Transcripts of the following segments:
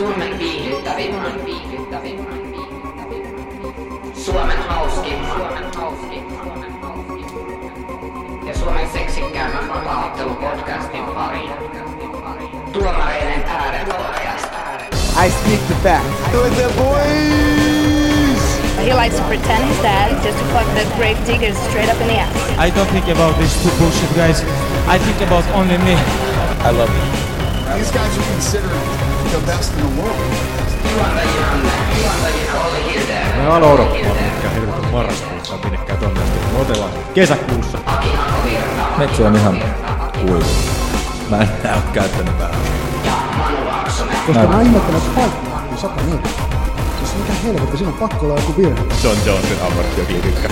Suomen hauskimman, ja Suomen seksikkäimmän vapaa-ottelupodcastin pariin. Tuomareiden ääreen podcast. I speak the facts. Do it there, boys! He likes to pretend he's dead just to fuck the grave diggers straight up in the ass. I don't think about these two bullshit guys. I think about only me. I love you. These guys are considered the best in the world. Me alo odottaa, mitkä helvetin marraskuussa on minnekään tonne asti. Me otellaan kesäkuussa. Metsi on ihan kuivu. Mä en näe ole käyttänyt Laaksonen. Koska mä ihmettelen, että paikka on 104. Siis mikä helvetti, siinä on pakko olla joku virhe. John Jonesin ammatti on klikka.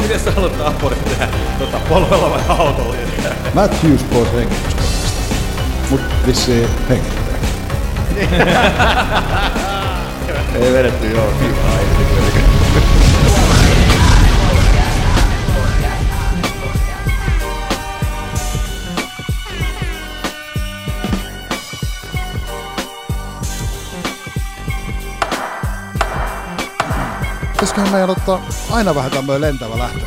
Miten sä haluat Aporit tehdä tota, polvella vai autolla? Matthews pois hengityskoneesta. Mut vissiin hengittää. Ei vedetty joo, kivaa. Pitäisiköhän meidän ottaa aina vähän tämmöinen lentävä lähtö.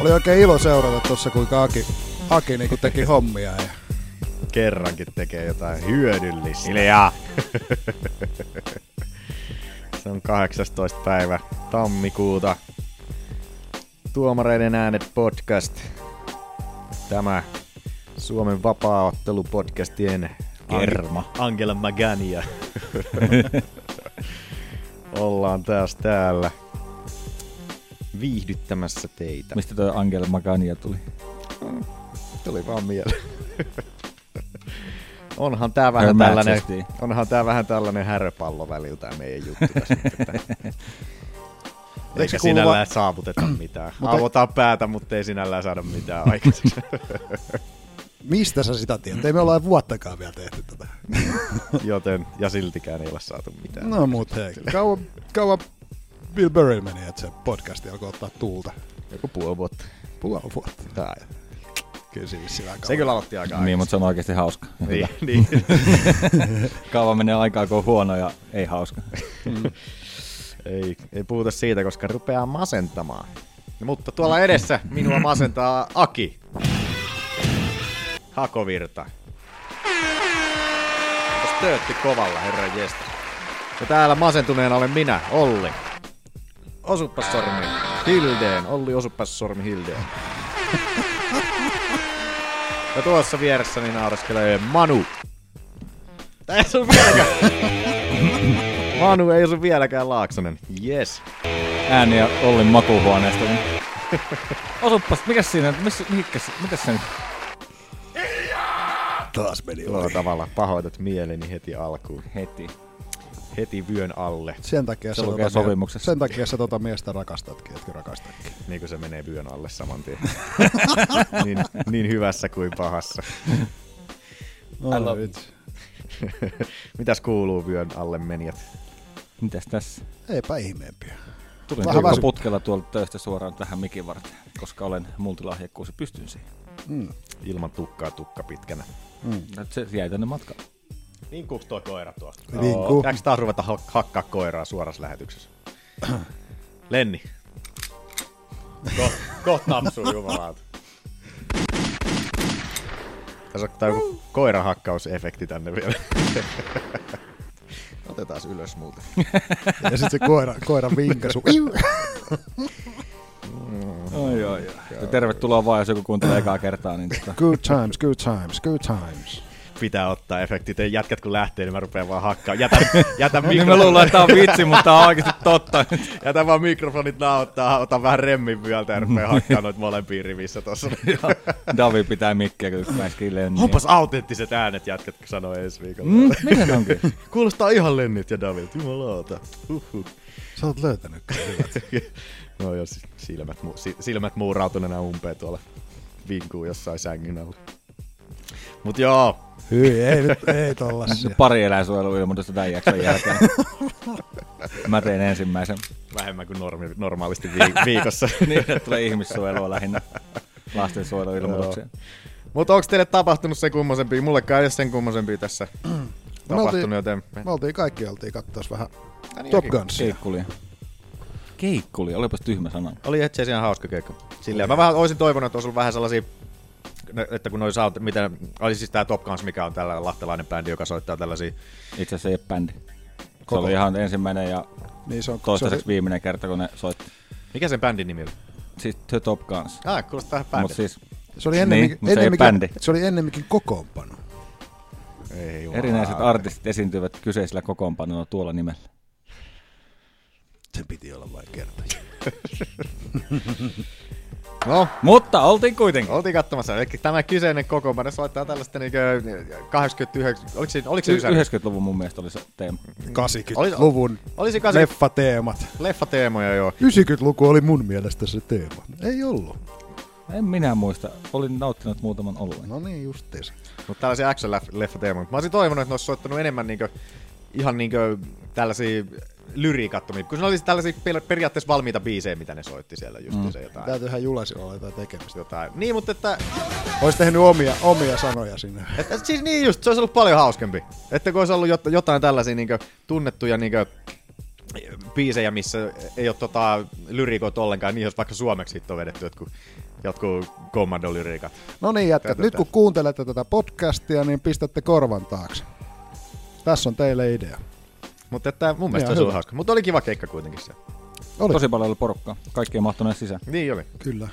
Oli oikein ilo seurata tuossa, kuinka Aki, Aki niinku teki hommia. Ja Kerrankin tekee jotain hyödyllistä. Hiljaa! Se on 18. päivä tammikuuta. Tuomareiden äänet podcast. Tämä Suomen vapaaottelupodcastien Kerma. Angela Magania. Ollaan taas täällä viihdyttämässä teitä. Mistä toi Angel Magania tuli? Tuli vaan mieleen. Onhan tää vähän tällainen, onhan tää vähän tällainen häröpallo välillä tää meidän juttu tässä. nyt, Eikä kuulu sinällään saavuteta mitään. Mutta- Avotaan päätä, mutta ei sinällään saada mitään aikaiseksi. mistä sä sitä tiedät? Ei me olla vuottakaan vielä tehty tätä. Joten, ja siltikään ei ole saatu mitään. No mut hei, kauan, kauan Bill Burry meni, että se podcasti alkoi ottaa tuulta. Joku puoli vuotta. Puoli vuotta. Tai. Kyllä se vissiin vähän Se kyllä aloitti aika Niin, mutta se on oikeasti hauska. Niin, niin. Kauan menee aikaa, kun on huono ja ei hauska. ei, ei puhuta siitä, koska rupeaa masentamaan. Mutta tuolla edessä minua masentaa Aki. Hakovirta. Töötti kovalla, herra jestä. Ja täällä masentuneena olen minä, Olli. Osuppas sormi Hildeen. Olli osuppas sormi Hildeen. Ja tuossa vieressäni nauraskelee Manu. Tää ei sun vieläkään. Manu ei osu vieläkään Laaksonen. Yes. Ääniä Ollin makuuhuoneesta. Osuppas, mikä siinä, missä, mihinkäs, mitäs se nyt? Taas meni Tuolla ohi. tavalla pahoitat mieleni heti alkuun. Heti. Heti vyön alle, Sen takia, Se sä lukee tota mie- sopimuksessa. sen takia sä tota miestä rakastatkin, etkö rakastatkin. niin kuin se menee vyön alle saman tien. niin, niin hyvässä kuin pahassa. No. Mitäs kuuluu vyön alle menijät? Mitäs tässä? Eipä ihmeempiä. Tulin Vähän väsy- putkella tuolta töistä suoraan tähän mikin varten, koska olen multilahjakkuus ja pystyn siihen. Ilman tukkaa tukka pitkänä. No, Se jäi tänne matkaan. Niin kuin tuo koira tuo. Niin kuin. Jääkö taas ruveta hak- hakkaa koiraa suorassa lähetyksessä? Lenni. Ko- Kohta napsuu jumalauta. Tässä on joku koirahakkausefekti tänne vielä. Otetaan ylös muuten. Ja sit se koira, koira vinkasu. Oi, oi, oi. Tervetuloa vaan, jos joku kuuntelee ekaa kertaa. Niin tota. good times, good times, good times. Pitää ottaa efektit. Ei jätkät kun lähtee, niin mä rupean vaan hakkaa. Jätä, jätä, niin mä luulen, että tää on vitsi, mutta tää on oikeasti totta. jätä vaan mikrofonit nauhoittaa, otan vähän remmin vyöltä ja rupean hakkaa noita molempia rivissä tossa. Davi pitää mikkiä, kun mäiskii lenniä. Onpas autenttiset äänet jätkät, kun sanoi ensi viikolla. Mm, miten onkin? Kuulostaa ihan lennit ja David, jumalauta. Uhuh. Sä oot löytänyt no jos silmät, mu- si- silmät muurautuneena umpeen tuolla vinkuu jossain sängyn alla. Mut joo, Hyi, ei nyt, ei tollasia. Pari eläinsuojeluilmoitusta tämän jakson jälkeen. Mä tein ensimmäisen. vähemmän kuin normi, normaalisti vi- viikossa. niin, että tulee ihmissuojelua lähinnä lastensuojeluilmoituksia. Mutta onko teille tapahtunut se kummosempia? Mullekaan ei ole sen kummosempia tässä tapahtunut, joten... Me oltiin kaikki oltiin katsoa vähän niin Top. Gunsia. Keikkulia. Keikkulia, olipas tyhmä sana. Oli itse asiassa ihan hauska keikka. Silleen, mä vähän olisin toivonut, että olisi ollut vähän sellaisia että kun noi saat, miten, oli siis tää Top Guns, mikä on tällä lahtelainen bändi, joka soittaa tällaisia, Itse asiassa ei ole bändi. Se Koko- oli ihan ensimmäinen ja Niin se on, toistaiseksi se viimeinen kerta, kun ne soitti. mikä sen bändin nimi oli? Siis The Top Guns. Ah, kuulostaa bändi. Mutta siis se oli ennemminkin, Niin, mut se ennemminkin, se oli ennemminkin kokoonpano. Ei jumala. erinäiset artistit esiintyvät kyseisellä kokoonpanolla tuolla nimellä. Sen piti olla vain kerta. No, Mutta oltiin kuitenkin. oltiin katsomassa. Eli tämä kyseinen kokoonpano soittaa tällaista niinkö 89, oliko se, oliko se Y- Ysäri? 90-luvun mun mielestä oli se teema. 80-luvun Oli se 80 leffateemat. leffateemoja joo. 90-luku oli mun mielestä se teema. Ei ollut. En minä muista. Olin nauttinut muutaman oluen. No niin, justiinsa. Mutta tällaisia action-leffateemoja. Mä olisin toivonut, että ne olisi soittanut enemmän niinkö, ihan niinkö tällaisia lyriikattomia, kun ne olisi tällaisia per- periaatteessa valmiita biisejä, mitä ne soitti siellä just mm. se jotain. Täytyyhän Julasilla olla jotain tekemistä. jotain. Niin, mutta että, Ois tehnyt omia, omia sanoja sinne. että, siis niin just, se olisi ollut paljon hauskempi. Että kun olisi ollut jot- jotain tällaisia niinkö, tunnettuja niinkö, biisejä, missä ei ole tota, lyriikot ollenkaan, niin jos vaikka suomeksi on vedetty jotkut, jotkut kommandolyriikat. No niin, jätkät. Tätä- Nyt kun kuuntelette tätä podcastia, niin pistätte korvan taakse. Tässä on teille idea. Mutta että mun mielestä se oli hyvä. hauska. Mutta oli kiva keikka kuitenkin se. Oli. Tosi paljon oli porukkaa. Kaikki ei mahtuneet sisään. Niin oli. Kyllä.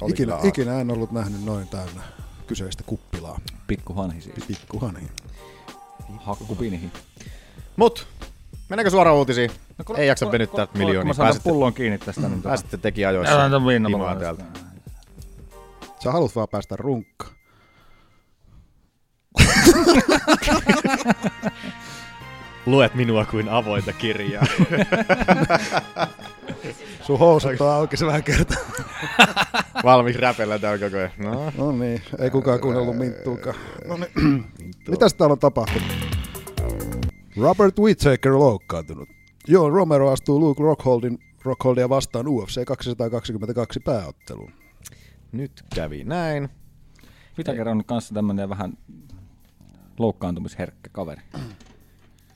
Oli Ikinä, kyllä ikinä en ollut nähnyt noin täynnä kyseistä kuppilaa. Pikku hanhi siis. Pikkuhani. Hakkupinihi. Mut, mennäänkö suoraan uutisiin? No, kun- Ei jaksa kun- venyttää kun- miljoonia. Kun mä saan Pääsette, pullon kiinni tästä, niin tota- pääsette teki ajoissa. Älä mulle. täältä. Sä haluat vaan päästä runkkaan. Luet minua kuin avointa kirjaa. Sun housut on auki se vähän kertaa. Valmis räpellä täällä koko ajan. No. No niin, ei kukaan kuunnellut minttuukaan. No niin. Mitäs täällä on tapahtunut? Robert Whittaker loukkaantunut. Joo, Romero astuu Luke Rockholdin, Rockholdia vastaan UFC 222 pääotteluun. Nyt kävi näin. Whittaker on kanssa tämmönen vähän loukkaantumisherkkä kaveri.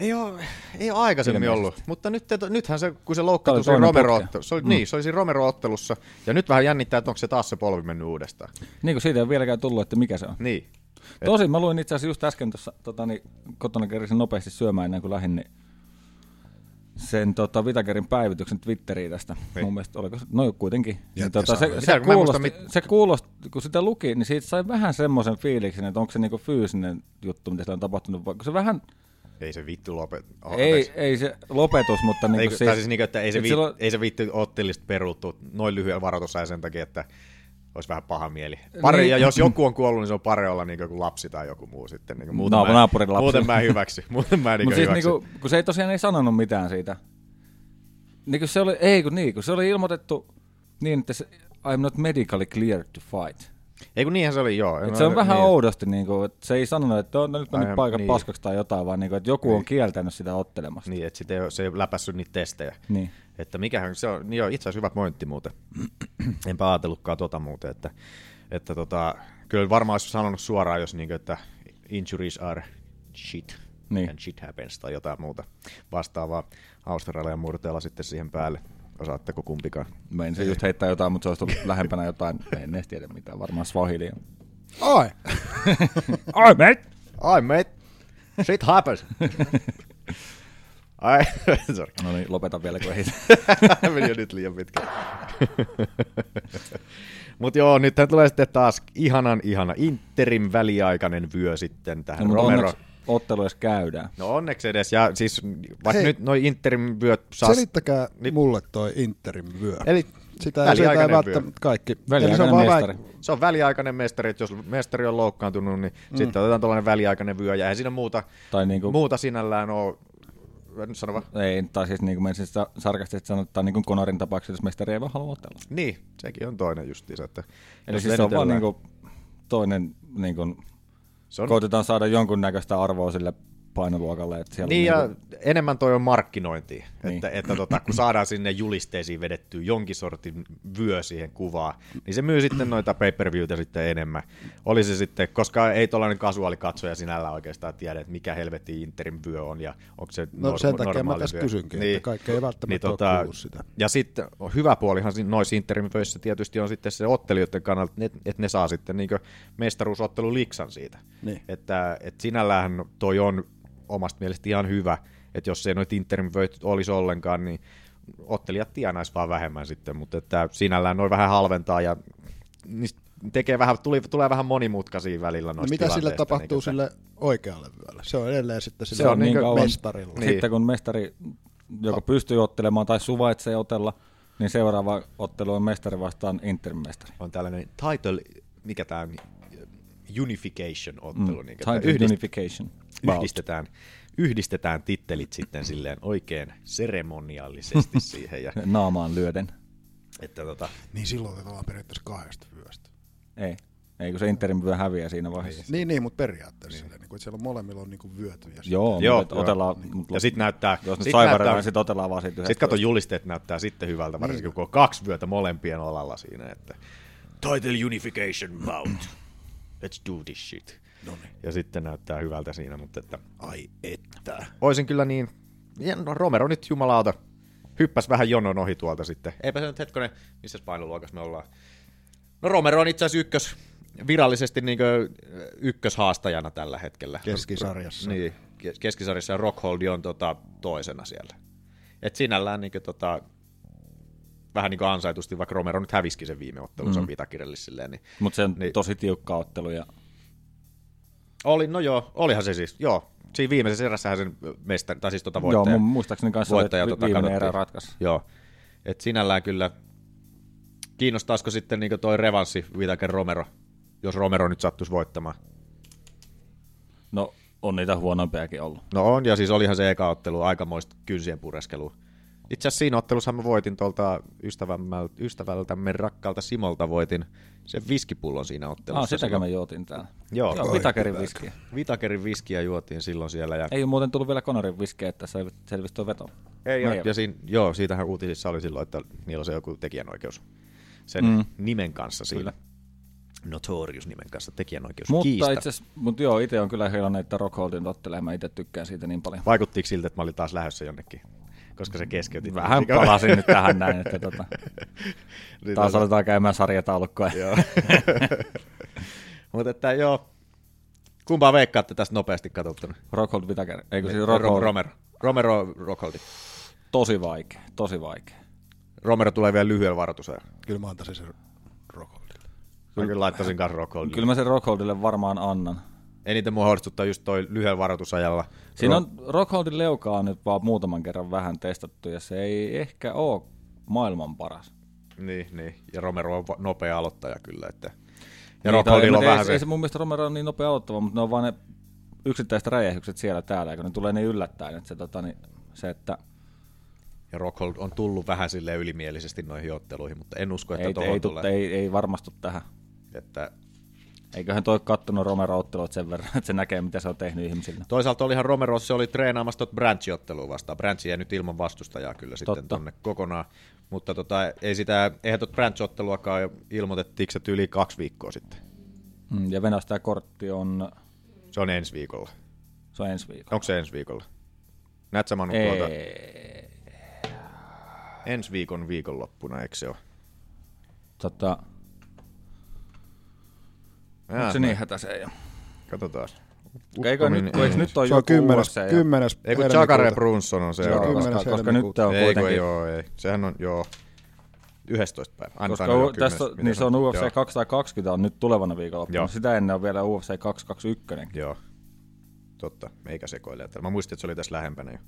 Ei ole, ei ole aikaisemmin Ilmeisesti. ollut, mutta nyt, nythän se, kun se loukkaantui oli siinä Romero, putki. se oli, mm. niin, se oli siinä Romero-ottelussa, ja nyt vähän jännittää, että onko se taas se polvi mennyt uudestaan. Niin kuin siitä ei ole vieläkään tullut, että mikä se on. Niin. Tosin mä luin itse asiassa just äsken tuossa tota, niin, kotona kerisin nopeasti syömään ennen kuin lähdin, niin sen tota, Vitakerin päivityksen Twitteriin tästä. Niin. Mun mielestä, oliko se, no kuitenkin. Niin, tota, se, se, muista kuulosti, mit- se kuulosti, kun sitä luki, niin siitä sai vähän semmoisen fiiliksen, että onko se niinku fyysinen juttu, mitä siellä on tapahtunut, vaikka se vähän, Ei se vittu lopet. Oh, ei, anteeksi. ei se lopetus, mutta Ei, niinku siis, siis, siis niin, että ei se, vi, silloin- ei se viitti ottelista peruuttu noin lyhyen varoitusajan sen takia, että olisi vähän paha mieli. Pari, Niin. ja jos joku on kuollut, niin se on pari olla niin kuin lapsi tai joku muu sitten. Niin kuin, muuten, Naap- mä, naapurin lapsi. muuten mä en hyväksy. Muuten mä en niin Mutta siis hyväksy. niinku, kun se ei tosiaan ei sanonut mitään siitä. Niin kun se oli, ei kun niin, kun se oli ilmoitettu niin, että se, I'm not medically cleared to fight. Ei kun niinhän se oli, joo. Et se on vähän niin. oudosti, niin kuin, että se ei sanonut, että on nyt mennyt Ai, paikan niin. paskaksi tai jotain, vaan niin kuin, että joku on kieltänyt sitä ottelemasta. Niin, että sit ei, se ei ole läpässyt niitä testejä. Niin. Että mikähän se on, niin joo, itse asiassa hyvä pointti muuten. Enpä ajatellutkaan tota muuten, että, että tota, kyllä varmaan olisi sanonut suoraan, jos niin että injuries are shit Niin. and shit happens tai jotain muuta vastaavaa Australian murteella sitten siihen päälle. Osaatteko kumpikaan? Mä en se just heittää jotain, mutta se olisi tullut lähempänä jotain, en edes tiedä mitään, varmaan Swahilia. Ai! Ai mate! Ai mate, shit happens. Ai, sorry. No niin, lopeta vielä, kun ei Meni jo nyt liian pitkä. Mutta joo, nyt tulee sitten taas ihanan ihana Interin väliaikainen vyö sitten tähän no, Romero. onneksi ottelu edes käydään. No onneksi edes, ja siis vaikka Hei. nyt noi Interin vyöt saas... Selittäkää Niin. mulle toi Interin vyö. Eli sitä, sitä ei välttämättä kaikki. Eli se Väliaikainen on vaan mestari. väik- se on väliaikainen mestari, että jos mestari on loukkaantunut, niin mm. sitten otetaan tällainen väliaikainen vyö, ja eihän siinä muuta, Tai niinku, muuta sinällään ole... Nyt sano vaan. ei, tai siis niin kuin menisin sitä sarkastisesti sanoa, että niin kuin Konorin tapauksessa, jos mestari ei vaan halua otella. Niin, sekin on toinen justiinsa. Että Eli siis se on vaan niin kuin toinen, niin kuin, se on, koitetaan saada jonkun näköistä arvoa sille painoluokalle. Että siellä Niin on ja enemmän toi on markkinointi, Niin. että, että tota, kun saadaan sinne julisteisiin vedettyä jonkin sortin vyö siihen kuvaan, niin se myy sitten noita pay-per-viewtä sitten enemmän. Oli se sitten, koska ei tuollainen kasuaalikatsoja sinällä oikeastaan tiedä, että mikä helvetti Interin vyö on ja onko se No norm- sen takia mä tässä vyö. kysynkin, että kaikki ei välttämättä ole kuullut sitä. Ja sitten hyvä puolihan noissa Interin vyöissä tietysti on sitten se ottelijoiden kannalta, että ne, että ne saa sitten niin mestaruusottelu liksan siitä. Niin. Että, että sinällään toi on omasta mielestä ihan hyvä, että jos ei noita Interin vyöt olisi ollenkaan, niin ottelijat tienaisi vaan vähemmän sitten, mutta että sinällään noin vähän halventaa ja niistä tekee vähän, tuli, tulee vähän monimutkaisia välillä No noista mitä sille tilanteista, tapahtuu niin sille oikealle vyölle? Se on edelleen sitten sille Se on niin kauan- mestarilla. Niin. Sitten kun mestari joko pystyy ottelemaan tai suvaitsee otella, niin seuraava ottelu on mestari vastaan Interin mestari. on tällainen title, mikä tämä unification-ottelu, Mm. niin, että Title yhdist- unification. Yhdistetään, yhdistetään tittelit sitten silleen oikein seremoniallisesti siihen. Ja, Naamaan lyöden. että tota, Niin silloin otetaan periaatteessa kahdesta vyöstä. Ei. Ei, kun se Interin vyö häviää siinä vaiheessa. Niin, niin mutta periaatteessa niin. Niin, että siellä molemmilla on niinku vyöty. Ja Joo, Joo, joo. otellaan, ja sitten näyttää, jos ne sit näyttää niin sitten otellaan vaan siitä Sitten kato julisteet näyttää sitten hyvältä, varsinkin kun on kaksi vyötä molempien olalla siinä, että title unification bout. Let's do this shit. Ja sitten näyttää hyvältä siinä, mutta että Ai että. Oisin kyllä niin, ja no Romero nyt jumalauta, hyppäs vähän jonon ohi tuolta sitten. Eipä se nyt hetkonen, missä painoluokassa me ollaan. No Romero on itse asiassa ykkös, virallisesti niin ykköshaastajana tällä hetkellä. Keskisarjassa. Niin, kes- keskisarjassa ja Rockholdi on tota, toisena siellä. Et sinällään niin tota, vähän niin kuin ansaitusti, vaikka Romero nyt häviskin sen viime ottelunsa mm. Vitakirjalle silleen, niin Mutta se on Niin. tosi tiukka ottelu. Ja oli, no joo, olihan se siis, joo. Siinä viimeisessä erässähän sen mestari, tai siis tota joo, voittaja. mun muistaakseni kanssa voittaja oli, tota viimeinen erä ratkaisi. Joo. Et sinällään kyllä kiinnostaisiko sitten niin toi revanssi Whitaker Romero, jos Romero nyt sattuisi voittamaan. No, on niitä huonompiakin ollut. No on, ja siis olihan se eka ottelu aikamoista kynsien pureskelua. Itse asiassa siinä ottelussa mä voitin tuolta ystävältämme rakkaalta Simolta voitin sen viskipullon siinä ottelussa. Ah, sitäkö me juotiin täällä. Joo. Joo Vitakerin viskiä. Vitakerin viskiä juotiin silloin siellä. Ja... Ei ole muuten tullut vielä Konorin viskiä, että se selvisi tuo veto. Ei, ja, ja siinä, joo, siitähän uutisissa oli silloin, että niillä on se joku tekijänoikeus sen Mm. nimen kanssa siinä. Kyllä. Notorious-nimen kanssa tekijänoikeus Mutta kiista. itse asiassa, mut joo, itse on kyllä iloinen, että Rockholdin ottelee. Mä itse tykkään siitä niin paljon. Vaikuttiko siltä, että mä olin taas lähdössä jonnekin? Koska se keskeytit. Vähän palasin nyt tähän näin, että tota, Niin taas tota- aletaan käymään sarjataulukkoa. Joo. Mutta että joo, kumpaa veikkaatte tästä nopeasti katsottuna? Rockhold Vitaker, eikö siis Ro- Rockhold, Romero. Romero Rockholdi. tosi vaikea, tosi vaikea. Romero tulee vielä lyhyellä varoitusajalla. Kyllä mä antaisin sen Rockholdille. Mä kyllä laittaisin kanssa Rockholdille. Kyllä mä sen Rockholdille varmaan annan. Eniten mua huolestuttaa just toi lyhyellä varoitusajalla. Siinä on Rockholdin leukaa on nyt vaan muutaman kerran vähän testattu ja se ei ehkä ole maailman paras. Niin, niin. Ja Romero on nopea aloittaja kyllä. Että... Ja Niin, Rockholdilla on ei, vähän ei, se... ei se mun mielestä Romero on niin nopea aloittava, mutta ne on vaan ne yksittäiset räjähdykset siellä täällä, kun ne tulee niin yllättäen, että se, tota, niin, se että Ja Rockhold on tullut vähän sille ylimielisesti noihin otteluihin, mutta en usko, että ei, tuohon ei, tulee. ei, ei varmastu tähän. Että... Eiköhän toi kattonut Romero-ottelut sen verran, että se näkee, mitä se on tehnyt ihmisille. Toisaalta olihan Romero, se oli treenaamassa tuota Branchi-ottelua vastaan. Branchi jäi nyt ilman vastustajaa kyllä sitten Totta. tonne kokonaan. Mutta tota, ei sitä, eihän tuota Branch-otteluakaan ilmoitettiinko se yli kaksi viikkoa sitten. Mm, ja Venäjästä kortti on, Se on ensi viikolla. se on ensi viikolla. Onko se ensi viikolla? Näet sä Manu tuota ensi viikon viikonloppuna, eikö se ole? tota, Jaa, se niin hätä se ei ole? Katsotaan. Eikö nyt, kun eikö nyt on Se on joku kymmenes, ja- kymmenes Ei kun. Chakare Brunson on se. Se on koska, koska helmikuuta. nyt on Ei, kuitenkin... ei, joo, ei. Sehän on, joo, 11 päivä. Aina Koska u- olla 10. tässä, Miten niin se on UFC Joo. 220 on nyt tulevana viikonloppuna. Joo. Sitä ennen on vielä UFC 221. Joo. Totta, eikä sekoile. Mä muistin, että se oli tässä lähempänä jo.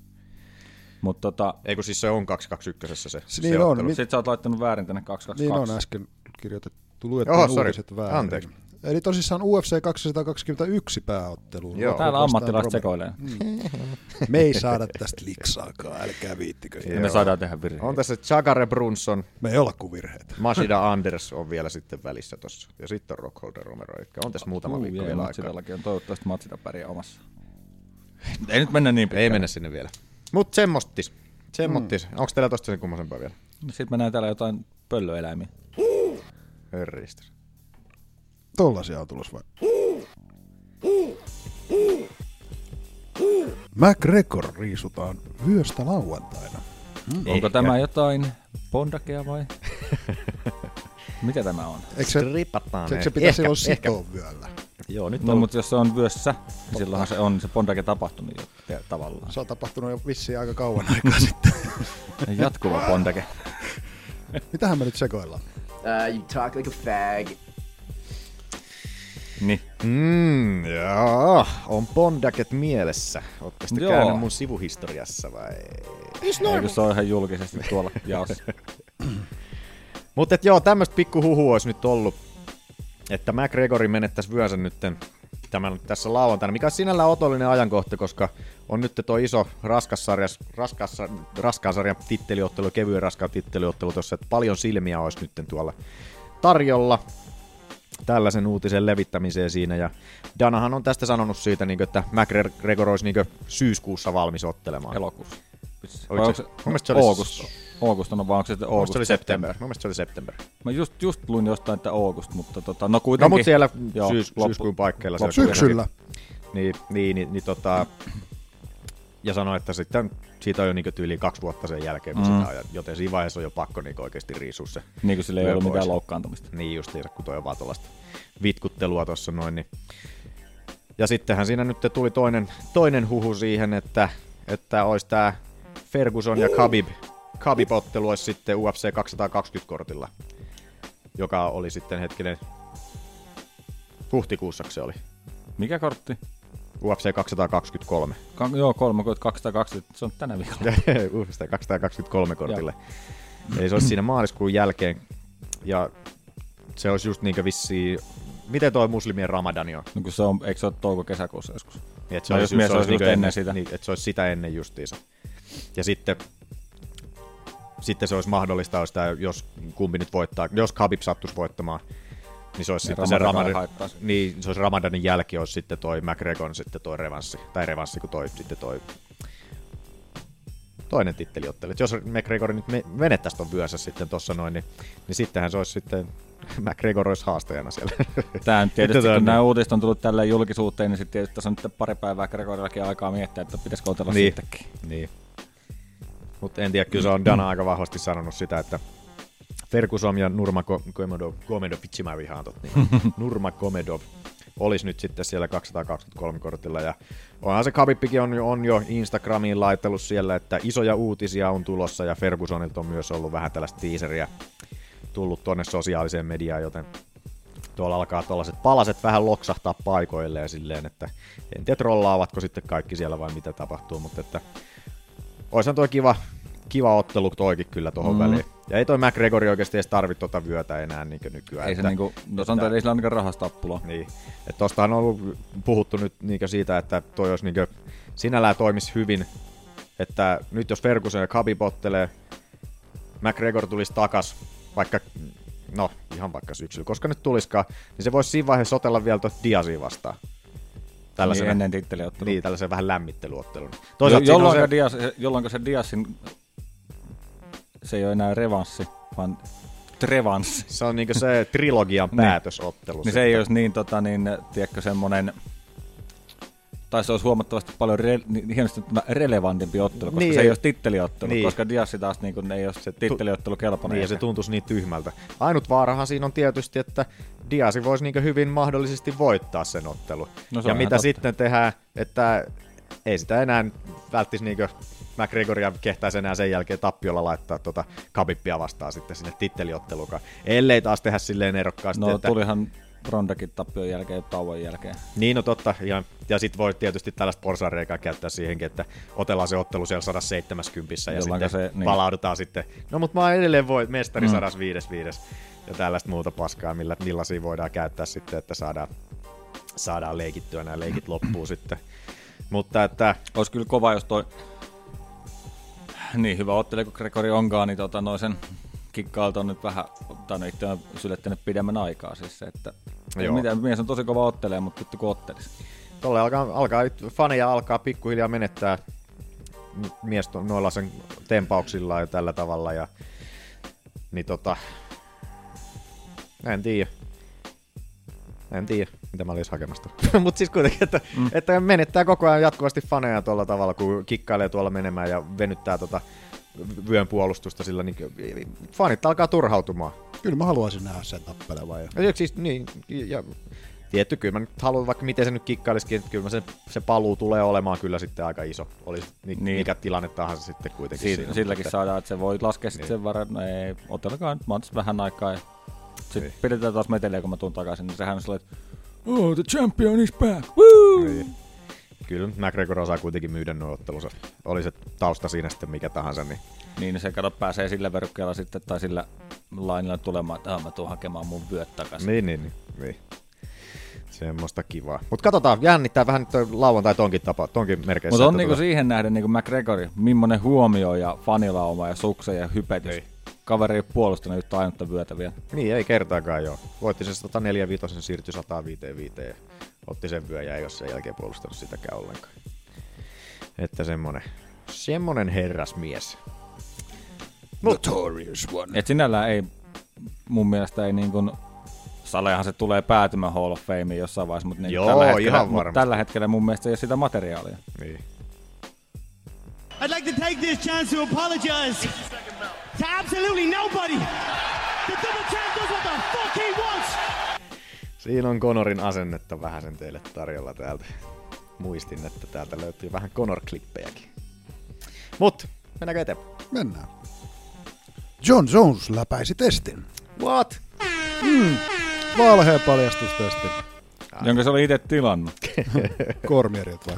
Mutta tota, Ei kun siis se on 221 se, se Niin on, ottelu. mi- sit sä oot laittanut väärin tänne 222. Niin on äsken kirjoitettu, luettiin Oho, sorry. uutiset väärin. Anteeksi. Eli tosissaan UFC 221 pääottelu. Joo. Täällä ammattilaiset sekoilee. Me ei saada tästä liksaakaan, älkää viittikö. Ja me saadaan tehdä virheitä. On tässä Chagare Brunson, Me ei olla kuin virheitä. Mashida Anders on vielä sitten välissä tossa. Ja sitten on Rockholder Romero, eli on tässä muutama Uu, viikko vielä aikaa. Matsidallakin on toivottavasti Matsida pärjää omassa. Ei nyt mennä niin pitkälle. Ei mennä sinne vielä. Mut semmostis. Semmottis. Mm. Onko teillä tosta sen kummosempaa vielä? Sitten mä näen täällä jotain pöllöeläimiä. Hörristös. Tollasia on tulos vai? McGregor riisutaan vyöstä lauantaina. Onko tämä jotain bondakea vai? Mitä tämä on? Eikö se, Stripataan. eikö se pitäisi ehkä, olla ehkä. sitoa vyöllä? Joo, nyt No, on. mutta jos se on vyössä, niin silloinhan se on se bondake tapahtunut jo te- tavallaan. Se on tapahtunut jo vissiin aika kauan aikaa sitten. Jatkuva bondake. Mitähän me nyt sekoillaan? Uh, you talk like a fag. Niin. Mm, joo, on bondaket mielessä. Ootte sitten Joo. käynyt mun sivuhistoriassa vai? Eikö se ole ihan julkisesti tuolla jaossa? Mutta joo, tämmöistä pikkuhuhu olisi nyt ollut, että McGregori menettäisi vyönsä nytten tämän, tässä lauantaina, mikä on sinällään otollinen ajankohta, koska on nyt tuo iso raskassarjas, raskassa, raskaan sarjan titteliottelu, kevyen raskaan titteliottelu tuossa, että paljon silmiä olisi nyt tuolla tarjolla tällaisen uutisen levittämiseen siinä. Ja Danahan on tästä sanonut siitä, niin että McGregor olisi niin syyskuussa valmis ottelemaan. Elokuussa. Oliko se- se, mun se oli- August? August on, vaan onko se sitten August? se oli September. Mun se oli September. Mä just, just luin jostain, että August, mutta tota, no No kuitenkin. mutta siellä Joo, syys, loppu- syyskuun paikkeilla se loppu- Syksyllä. Niin, niin, niin, niin tota, ja sanoi, että sitten siitä on jo niin tyyliin kaksi vuotta sen jälkeen, kun Mm. sitä on, joten siinä vaiheessa on jo pakko niin oikeasti riisua se. Niin kuin sillä ei ollut pois. mitään loukkaantumista. Niin justiinsa, kun toi on vaan tuollaista vitkuttelua tuossa noin. Niin. Ja sittenhän siinä nyt tuli toinen, toinen huhu siihen, että, että olisi tämä Ferguson ja Khabib, Khabib-ottelu olisi sitten UFC 220-kortilla, joka oli sitten hetkinen huhtikuussa se oli. Mikä kortti? UFC 223. Ka- joo, 3220, se on tänä viikolla. UFC 223 kortille. Eli se olisi siinä maaliskuun jälkeen. Ja se olisi just niinkö vissiin... Miten toi muslimien ramadani on? No kun se on, eikö se ole touko-kesäkuussa joskus? Niin, että se olisi, jos mies se olisi just niinkö ennen sitä. Niin, että se olisi sitä ennen justiinsa. Ja sitten, sitten se olisi mahdollista, jos, jos kumpi nyt voittaa, jos Khabib sattuisi voittamaan, niin se olisi Niin sitten se Ramadan niin, se olisi Ramadanin jälki olisi sitten toi McGregor sitten toi revanssi, tai revanssi kuin toi sitten toi toinen titteliottelu. Et jos McGregor nyt me- menettäisi ton vyönsä sitten tossa noin, niin, niin sittenhän se olisi sitten, McGregor olisi haastajana siellä. Tämä nyt tietysti, kun on nämä niin. uutiset on tullut tälle julkisuuteen, niin sitten tietysti tässä on nyt pari päivää Gregorillakin aikaa miettiä, että pitäisikö otella Niin. siitäkin. Niin. Mutta en tiedä, kyllä se on Dana aika vahvasti sanonut sitä, että Ferguson ja Nurma Komedov, Komedov, vitsi mä vihaan tot niin. Nurma Komedov olisi nyt sitten siellä 223 kortilla. Ja onhan se Khabibkin on, jo- on jo Instagramiin laitellut siellä, että isoja uutisia on tulossa ja Fergusonilta on myös ollut vähän tällaista teaseria tullut tuonne sosiaaliseen mediaan, joten tuolla alkaa tuollaiset palaset vähän loksahtaa paikoilleen silleen, että en tiedä trollaavatko sitten kaikki siellä vai mitä tapahtuu, mutta että Oishan toi kiva, kiva ottelu toikin kyllä tuohon Mm. väliin. Ja ei toi McGregori oikeasti edes tarvitse tuota vyötä enää niin nykyään. Ei se niinku, no sanotaan, että ei sillä ainakaan rahastappulaa. Niin. Että tostahan on ollut puhuttu nyt niin siitä, että toi olisi niin sinällään toimisi hyvin, että nyt jos Ferguson ja Khabib ottelee, McGregor tulisi takas, vaikka, no ihan vaikka syksyllä, koska nyt tuliskaan, niin se voisi siinä vaiheessa otella vielä tuota Diasia vastaan. Niin ennen titteliottelua. Niin, tällaisen vähän lämmittelyottelun. Jo, Toisaalta on jolloin, se... Dias, jolloin se Diasin, se ei ole enää revanssi, vaan trevanssi. Se on niinku se trilogian Niin. päätösottelu. Niin se ei olisi niin, tota, niin, tiedätkö, semmoinen, tai se olisi huomattavasti paljon re, niin, hienosti relevantimpi ottelu, koska Niin, se ei- olisi titteliottelu, niin. koska Diassi taas niin kuin, ei ole se titteliottelu kelpoinen. Niin, ja se tuntuisi niin tyhmältä. Ainut vaarahan siinä on tietysti, että Diasi voisi niin hyvin mahdollisesti voittaa sen ottelu. No se ja mitä totta. sitten tehdään, että ei sitä enää välttisi niin McGregoria kehtäisi enää sen jälkeen tappiolla laittaa tota Khabibia vastaan sitten sinne titteliottelukaan. Ellei taas tehdä silleen erokkaasti, No että... tulihan Rondakin tappion jälkeen ja tauon jälkeen. Niin, no totta. Ja, ja sitten voi tietysti tällaista porsareikää käyttää siihenkin, että otellaan se ottelu siellä 170 ja sitten se- niin. palaudutaan sitten. No mutta mä edelleen voi mestari Mm. 105 ja tällaista muuta paskaa, millä, millaisia voidaan käyttää sitten, että saadaan, saadaan leikittyä nämä leikit loppuun sitten. Mutta että Olisi kyllä kova, jos toi niin hyvä ottelija kuin Gregori onkaan, niin tota, noin sen kikkaalta on nyt vähän, tai no itse on sylettänyt pidemmän aikaa siis että Joo. mitään, mies on tosi kova ottelee, mutta vittu kun ottelisi. tolle alkaa, alkaa, faneja alkaa pikkuhiljaa menettää mies noilla sen tempauksilla ja tällä tavalla. Ja, niin tota, en tiedä. En tiedä, mitä mä olisin hakemasta. Mutta siis kuitenkin, että, mm. että menettää koko ajan jatkuvasti faneja tuolla tavalla, kun kikkailee tuolla menemään ja venyttää tota vyön puolustusta sillä, niin fanit alkaa turhautumaan. Kyllä mä haluaisin nähdä sen tappelevan. Ja... Ja siis, niin, ja tietty, kyllä mä nyt haluan, vaikka miten se nyt kikkailisikin, että kyllä mä se, se paluu tulee olemaan kyllä sitten aika iso. Olisi niin. Niin. mikä tilanne tahansa sitten kuitenkin Siitä, siinä. silläkin mutta- saadaan, että se voi laskea sitten Niin. sen verran, no ei, otelkaa nyt, mä oon tässä vähän aikaa ja sitten Niin. pidetään taas meteliä, kun mä tuun takaisin, niin sehän on sellainen, että oh, the champion is back, woo! Niin. Kyllä McGregor osaa kuitenkin myydä nuo ottelunsa. Oli se tausta siinä sitten mikä tahansa, niin Niin se kato pääsee sillä verukkeella sitten tai sillä lainilla tulemaan, että ah, mä tuun hakemaan mun vyöt takaisin. Niin, niin, niin. niin. Semmoista kivaa. Mutta katsotaan, jännittää vähän nyt toi lauantai tonkin, tapa, tonkin merkeissä. Mutta on niinku tota- siihen nähden niinku McGregori, millainen huomio ja fanilauma ja sukse ja hypetys. Niin. Kaveri ei ole puolustanut yhtä ainutta vyötä vielä. Niin, ei kertaakaan joo. Voitti sen 104 siirtyi 105 ja otti sen vyön ja ei ole sen jälkeen puolustanut sitäkään ollenkaan. Että semmonen, semmonen herrasmies. Notorious one. Et sinällään ei, mun mielestä ei niin kuin, Salehan se tulee päätymään Hall of Fameen jossain vaiheessa, mutta niin Joo, tällä, hetkellä, ihan mut varmasti. tällä hetkellä mun mielestä ei ole sitä materiaalia. Niin. I'd like to take this chance to apologize to absolutely nobody. The double champ does what the fuck he wants. Siinä on Conorin asennetta vähän sen teille tarjolla täältä. Muistin, että täältä löytyy vähän Conor-klippejäkin. Mut, mennäänkö eteenpäin? Mennään. John Jones läpäisi testin. What? Valheen paljastustestin. Jonka se oli itse tilannut. Kormierit vai?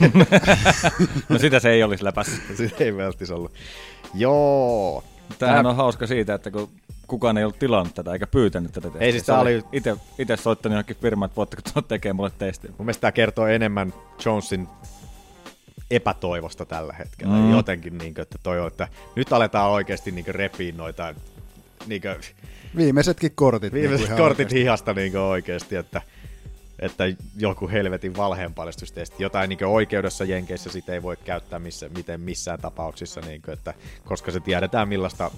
No sitä se ei olisi läpässä. Sitä ei välttis ollut. Joo. Tämähän on hauska siitä, että kun kukaan ei ollut tilannut tätä eikä pyytänyt tätä testiä. Ei siis oli- Ite, ite soittanut johonkin firmaan, että voitteko tulla tekemään mulle testin. Mun mielestä tämä kertoo enemmän Jonesin epätoivosta tällä hetkellä. Mm. Jotenkin, niin kuin, että toi on, että nyt aletaan oikeasti niin repiin noita niin kuin, Viimeisetkin kortit. viimeiset niinku ihan kortit oikeesti. hihasta niin kuin oikeasti, että, että joku helvetin valheenpaljastustesti. Jotain niin oikeudessa Jenkeissä sitä ei voi käyttää missä, miten missään tapauksissa, niin kuin, että, koska se tiedetään millaista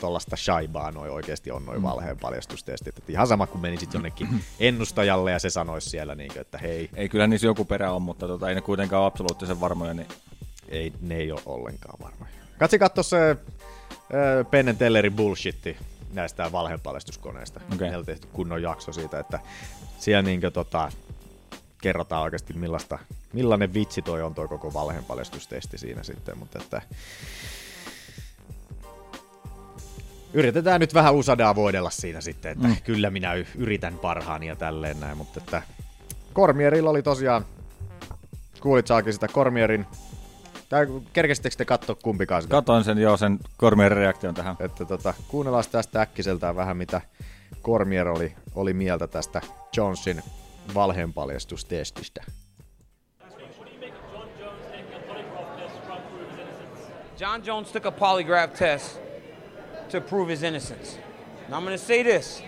tuollaista shaibaa noi oikeasti on noin valheen paljastustestit. Että ihan sama kuin menisit jonnekin ennustajalle ja se sanoisi siellä, niin kuin, että hei, Ei kyllä niissä joku perä on, mutta tota, ei ne kuitenkaan ole absoluuttisen varmoja. Niin... ei, ne ei ole ollenkaan varmoja. Katsi katso se äh, Penn Tellerin bullshitti näistä valheenpaljastuskoneista. Okay. Meillä on tehty kunnon jakso siitä, että siellä niinkö tota, kerrotaan oikeasti millaista, millainen vitsi toi on toi koko valheenpaljastustesti siinä sitten, mutta että yritetään nyt vähän usadaa voidella siinä sitten, että mm. kyllä minä yritän parhaani ja tälleen näin, mutta että Kormierilla oli tosiaan, kuulit saakin sitä Kormierin, tai kerkesittekö te katsoa kumpikaan sitä? Katoin sen jo sen Kormierin reaktion tähän. että tota, kuunnellaan tästä äkkiseltään vähän, mitä Kormier oli, oli mieltä tästä Jonesin valheenpaljastustestistä. John Jones took a polygraph test to prove his innocence. Now I'm going to say this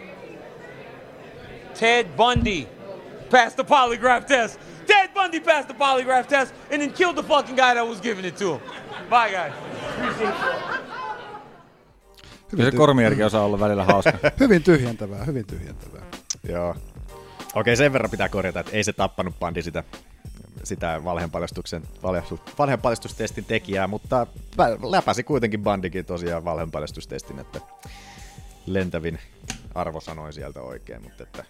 Ted Bundy passed the polygraph test. Ted Bundy passed the polygraph test and then killed the fucking guy that was giving it to him. Bye, guys. Kyllä se Kormierkin osaa olla välillä hauska. Hyvin tyhjentävää, hyvin tyhjentävää. Joo. Okei, sen verran pitää korjata, että ei se tappanut bandi sitä, sitä valheenpaljastuksen, valheenpaljastustestin tekijää, mutta läpäsi kuitenkin bandikin tosiaan valheenpaljastustestin, että lentävin arvosanoin sieltä oikein, mutta että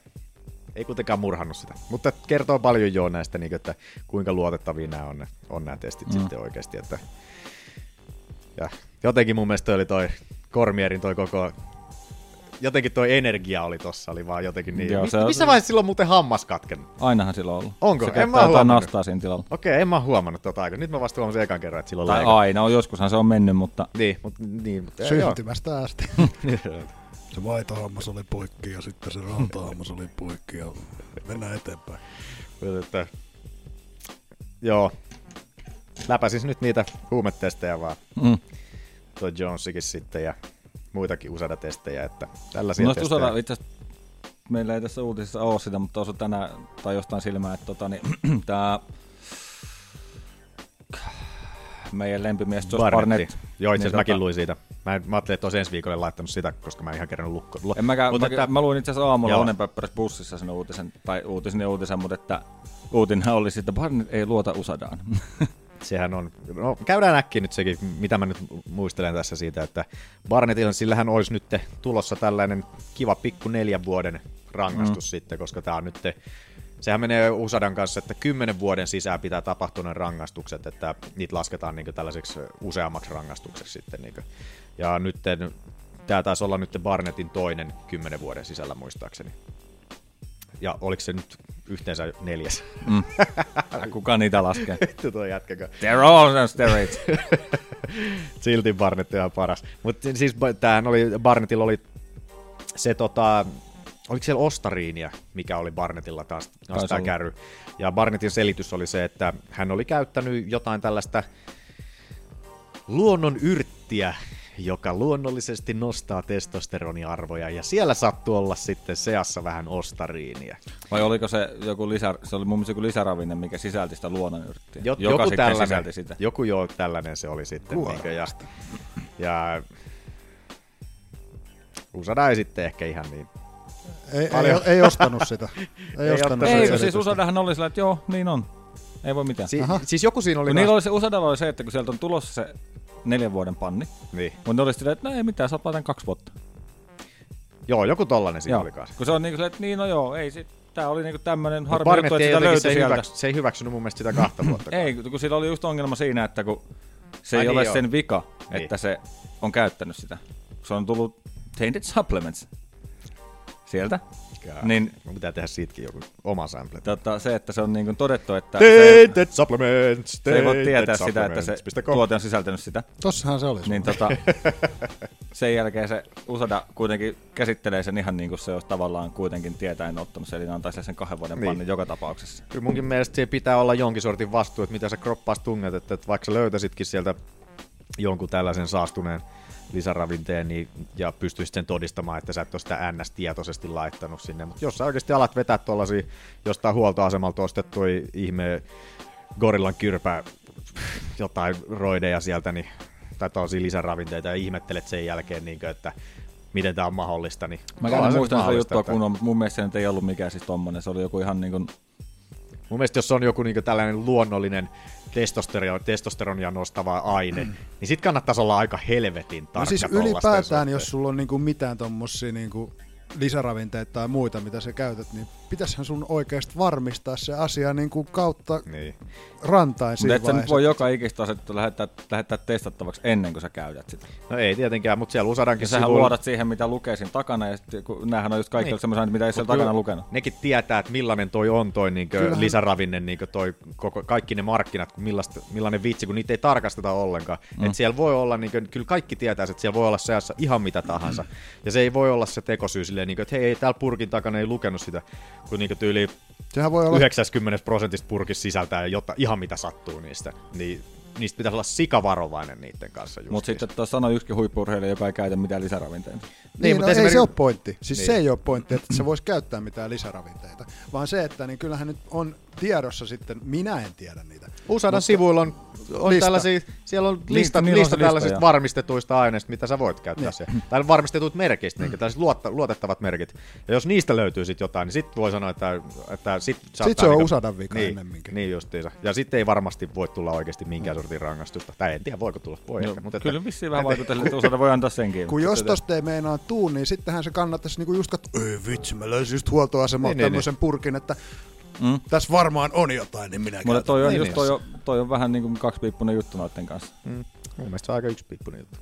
ei kuitenkaan murhannut sitä. Mutta kertoo paljon jo näistä, niin että kuinka luotettavia nämä on, on nämä testit mm. sitten oikeasti. Että... Ja jotenkin mun mielestä oli toi Kormierin toi koko jotenkin toi energia oli tossa, oli vaan jotenkin niin. Joo, se on- missä vaiheessa silloin muuten hammas katkennut? Ainahan sillä on ollut. Onko? Se En mä huomannut. nastaa siinä tilalla. Okei, en mä huomannut tota aikaa. Nyt mä vasta huomasin ekan kerran, että silloin Tai aina on, joskushan se on mennyt, mutta Niin, mutta niin, mutta joo. Syntymästä asti. Se vaitohammas oli poikki ja sitten se rautahammas oli poikki ja mennään eteenpäin. Mutta että, joo. Läpäsis nyt niitä huumetestejä vaan. mm. Toi Jonesikin sitten ja muitakin USADA-testejä, että tällaisia Noista testejä. Usada itse meillä ei tässä uutisissa ole sitä, mutta osui tänään tai jostain silmää, että tota, niin, tämä meidän lempimies Josh Barnett. Barnetti. Joo, itse asiassa niin mäkin tota- luin siitä. Mä, en- mä ajattelin, että olisi ensi viikolle laittanut sitä, koska mä en ihan kerran lukko. En mäkään, Mutta mä, että- mä, luin itse asiassa aamulla Joo. Onen Pepperes bussissa sen uutisen, tai uutisen ja uutisen, mutta että uutinen oli sitten, että Barnett ei luota Usadaan. Sehän on, no käydään äkkiä nyt sekin, mitä mä nyt muistelen tässä siitä, että Barnettilla, sillähän olisi nyt tulossa tällainen kiva pikku neljän vuoden rangaistus mm. sitten, koska tämä on nyt, sehän menee Usadan kanssa, että kymmenen vuoden sisään pitää tapahtua ne rangaistukset, että niitä lasketaan niin tällaiseksi useammaksi rangaistukseksi sitten. Niin ja nyt tämä taisi olla nyt Barnettin toinen kymmenen vuoden sisällä muistaakseni. Ja oliko se nyt yhteensä neljäs? Mm. Kuka niitä laskee? Vittu tuo jätkäkö. They're all on steroids. Silti Barnett on ihan paras. Mutta siis tämähän oli, Barnettilla oli se tota, oliko siellä ostariinia, mikä oli Barnettilla taas, taas tämä kärry. Ja Barnettin selitys oli se, että hän oli käyttänyt jotain tällaista luonnon yrttiä, joka luonnollisesti nostaa testosteroniarvoja, ja siellä sattui olla sitten seassa vähän ostariinia. Vai oliko se joku lisä, se oli mun mielestä joku lisäravinne, mikä sisälti sitä luonnonyrttiä, Jo, joka joku sitten tällainen, sisälti sitä. Joku joo, tällainen se oli sitten. Niinkö, ja, ja Usada ei sitten ehkä ihan niin. Ei, ei, Paljon. ei, ostanut sitä. Ei, Ei ostanut ottanut sitä Ei, siis Usadahan oli sillä, että joo, niin on. Ei voi mitään. Si- siis joku siinä oli... Niillä oli se, Usadalla oli se, että kun sieltä on tulossa se neljän vuoden panni, Niin. mutta ne oli silleen, että no ei mitään, saat laitan kaksi vuotta. Joo, joku tollanen siinä Joo. oli kanssa. Kun se on niinku silleen, että niin no joo, ei sit, tää oli niinku tämmönen harmi Barnett juttu, että sitä löytyi se, ei sieltä. hyväks, se ei hyväksynyt mun mielestä sitä kahta vuotta. Ei, kun sillä oli just ongelma siinä, että kun se Ai ei niin ole joo. sen vika, Niin. että se on käyttänyt sitä. Se on tullut tainted supplements sieltä. Niin Mun pitää tehdä siitäkin joku oma sample. tota, se, että se on niin todettu, että se, Tainted supplements, se ei voi tietää sitä, että se tuote on sisältänyt sitä. Tossahan se oli. Niin tota, sen jälkeen se Usada kuitenkin käsittelee sen ihan niin kuin se olisi tavallaan kuitenkin tietäen ottanut sen, eli antaa sille sen kahden vuoden Niin. pannin joka tapauksessa. Kyllä munkin mielestä siihen pitää olla jonkin sortin vastuu, että mitä sä kroppaas tunget, että, että vaikka sä löytäisitkin sieltä jonkun tällaisen saastuneen lisäravinteen niin, ja pystyisit sen todistamaan, että sä et ole sitä NS tietoisesti laittanut sinne. Mutta jos sä oikeasti alat vetää tuollaisia jostain huoltoasemalta ostettuja ihme gorillan kyrpä jotain roideja sieltä, niin, tai tosi lisäravinteita ja ihmettelet sen jälkeen, niin kuin, että miten tämä on mahdollista. Niin Mä se muistan sitä juttua että- kunnolla, mutta mun mielestä se nyt ei ollut mikään siis tommonen. Se oli joku ihan niin kuin, Mun mielestä jos on joku niinku tällainen luonnollinen testosteron, testosteronia nostava aine, mm. niin sit kannattaisi olla aika helvetin tarkka No siis ylipäätään, jos sulla on niinku mitään tommosia niinku lisäravinteita tai muita, mitä sä käytät, niin pitäisihän sun oikeasti varmistaa se asia niinku kautta Niin. rantain mutta siinä et sä nyt vaiheessa. voi joka ikistä asetta lähettää, lähettää testattavaksi ennen kuin sä käytät sitä. No ei tietenkään, mutta siellä Usadankin Ja sähän sivuilla- luodat siihen, mitä lukee siinä takana, ja sit, kun näähän on just kaikki Niin. niin. semmoisia, mitä ei siellä takana kyllä lukenut. Nekin tietää, että millainen toi on toi niinkö Kyllähän- lisäravinne, niinkö toi koko, kaikki ne markkinat, kun millaista, millainen vitsi, kun niitä ei tarkasteta ollenkaan. Mm. Et siellä voi olla, niinkö, kyllä kaikki tietää, että siellä voi olla seassa ihan mitä tahansa. Ja se ei voi olla se tekosyy silleen, niinkö, että hei, ei täällä purkin takana ei lukenut sitä, kun niinkö tyyli Sehän voi olla 90 prosentista purkissa sisältää jotta, ihan mitä sattuu niistä. Niin niistä pitäisi olla sikavarovainen niiden kanssa. Mutta sitten tuossa sanoi yksikin huippuurheilija, joka ei käytä mitään lisäravinteita. Niin, niin mut no, ei esimerkiksi- se ole pointti. Siis Niin. niin. se ei ole pointti, että se voisi käyttää mitään lisäravinteita. Vaan se, että niin kyllähän nyt on tiedossa sitten, minä en tiedä niitä. Usadan Mutta- sivuilla on, on Lista. tällaisia, siellä on lista, niillä on lista, lista, tällaisista varmistetuista aineista, mitä sä voit käyttää Niin. siellä. Tai varmistetut merkeistä, niin, tällaiset luotta, luotettavat merkit. Ja jos niistä löytyy sitten jotain, niin sitten voi sanoa, että, että sit saattaa Sit se on niinku- Usadan vika niin, ennemminkin. Niin justiinsa. Ja sitten ei varmasti voi tulla oikeasti minkään sortin rangaistusta. Tai en tiedä, voiko tulla. Voi ehkä, mutta Kyllä vissiin vähän vaikuttaa, että Usada voi antaa senkin. Kun jos tosta ei meinaa tuu, niin sittenhän se kannattaisi niinku just katsoa, ei vitsi, mä löysin just huoltoasemalta Niin, niin, tämmöisen purkin, että Mm. tässä varmaan on jotain, niin minä Mutta toi on, Niin, just toi, on, toi on vähän niin kuin kaksipiippunen juttu noiden kanssa. Mm. Mun mielestä se on aika yksipiippunen juttu.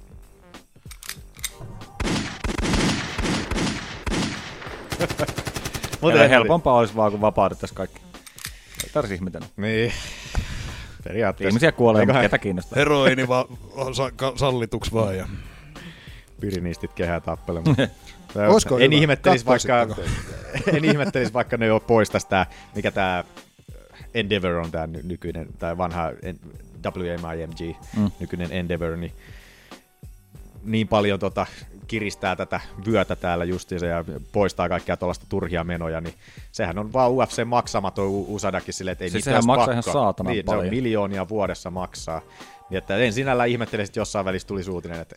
Mutta ei- helpompaa olisi vaan, kun vapautettaisiin kaikki. Ei tarvitsisi ihmetellä. Niin. Periaatteessa. Ihmisiä kuolee, Eiköhän ketä kiinnostaa. Heroini va- sa- ka- sallituksi vaan. Ja. Pirinistit kehää tappelemaan. Olisiko en hyvä? ihmettelis vaikka, en ihmettelis vaikka ne jo poistais tää, mikä tää Endeavor on ny- nykyinen, tai vanha WMIMG, Mm. nykyinen Endeavor, niin niin paljon tota, kiristää tätä vyötä täällä justiinsa ja poistaa kaikkia tuollaista turhia menoja, niin sehän on vaan UFC maksamaton Usadakin silleen, että ei Siis olisi maksaa pakko. ihan saatanan niin, se on paljon. miljoonia vuodessa maksaa. Niin että en sinällään ihmettele, että jossain välissä tuli uutinen, että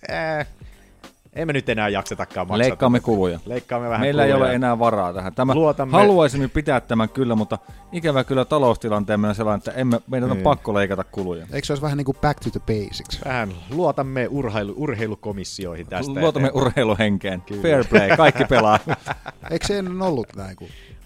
ee, emme nyt enää jaksetakaan maksaa. Leikkaamme kuluja. Leikkaamme vähän Meillä ei kuluja. ole enää varaa tähän. Tämä Luotamme- haluaisimme pitää tämän kyllä, mutta ikävä kyllä taloustilanteemme on sellainen, että emme, meidän on Niin. pakko leikata kuluja. Eikö se olisi vähän niin kuin back to the basics? Vähän luotamme urheilu, urheilukomissioihin tästä. Luotamme eteenpäin. urheiluhenkeen. Kyllä. Fair play, kaikki pelaa. Eikö se ennen ollut näin?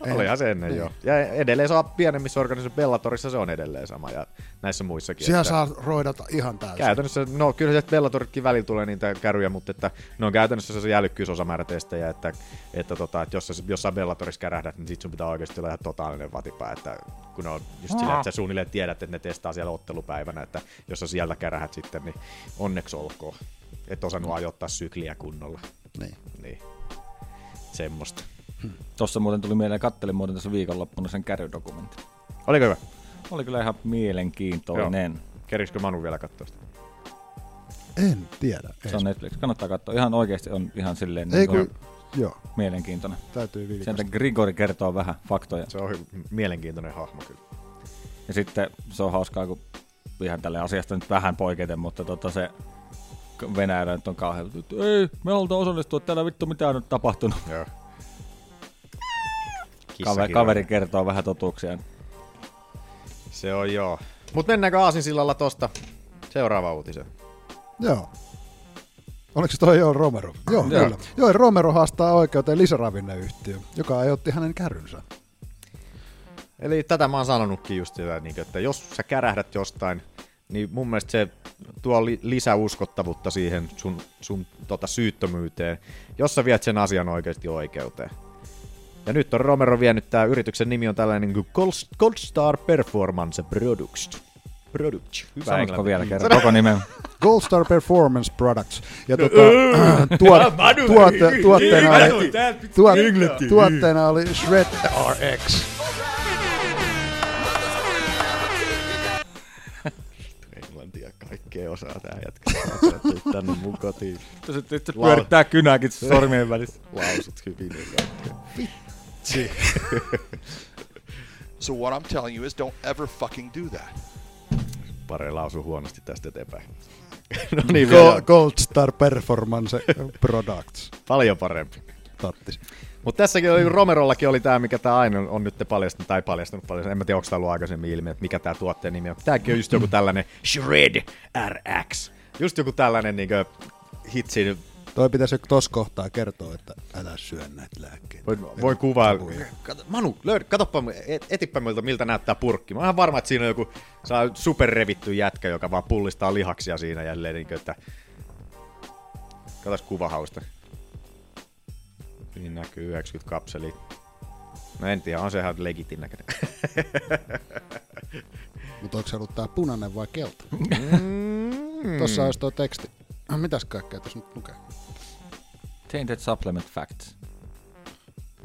Kuin... Olihan se ennen Niin. jo. Ja edelleen se on pienemmissä organisaatioissa, Bellatorissa se on edelleen sama ja näissä muissakin. Siellä että- saa roidata ihan täysin. Käytännössä, no kyllä se Bellatoritkin välillä tulee niitä käryjä, mutta että ne on käytännössä se älykkyysosamäärätestejä, että, että, tota, että jos sä jossain Bellatorissa kärähdät, niin sit sun pitää oikeasti olla ihan totaalinen vatipää, että kun on just silleen, että sä suunnilleen tiedät, että ne testaa siellä ottelupäivänä, että jos sä sieltä kärähät sitten, niin onneksi olkoon. Et osannut ajoittaa sykliä kunnolla. Niin. Niin. Semmosta. Tuossa muuten tuli mieleen, kattelin muuten tässä viikonloppuna sen kärydokumentin. Oliko hyvä? Oli kyllä ihan mielenkiintoinen. Keriskö Manu vielä katsoa sitä? En tiedä. Se on Netflix. Kannattaa katsoa. Ihan oikeasti on ihan silleen Ei niin kun, joo, mielenkiintoinen. täytyy vilkaista. Sieltä Grigori kertoo vähän faktoja. Se on hy- mielenkiintoinen hahmo kyllä. Ja sitten se on hauskaa, kun ihan tälle asiasta nyt vähän poiketen, mutta tota se Venäjällä nyt on kauhean, että ei, me halutaan osallistua, täällä vittu mitään on nyt tapahtunut. Joo. Kaveri, kaveri kertoo vähän totuuksia. Se on joo. Mut mennäänkö Aasinsillalla tosta seuraava uutiseen? Joo. Oliko se toi Joel Romero? Joo, Joo. kyllä. Joel Romero haastaa oikeuteen lisäravinneyhtiö, joka aiheutti hänen kärynsä. Eli tätä mä oon sanonutkin just sitä, niin, että jos sä kärähdät jostain, niin mun mielestä se tuo li- lisäuskottavuutta siihen sun, sun tota, syyttömyyteen, jos sä viet sen asian oikeasti oikeuteen. Ja nyt on Romero vienyt tää yrityksen nimi on tällainen kuin Gold, Gold Star Performance Products. Product. Hyvä Sanotko vielä kerran koko nimen? Gold Star Performance Products. Ja tuota, tuot, tuote, tuotteena, oli, tuot, tuotteena oli Shred RX. Englantia kaikkea osaa tää jätkä. Tänne mun kotiin. Pyörittää kynääkin sormien välissä. Lausut hyvin ja kaikkea. So what I'm telling you is don't ever fucking do that. Pare lausuu huonosti tästä eteenpäin. no niin, Go. Gold Star Performance Products. Paljon parempi. Tattis. Mutta tässäkin oli, Romerollakin oli tämä, mikä tämä aina on, nyt paljastunut, tai paljastunut paljon. En mä tiedä, onko tämä ollut aikaisemmin ilmi, että mikä tämä tuotteen nimi on. Tämäkin on just joku tällainen Shred RX. Just joku tällainen niin hitsi. Toi pitäisi tuossa kohtaa kertoa, että älä syö näitä lääkkeitä. Voin, voin kuvailla. Kato, Manu, löydä, katoppa, et, etipä miltä, miltä näyttää purkki. Mä oon ihan varma, että siinä on joku saa superrevitty jätkä, joka vaan pullistaa lihaksia siinä jälleen. Niin kuin, että... Katos kuvahausta. Siinä näkyy 90 kapseli. No en tiedä, on se ihan legitin näköinen. Mutta onko se ollut tää punainen vai kelta? Mm. Tossa olisi tuo teksti. Ah, Mitäs kaikkea tässä nyt lukee? Tainted Supplement Facts.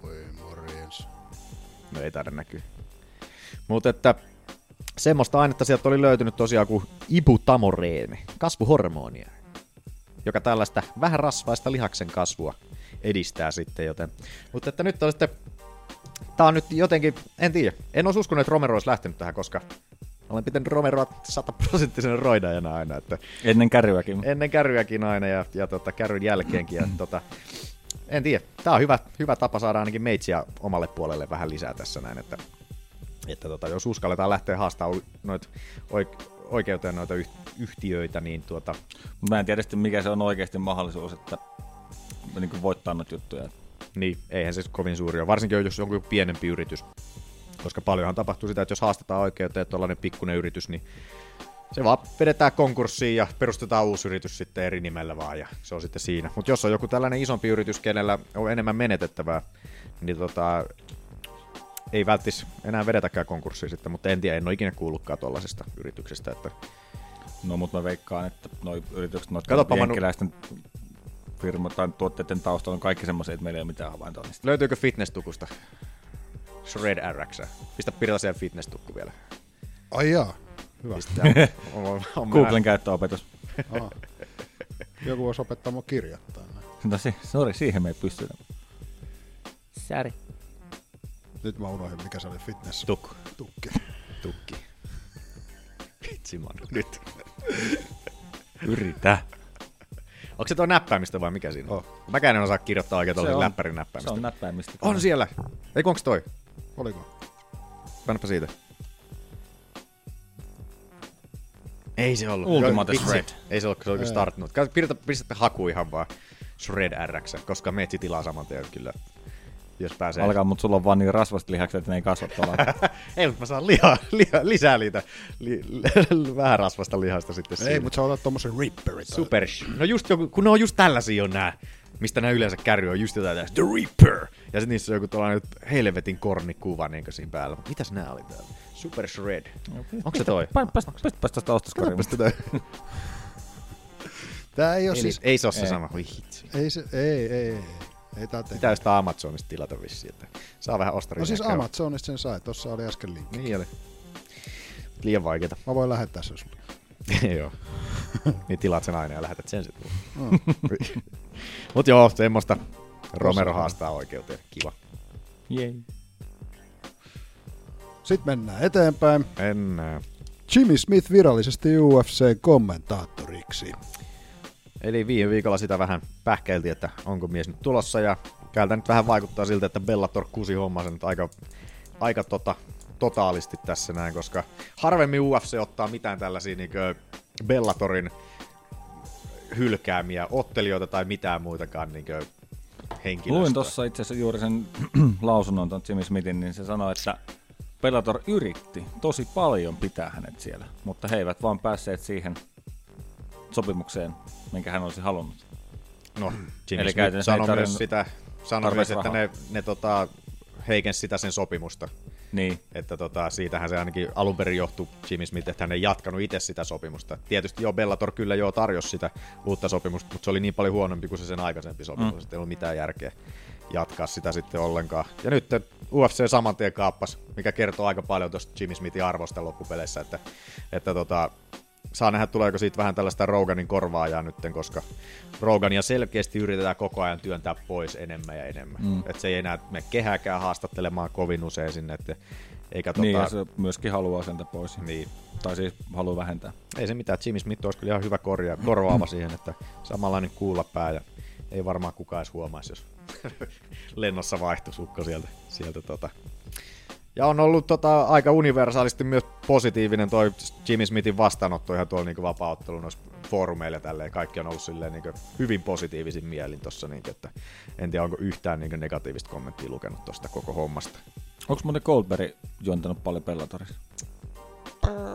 Voi morjens. No ei taida näkyä. Mutta että semmoista ainetta sieltä oli löytynyt tosiaan kuin ibutamoreeni, kasvuhormonia, joka tällaista vähän rasvaista lihaksen kasvua edistää sitten, joten... Mutta että nyt on sitten... Tää on nyt jotenkin, en tiedä, en olisi uskonut, että Romero olisi lähtenyt tähän, koska olen pitänyt Romeroa sataprosenttisen roidajana aina, että Ennen kärryäkin. ennen kärryäkin aina ja, ja tota, kärryn jälkeenkin. Ja, tota, en tiedä, tämä on hyvä, hyvä tapa saada ainakin meitsiä omalle puolelle vähän lisää tässä näin, että, että tota, jos uskalletaan lähteä haastamaan noit oik, oikeuteen noita yh, yhtiöitä, niin tuota, Mä en tiedä sitten, mikä se on oikeasti mahdollisuus, että niin voittaa noita juttuja. niin eihän se kovin suuri ole, varsinkin jos on joku pienempi yritys, koska paljonhan tapahtuu sitä, että jos haastetaan oikeuteen tuollainen pikkuinen yritys, niin se vaan vedetään konkurssiin ja perustetaan uusi yritys sitten eri nimellä vaan ja se on sitten siinä. Mutta jos on joku tällainen isompi yritys, kenellä on enemmän menetettävää, niin tota, ei välttis enää vedetäkään konkurssiin sitten, mutta en tiedä, en ole ikinä kuullutkaan tuollaisesta yrityksestä. Että... No, mutta mä veikkaan, että noi yritykset, noita Manu- jenkkiläisten firma tai tuotteiden taustalla on kaikki semmoisia, että meillä ei ole mitään havaintoa niistä. Löytyykö fitness-tukusta? Shred RX. Pistä Pirta siihen fitness-tukku vielä. Ai jaa. Hyvä. Pistää. on, on, on, Googlen käyttöopetus. Aha. Joku voisi opettaa mua kirjoittaa. No se, sori, siihen me ei pystytä. Säri. Nyt mä unohdin, mikä se oli fitness. Tukku. Tukki. Tukki. Vitsi Manu, nyt. Yritä. Onko se tuo näppäimistö vai mikä siinä on? Oh. Mäkään en osaa kirjoittaa oikein Se tuollaisen on- läppärin Se näppäimistä. on näppäimistä. On siellä. Ei onks toi? Oliko? Kannapa siitä. Ei se ollut. Ultimate Vitsi. Shred. Ei se ollut, kun se oli startnut. Pistätte haku ihan vaan Shred RX, koska metsi tilaa saman tien kyllä. Jos pääsee. Alkaa, mutta sulla on vaan niin rasvasta lihakset, että ne ei kasva tuolla. Ei, mutta mä saan liha, liha, lisää niitä li, li, vähän rasvasta lihasta sitten Ei, siinä. mutta sä otat tommosen ripperin. Super. No just joku, kun ne on just tällaisia on nää, mistä nämä yleensä kärry on just jotain The Reaper. Ja sitten niissä on joku tuollainen helvetin kornikuva niin siinä päällä. Mitäs nää oli täällä? Super Shred. Onko se toi? Päästä tästä ostoskoriin. Tää ei oo Ei, siis... ei se oo se Ei. sama. Oi hitsi. Ei se, ei, ei, ei. Ei tää tee. Pitää sitä Amazonista tilata vissiin, että saa vähän ostaria. No siis Amazonista sen sai, tossa oli äsken linkki. Niin oli. Liian vaikeeta. Mä voin lähettää sen sulle. joo. niin tilaat sen aina ja lähetät sen sitten. Mm. Mut joo, semmoista. Romero haastaa oikeuteen. Kiva. Jei. Sitten mennään eteenpäin. Mennään. Jimmy Smith virallisesti UFC-kommentaattoriksi. Eli viime viikolla sitä vähän pähkäiltiin, että onko mies nyt tulossa ja käältä nyt vähän vaikuttaa siltä, että Bellator kusi homma sen aika, aika tota, totaalisti tässä näin, koska harvemmin UFC ottaa mitään tällaisia niin Bellatorin hylkäämiä ottelijoita tai mitään muitakaan niin henkilöstöä. Luin tuossa itse asiassa juuri sen lausunnon tuon Jimmy Smithin, niin se sanoi, että Bellator yritti tosi paljon pitää hänet siellä, mutta he eivät vaan päässeet siihen sopimukseen, minkä hän olisi halunnut. No, Jimmy Eli Smith sanoi myös sitä, sanoi myös, että rahaa. ne, ne tota, heikensi sitä sen sopimusta. Niin. Että tota, siitähän se ainakin alun perin johtui Jimmy Smith, että hän ei jatkanut itse sitä sopimusta. Tietysti jo Bellator kyllä jo tarjosi sitä uutta sopimusta, mutta se oli niin paljon huonompi kuin se sen aikaisempi sopimus, Mm. että ei ollut mitään järkeä jatkaa sitä sitten ollenkaan. Ja nyt UFC saman tien kaappas, mikä kertoo aika paljon tuosta Jimmy Smithin arvosta loppupeleissä, että, että tota, saa nähdä tuleeko siitä vähän tällaista Roganin korvaajaa nytten, koska Rogania selkeästi yritetään koko ajan työntää pois enemmän ja enemmän. Mm. Että se ei enää me kehääkään haastattelemaan kovin usein sinne, että eikä tota, Niin, ja se myöskin haluaa sentä pois. Niin. Tai siis haluaa vähentää. ei se mitään, Jimmy Smith olisi kyllä ihan hyvä korjaa, korvaava siihen, että samanlainen kuulapää ja ei varmaan kukaan edes huomaisi, jos lennossa vaihtuisi sieltä. sieltä tota. Ja on ollut tota, aika universaalisti myös positiivinen toi Jimmy Smithin vastaanotto ihan tuolla niin vapaaottelun noissa foorumeilla ja tälleen. Kaikki on ollut silleen niin hyvin positiivisin mielin tossa, niin että en tiedä onko yhtään niin negatiivista kommenttia lukenut tuosta koko hommasta. Onko muuten Goldberg juontanut paljon Bellatorissa?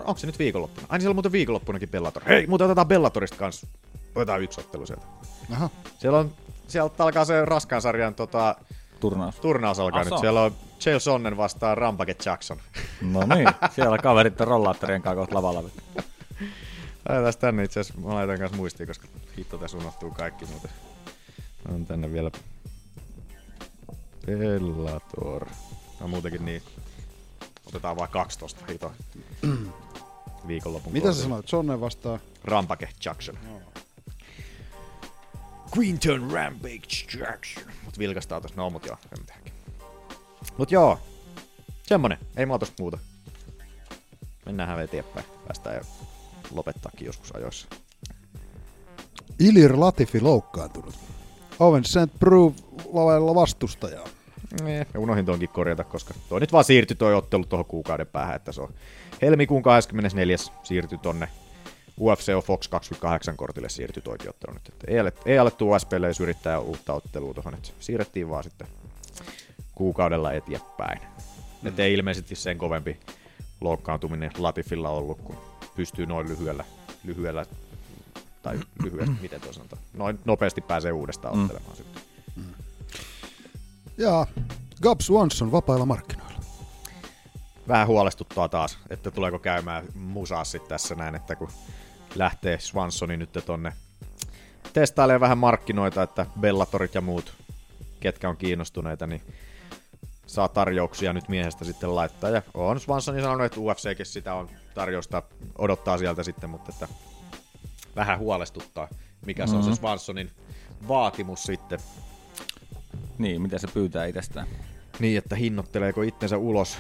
Onko se nyt viikonloppuna? Ai niin siellä on muuten viikonloppunakin Bellator. Hei, muuten otetaan Bellatorista kanssa. Otetaan yksi ottelu sieltä. Aha. Siellä on, sieltä alkaa se raskaan sarjan tota, Turnaus. turnaus alkaa Ah, nyt. Siellä on Chael Sonnen vastaan Rampage Jackson. No niin, siellä kaverit on rollaattorien kanssa kohta lavalla. Laitetaan tänne itse asiassa, mä laitan kanssa muistiin, koska hitto tässä unohtuu kaikki muuten. On tänne vielä Bellator. No muutenkin niin. Otetaan vaan 12 hito. Viikonlopun Mitä sä sanoit? Sonne vastaa? Rampage Jackson. Quinton Rampage Jackson. Mut vilkastaa tossa. No mut joo, ei mitäänkään. Mut joo. Semmonen. Ei mua tosta muuta. Mennään eteenpäin. Päästään jo lopettaakin joskus ajoissa. Ilir Latifi loukkaantunut. Owen St. Prove lavella vastustajaa. Nee, ja unohdin tonkin korjata, koska toi nyt vaan siirtyi toi ottelu tuohon kuukauden päähän, että se on helmikuun 24. siirtyi tonne UFC on Fox 28 kortille siirtyi toikin ottelu nyt. Että ei, ale, ei alettu USPlle edes yrittää uutta ottelua tuohon, että siirrettiin vaan sitten kuukaudella eteenpäin. Mm. Että ei ilmeisesti sen kovempi loukkaantuminen Latifilla ollut, kun pystyy noin lyhyellä, lyhyellä tai lyhyesti, miten tuo sanotaan, noin nopeasti pääsee uudestaan Mm. ottelemaan sitten. Ja Gab Swanson vapailla markkinoilla. vähän huolestuttaa taas, että tuleeko käymään musaa sitten tässä näin, että kun lähtee Swansoni nyt tonne testailee vähän markkinoita, että Bellatorit ja muut, ketkä on kiinnostuneita, niin saa tarjouksia nyt miehestä sitten laittaa. Ja on Swansoni sanonut, että UFCkin sitä on tarjousta, odottaa sieltä sitten, mutta että vähän huolestuttaa. mikä se on Mhm. se Swansonin vaatimus sitten. Niin, mitä se pyytää itsestään. Niin, että hinnoitteleeko itsensä ulos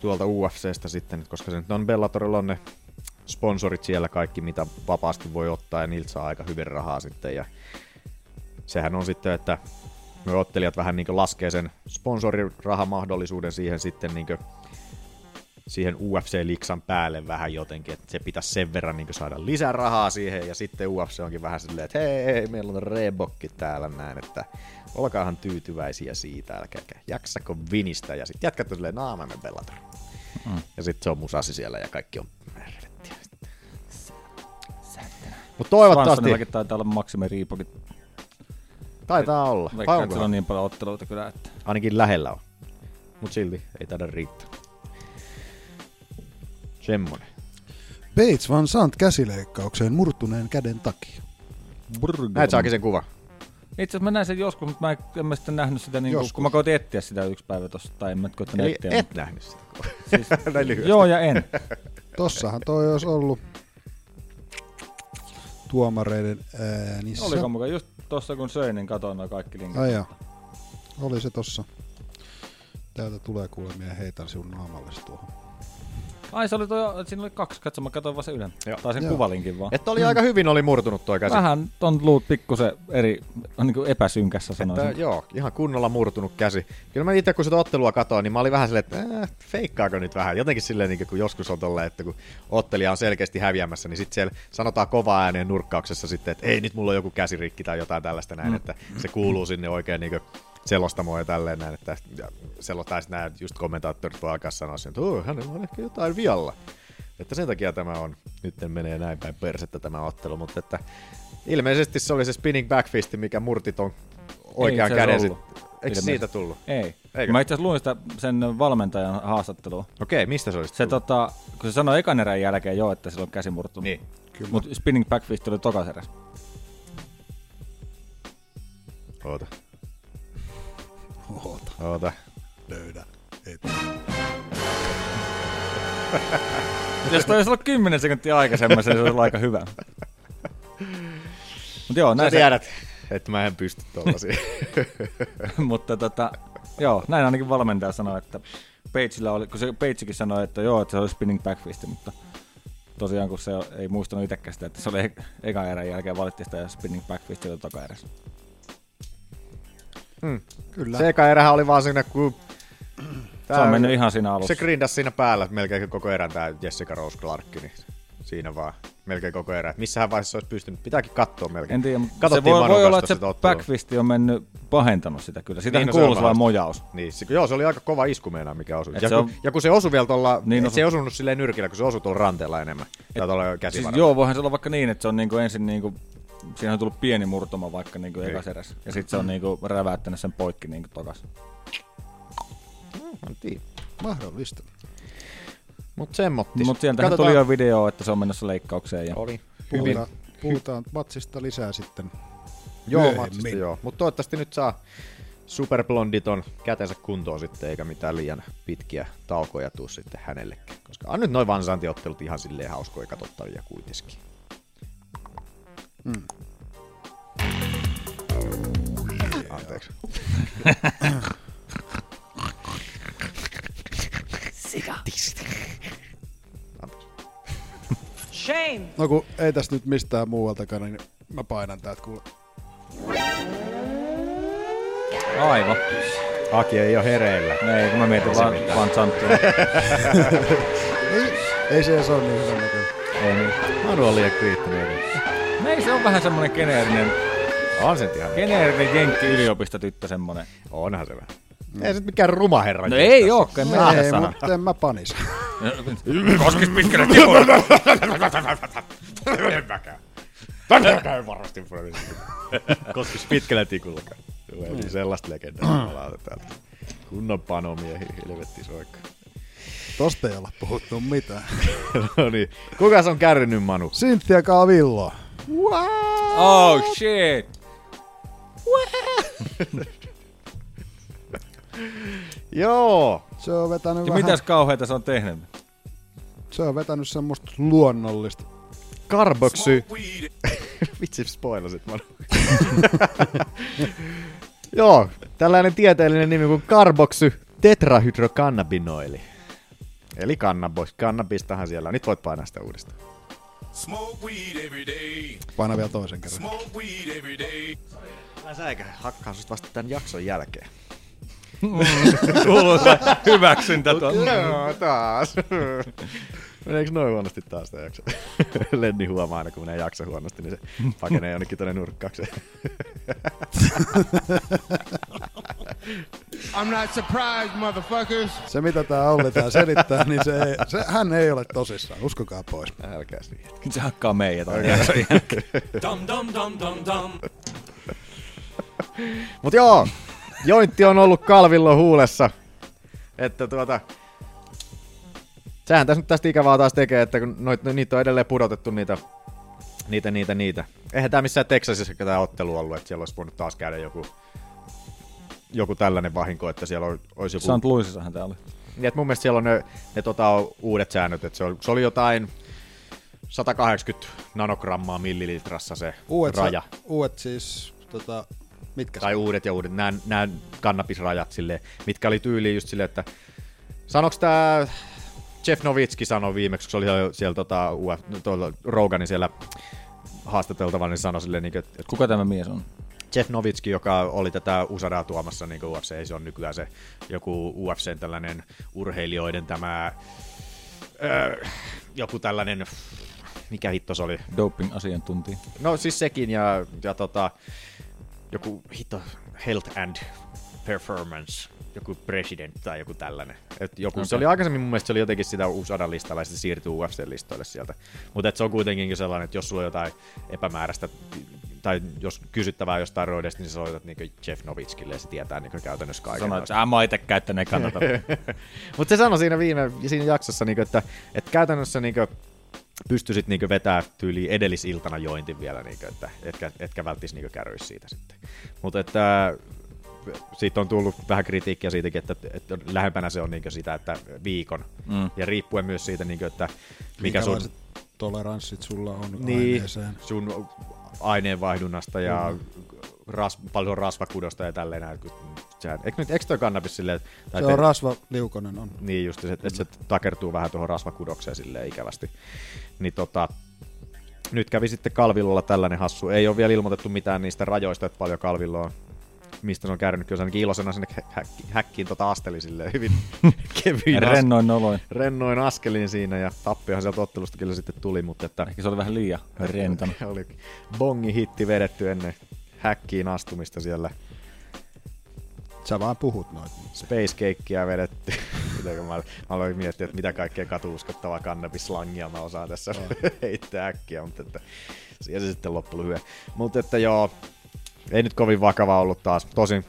tuolta UFCstä sitten, koska se nyt on Bellatorilla on ne sponsorit siellä kaikki, mitä vapaasti voi ottaa ja niiltä saa aika hyvin rahaa sitten ja sehän on sitten, että me ottelijat vähän niin laskee sen sponsorirahamahdollisuuden siihen sitten niin siihen UFC-liksan päälle vähän jotenkin, että se pitäisi sen verran niin saada lisää rahaa siihen, ja sitten UFC onkin vähän silleen, että hei, hei meillä on Reebokki täällä näin, että olkaahan tyytyväisiä siitä, älkääkä jaksako vinistä, ja sitten jatkatte silleen, naama me Bellator. Mm. Ja sitten se on musasi siellä, ja kaikki on. Mutta toivottavasti, taitaa olla Maxime Riipokit. taitaa olla. Vaikka onko? on niin paljon otteluita kyllä, että... Ainakin lähellä on. Mutta silti ei taida riittää. Semmonen. Bates Van Sant käsileikkaukseen murtuneen käden takia. Näet saakin sen kuva. Itse asiassa mä näin sen joskus, mutta mä en, en mä sitten nähnyt sitä, niin Joskus. kun mä koitin etsiä sitä yksi päivä tossa, tai en mä koittanut Eli etsiä. et mutta- nähnyt sitä. Siis, joo ja en. Tossahan toi olisi ollut tuomareiden äänissä. Oliko mukaan just tossa kun söin, niin katoin noin kaikki linkit. Ai. Oli se tossa. Täältä tulee kuulemia heitän sinun naamalle tuohon. Ai se oli toi, siinä oli kaksi, katso mä katsoin vaan sen yhden. Joo. Tai sen Joo. kuvalinkin vaan. Että oli aika hyvin oli murtunut toi käsi. Vähän on luut pikkusen eri, on niin kuin epäsynkässä sanoisin. Että, joo, ihan kunnolla murtunut käsi. Kyllä mä itse kun sitä ottelua katoin, niin mä olin vähän silleen, että äh, feikkaako nyt vähän. Jotenkin silleen, niin kun joskus on tolleen, että kun ottelija on selkeästi häviämässä, niin sitten siellä sanotaan kova ääneen nurkkauksessa sitten, että ei nyt mulla on joku käsirikki tai jotain tällaista näin, Mm. että se kuuluu sinne oikein niin selostamoon ja tälleen näin, että ja selostaa sitten nämä just kommentaattorit voi alkaa sanoa sen, että oh, hänellä on ehkä jotain vialla. Että sen takia tämä on, nyt menee näin päin persettä tämä ottelu, mutta että ilmeisesti se oli se spinning backfist, mikä murti ton oikean käden. Eikö ilmeisesti. siitä tullut? Ei. Eikö? Mä itse asiassa luin sitä sen valmentajan haastattelua. Okei, mistä se olisi Se tullut? tota, kun se sanoi ekan erän jälkeen jo, että sillä on käsi murtunut. Niin. Kyllä. Mutta spinning backfist oli tokas eräs. Oota, Oota, oota. löydä. Et. Jos toi olisi ollut 10 sekuntia aikaisemmassa, niin se olisi ollut aika hyvä. Mut joo, Sä näin se, tiedät, että mä en pysty tollasia. mutta tota, joo, näin ainakin valmentaja sanoi, että Pageillä oli, kun se Pagekin sanoi, että joo, että se oli spinning backfist, mutta tosiaan kun se ei muistanut itsekään sitä, että se oli e- ekan erän jälkeen valittiin sitä spinning backfist oli eräs. Kyllä. se eka erähän oli vaan siinä, kun... Se on mennyt ihan siinä alussa. Se grindas siinä päällä melkein koko erän tää Jessica Rose Clark, niin siinä vaan melkein koko erä. Et Missähän vaiheessa olisi pystynyt, pitääkin katsoa melkein. En tiedä, se voi, voi olla, että se sitä ottelua. backfist on mennyt pahentanut sitä kyllä. Siitä Niin, no kuuluisi vain mojaus. Niin, se, joo, se oli aika kova isku meinaa, mikä osui. Et Ja, se kun, on- ja kun se osui vielä tuolla, Niin osu- se ei osunut silleen nyrkillä, kun se osui tuolla ranteella enemmän. Tai tuolla Siis, joo, voihan se olla vaikka niin, että se on niinku ensin niinku, siinä on tullut pieni murtuma vaikka niinku Niin. ekas eräs. Ja sitten se on niinku räväyttänyt sen poikki niinku tokas. En tiedä. Mahdollista. Mut semmottis. Mutta sieltähän tuli jo video, että se on menossa leikkaukseen. Ja... Oli. Puhutaan, puhutaan matsista lisää sitten. Joo, matsista joo. Mutta toivottavasti nyt saa superblondit on kätensä kuntoon sitten, eikä mitään liian pitkiä taukoja tuu sitten hänellekään. Koska on nyt noin vansantiottelut ihan silleen hauskoja katsottavia kuitenkin. Mm. Anteeksi. Shame. No kun ei tästä nyt mistään muualtakaan, niin mä painan täältä kuule. Aivan. Aki ei ole hereillä. Ei, kun mä mietin vaan, vaan Santtia. Ei, ei se edes ole niin hyvä näköinen. Ei niin. Manu on liian kriittinen. Ei, se on vähän semmonen geneerinen, On se nyt ihan. geneerinen jenkki yliopistotyttö semmonen. Onhan se vähän. Ei se nyt mikään ruma herra. No ei tässä oo, en mä Ei, sanoa. mutta en mä panisi. Koskis pitkälle tikulle. Tänne käy varasti Koskis pitkällä tikullakaan. Tulee niin sellaista legendaa täältä. Kunnon panomiehi, helvetti soikka. Tosta ei olla puhuttu mitään. no niin. Kuka se on kärrynyt Manu? Cynthia Calvillo. Oh shit. Joo. Se on vetänyt Ja vähän, mitäs kauheita se on tehnyt? se on vetänyt semmoista luonnollista. Carboxy. Vitsi, spoilasit Manu. Joo, tällainen tieteellinen nimi kuin karboksy tetrahydrokannabinoili. Eli kannabis, kannabistahan siellä on. Nyt voit painaa sitä uudestaan. Paina vielä toisen kerran. Mä säikä hakkaan susta vasta tämän jakson jälkeen. Kuuluu se hyväksyntä tuolla. Joo, taas. Meneekö noin huonosti taas tämä jakso? Lenni huomaa aina, kun menee jakso huonosti, niin se pakenee jonnekin tuonne nurkkaukseen. I'm not surprised, motherfuckers. Se mitä tää Olli tää selittää, niin se, ei, se, hän ei ole tosissaan. Uskokaa pois. Älkää niin. Se hakkaa meidät. Dum dum dum dum dum. Mut joo, jointti on ollut kalvillo huulessa. Että tuota... Sehän tässä nyt tästä ikävää taas tekee, että kun noit, niitä on edelleen pudotettu niitä, niitä, niitä, niitä. Eihän tää missään Texasissa tämä ottelu ollut, että siellä olisi voinut taas käydä joku, joku tällainen vahinko, että siellä ol- olisi joku... St. Louisissahan tää oli. Niin, että mun mielestä siellä on ne, ne tota, uudet säännöt, että se oli, se oli jotain 180 nanogrammaa millilitrassa se Uudet, raja. Sa- uudet siis, tota, mitkä Tai uudet ja uudet, nämä, nämä kannabisrajat silleen, mitkä oli tyyliin just silleen, että sanoks tää Jeff Novitski sanoi viimeksi, kun se oli siellä, siellä tota, Uf, tuolla Roganin siellä haastateltavana, niin sanoi silleen, niin, että, että Kuka tämä mies on? Jeff Novitski, joka oli tätä USADaa tuomassa niin UFC, se on nykyään se joku UFCn tällainen urheilijoiden tämä öö, joku tällainen, mikä hitto se oli? Doping-asiantuntija. No siis sekin ja, ja tota, joku hitto health and performance, joku president tai joku tällainen. Et joku, okay. Se oli aikaisemmin mun mielestä se oli jotenkin sitä USADan listalla ja sitten siirtyi UFC-listoille sieltä. Mutta se on kuitenkin sellainen, että jos sulla on jotain epämääräistä tai jos kysyttävää jostain roidesta, niin sä soitat niin Jeff Novitskille ja se tietää niin käytännössä kaiken. Sanoit, että mä oon itse käyttänyt, ei kannata. Mutta se sanoi siinä viime siinä jaksossa, niin että, että käytännössä niin pystyisit niin vetää tyyli edellisiltana jointin vielä, niin kuin, että etkä, etkä välttis niin kärryisi siitä sitten. Mutta että siitä on tullut vähän kritiikkiä siitäkin, että, että lähempänä se on niin sitä, että viikon. Mm. Ja riippuen myös siitä, niin kuin, että mikä sun... Toleranssit sulla on Niin, aineeseen. sun aineenvaihdunnasta ja ras, paljon rasvakudosta ja tälleen Sehän, eikö, nyt, eikö kannabis silleen... tai Se te- on rasvaliukonen on. Niin just, että, että se takertuu vähän tuohon rasvakudokseen silleen ikävästi. Niin tota, nyt kävi sitten Kalvillolla tällainen hassu. Ei ole vielä ilmoitettu mitään niistä rajoista, että paljon Kalvillo on mistä se on käynyt, kyllä se ainakin ilosena sinne hä- häkkiin tota asteli silleen hyvin kevyin as- Rennoin noloin. rennoin askelin siinä ja tappiohan sieltä ottelusta kyllä sitten tuli, mutta että... Ehkä se oli vähän liian rentana. oli bongi hitti vedetty ennen häkkiin astumista siellä. Sä vaan puhut noit. Space Cakeä vedetty. Mä, mä aloin miettiä, että mitä kaikkea katuuskottavaa kannabislangia mä osaan tässä heittää äkkiä, mutta että siihen se sitten loppu lyhyen. Mutta että joo, ei nyt kovin vakava ollut taas. Tosin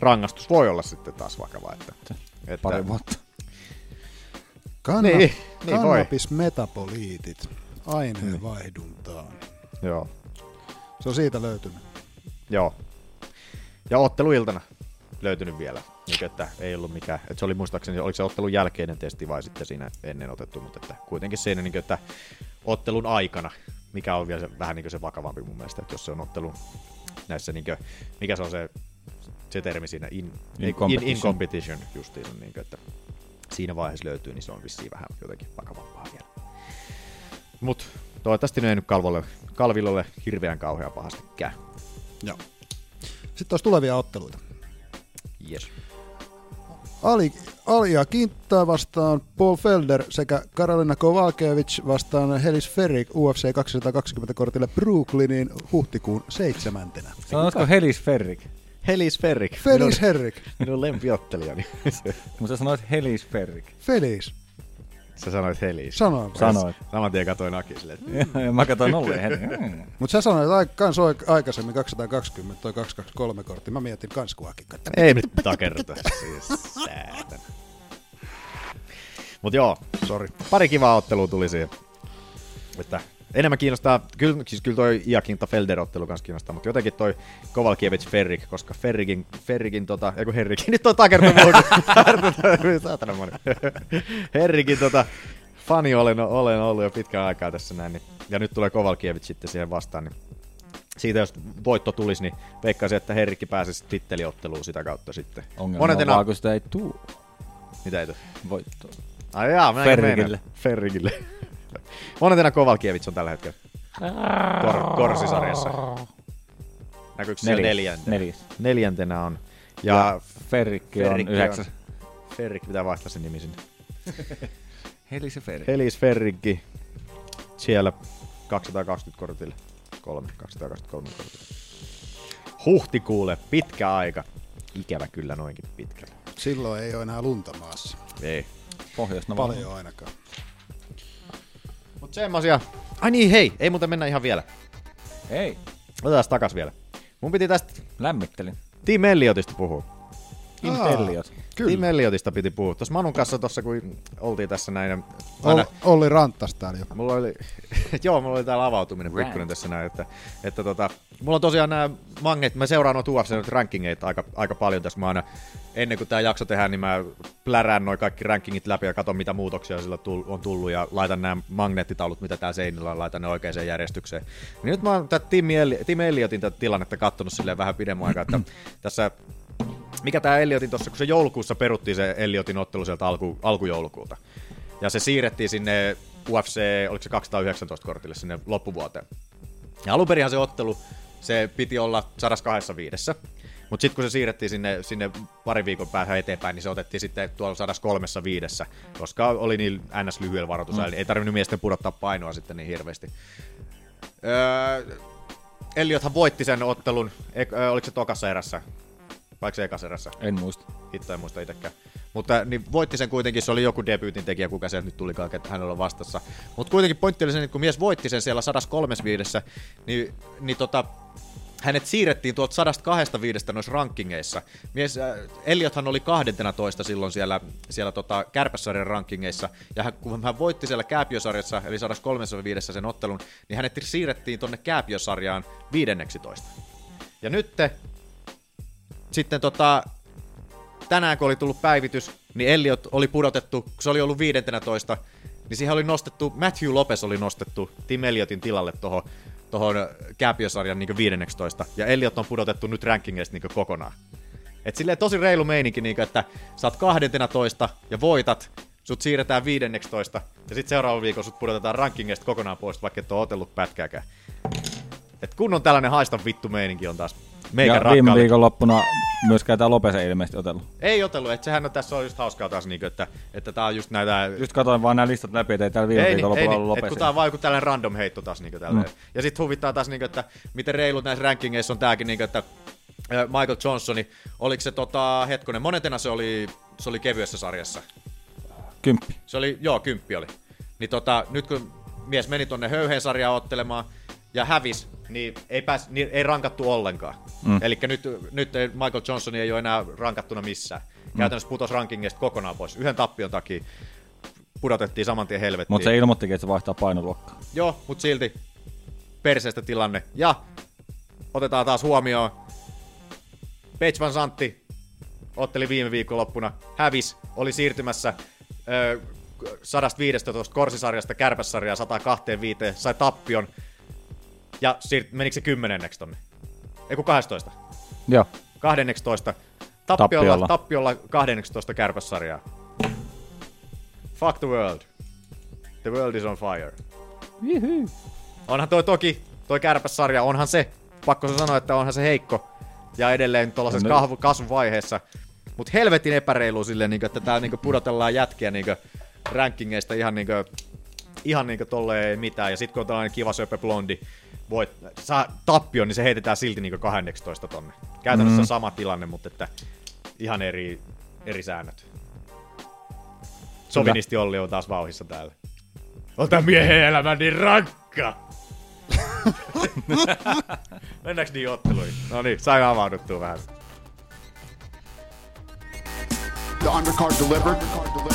rangaistus voi olla sitten taas vakava. Että, että Pari vuotta. Kanna- Niin, niin voi. kannabismetaboliitit aineenvaihduntaan. Joo. Se on siitä löytynyt. Joo. Ja otteluiltana löytynyt vielä. Niin, että ei ollut mikään. Että se oli muistaakseni, oliko se ottelun jälkeinen testi vai sitten siinä ennen otettu, mutta että kuitenkin siinä, niin, että ottelun aikana, mikä on vielä se, vähän niin se vakavampi mun mielestä, että jos se on ottelun näissä, niin kuin, mikä se on se, se termi siinä, in, In in, competition. in competition justiin, niin kuin, että siinä vaiheessa löytyy, niin se on vissiin vähän jotenkin vakavampaa vielä. Mut toivottavasti ne ei nyt Kalvolle, Kalvilolle hirveän kauhean pahasti käy. Joo. Sitten olisi tulevia otteluita. Yes. Ali, Alia Kintta vastaan Paul Felder sekä Karolina Kovalkiewicz vastaan Helis Ferrik UFC 220 kortille Brooklyniin huhtikuun seitsemäntenä. Sanoitko Helis Ferrik? Helis Ferrik. Felis Herrik. Minun lempiottelijani. Mutta sanoit Helis Ferrik. Felis. Sä sanoit Helis. Sanoin. Sanoit. Saman tien katsoin Aki silleen, että Ja mä katsoin Olleen heti. Mm. Mutta sä sanoit ai- kans oik- aikaisemmin 220, toi 223 kortti. Mä mietin kans kun Aki ei nyt takerruta. Siis säätän. Mut joo, Sorry. pari kivaa ottelua tuli siihen. Että enemmän kiinnostaa, kyllä, siis kyllä toi Iakinta Felder-ottelu kanssa kiinnostaa, mutta jotenkin toi Kovalkiewicz Ferrik, koska Ferrikin, Ferrikin tota, ei kun Herrikin, nyt on takertunut muuta. Saatana moni. Herrikin tota, fani olen, olen ollut jo pitkään aikaa tässä näin, niin, ja nyt tulee Kovalkiewicz sitten siihen vastaan, niin siitä jos voitto tulisi, niin veikkaisin, että Herrikki pääsisi titteliotteluun sitä kautta sitten. Ongelma Monetena- on vaan, kun sitä ei tuu Mitä ei tule? voittoa. Ai jaa, Ferrikille. Ferrikille. Monetena Kovalkiewicz on tällä hetkellä? Kor- korsisarjassa. Näkyykö Neljäs. neljäntenä? Neljäs. Neljäntenä on. Ja Ja, Ferrikki on yhdeksäs. Ferrik pitää vaihtaa sen nimi sinne. Helise Ferrikki. Helis Ferrikki. Siellä 220 kortille. Kolme, 223 kortille. Huhtikuulle, pitkä aika. Ikävä kyllä noinkin pitkällä. Silloin ei ole enää lunta maassa. Ei. pohjois Paljon ainakaan. Mut semmosia. Ai niin, hei, ei muuten mennä ihan vielä. Ei. Otetaan takas vielä. Mun piti tästä Lämmittelin. Team Elliotista puhua. Team Elliot. Kyllä. Team Elliotista piti puhua. Tuossa Manun kanssa tuossa, kun oltiin tässä näin. Aina, Ol- Olli Ranttas täällä jo. Mulla oli, joo, mulla oli täällä avautuminen Rant. pikkuinen tässä näin, että, että tota, mulla on tosiaan nämä magnet, mä seuraan noita UFC rankingeita aika, aika paljon tässä, mä aina, ennen kuin tämä jakso tehdään, niin mä plärään noin kaikki rankingit läpi ja katson mitä muutoksia sillä on tullut ja laitan nämä magneettitaulut, mitä tää seinillä on, laitan ne oikeaan järjestykseen. Niin nyt mä oon tätä Tim, Tim Elliotin tätä tilannetta kattonut silleen vähän pidemmän aikaa, että tässä mikä tämä Elliotin tuossa, kun se joulukuussa peruttiin se Elliotin ottelu sieltä alku, alkujoulukuuta. Ja se siirrettiin sinne UFC, oliko se 219 kortille sinne loppuvuoteen. Ja alun perinhän se ottelu, se piti olla 125. Mutta sitten kun se siirrettiin sinne, sinne pari viikon päähän eteenpäin, niin se otettiin sitten tuolla 135, koska oli niin ns. lyhyellä varoitusajalla, Mm. ei tarvinnut miesten pudottaa painoa sitten niin hirveästi. Öö, Elliothan voitti sen ottelun, oliko se tokassa erässä, vaikka se ekassa erässä? En muista. Hitto en muista itsekään. Mutta niin voitti sen kuitenkin, se oli joku debyytin tekijä, kuka se nyt tulikaan, että hänellä on vastassa. Mutta kuitenkin pointti oli se, että kun mies voitti sen siellä 135, niin, niin tota, hänet siirrettiin tuolta 125 noissa rankingeissa. Mies, äh, Elliothan oli 12 silloin siellä, siellä tota, kärpäsarjan rankingeissa, ja hän, kun hän voitti siellä kääpiösarjassa, eli 135 sen ottelun, niin hänet siirrettiin tonne kääpiösarjaan 15. Ja nyt sitten tota, tänään kun oli tullut päivitys, niin Elliot oli pudotettu, kun se oli ollut 15, niin siihen oli nostettu, Matthew Lopez oli nostettu Tim Elliotin tilalle tohon, tohon kääpiösarjan niin 15, ja Elliot on pudotettu nyt rankingeista niin kokonaan. Et silleen tosi reilu meininki, niin että sä oot 12 ja voitat, sut siirretään 15, ja sitten seuraavan viikon sut pudotetaan rankingeista kokonaan pois, vaikka et ole otellut pätkääkään. Et kunnon tällainen haista vittu meininki on taas meikän ja viime viikonloppuna myöskään tämä Lopes ei ilmeisesti otellut. Ei otellut, että sehän on tässä on just hauskaa taas, niin että, että tää on just näitä... Just katoin vaan nämä listat läpi, että ei täällä viime ei, niin, niin, ollut kun tää on vaan joku tällainen random heitto taas niin tälleen. Mm. Ja sit huvittaa taas niin että miten reilut näissä rankingeissa on tääkin niin että Michael Johnsoni, oliko se tota, hetkonen, monetena se oli, se oli kevyessä sarjassa. Kymppi. Se oli, joo, kymppi oli. Niin tota, nyt kun mies meni tonne höyheen sarjaan ottelemaan ja hävis, niin ei, pääs, niin ei rankattu ollenkaan. Mm. Eli nyt, nyt Michael Johnson ei ole enää rankattuna missään. Mm. Käytännössä putos rankingista kokonaan pois. Yhden tappion takia pudotettiin saman tien helvettiin. Mutta se ilmoittikin, että se vaihtaa painoluokkaa. Joo, mutta silti perseestä tilanne. Ja otetaan taas huomioon. Page Van Santti otteli viime viikonloppuna, hävis, oli siirtymässä ö, 115 korsisarjasta kärpässarjaa 125, sai tappion ja siirt- menikö se kymmenenneksi tonne? Ei kun 12. Joo. 12. Tappiolla, Tappiolla. tappiolla 12 kärpässarjaa. Fuck the world. The world is on fire. Juhu. Onhan toi toki, toi kärpässarja, onhan se, pakko se sanoa, että onhan se heikko. Ja edelleen tuollaisessa No, kasvuvaiheessa. Mutta helvetin epäreilu silleen, niin että tää niin pudotellaan jätkiä niin rankingeista ihan niin ihan niin tolleen ei mitään. Ja sit kun on tällainen kiva söpö blondi, voit, saa tappion, niin se heitetään silti niin 12 tonne. Käytännössä Mm. sama tilanne, mutta että ihan eri, eri säännöt. Sovinisti Olli on taas vauhissa täällä. Tää miehen elämä niin rankka! Mennäänkö niin otteluihin? No niin, sain avauduttua vähän. The undercard delivered.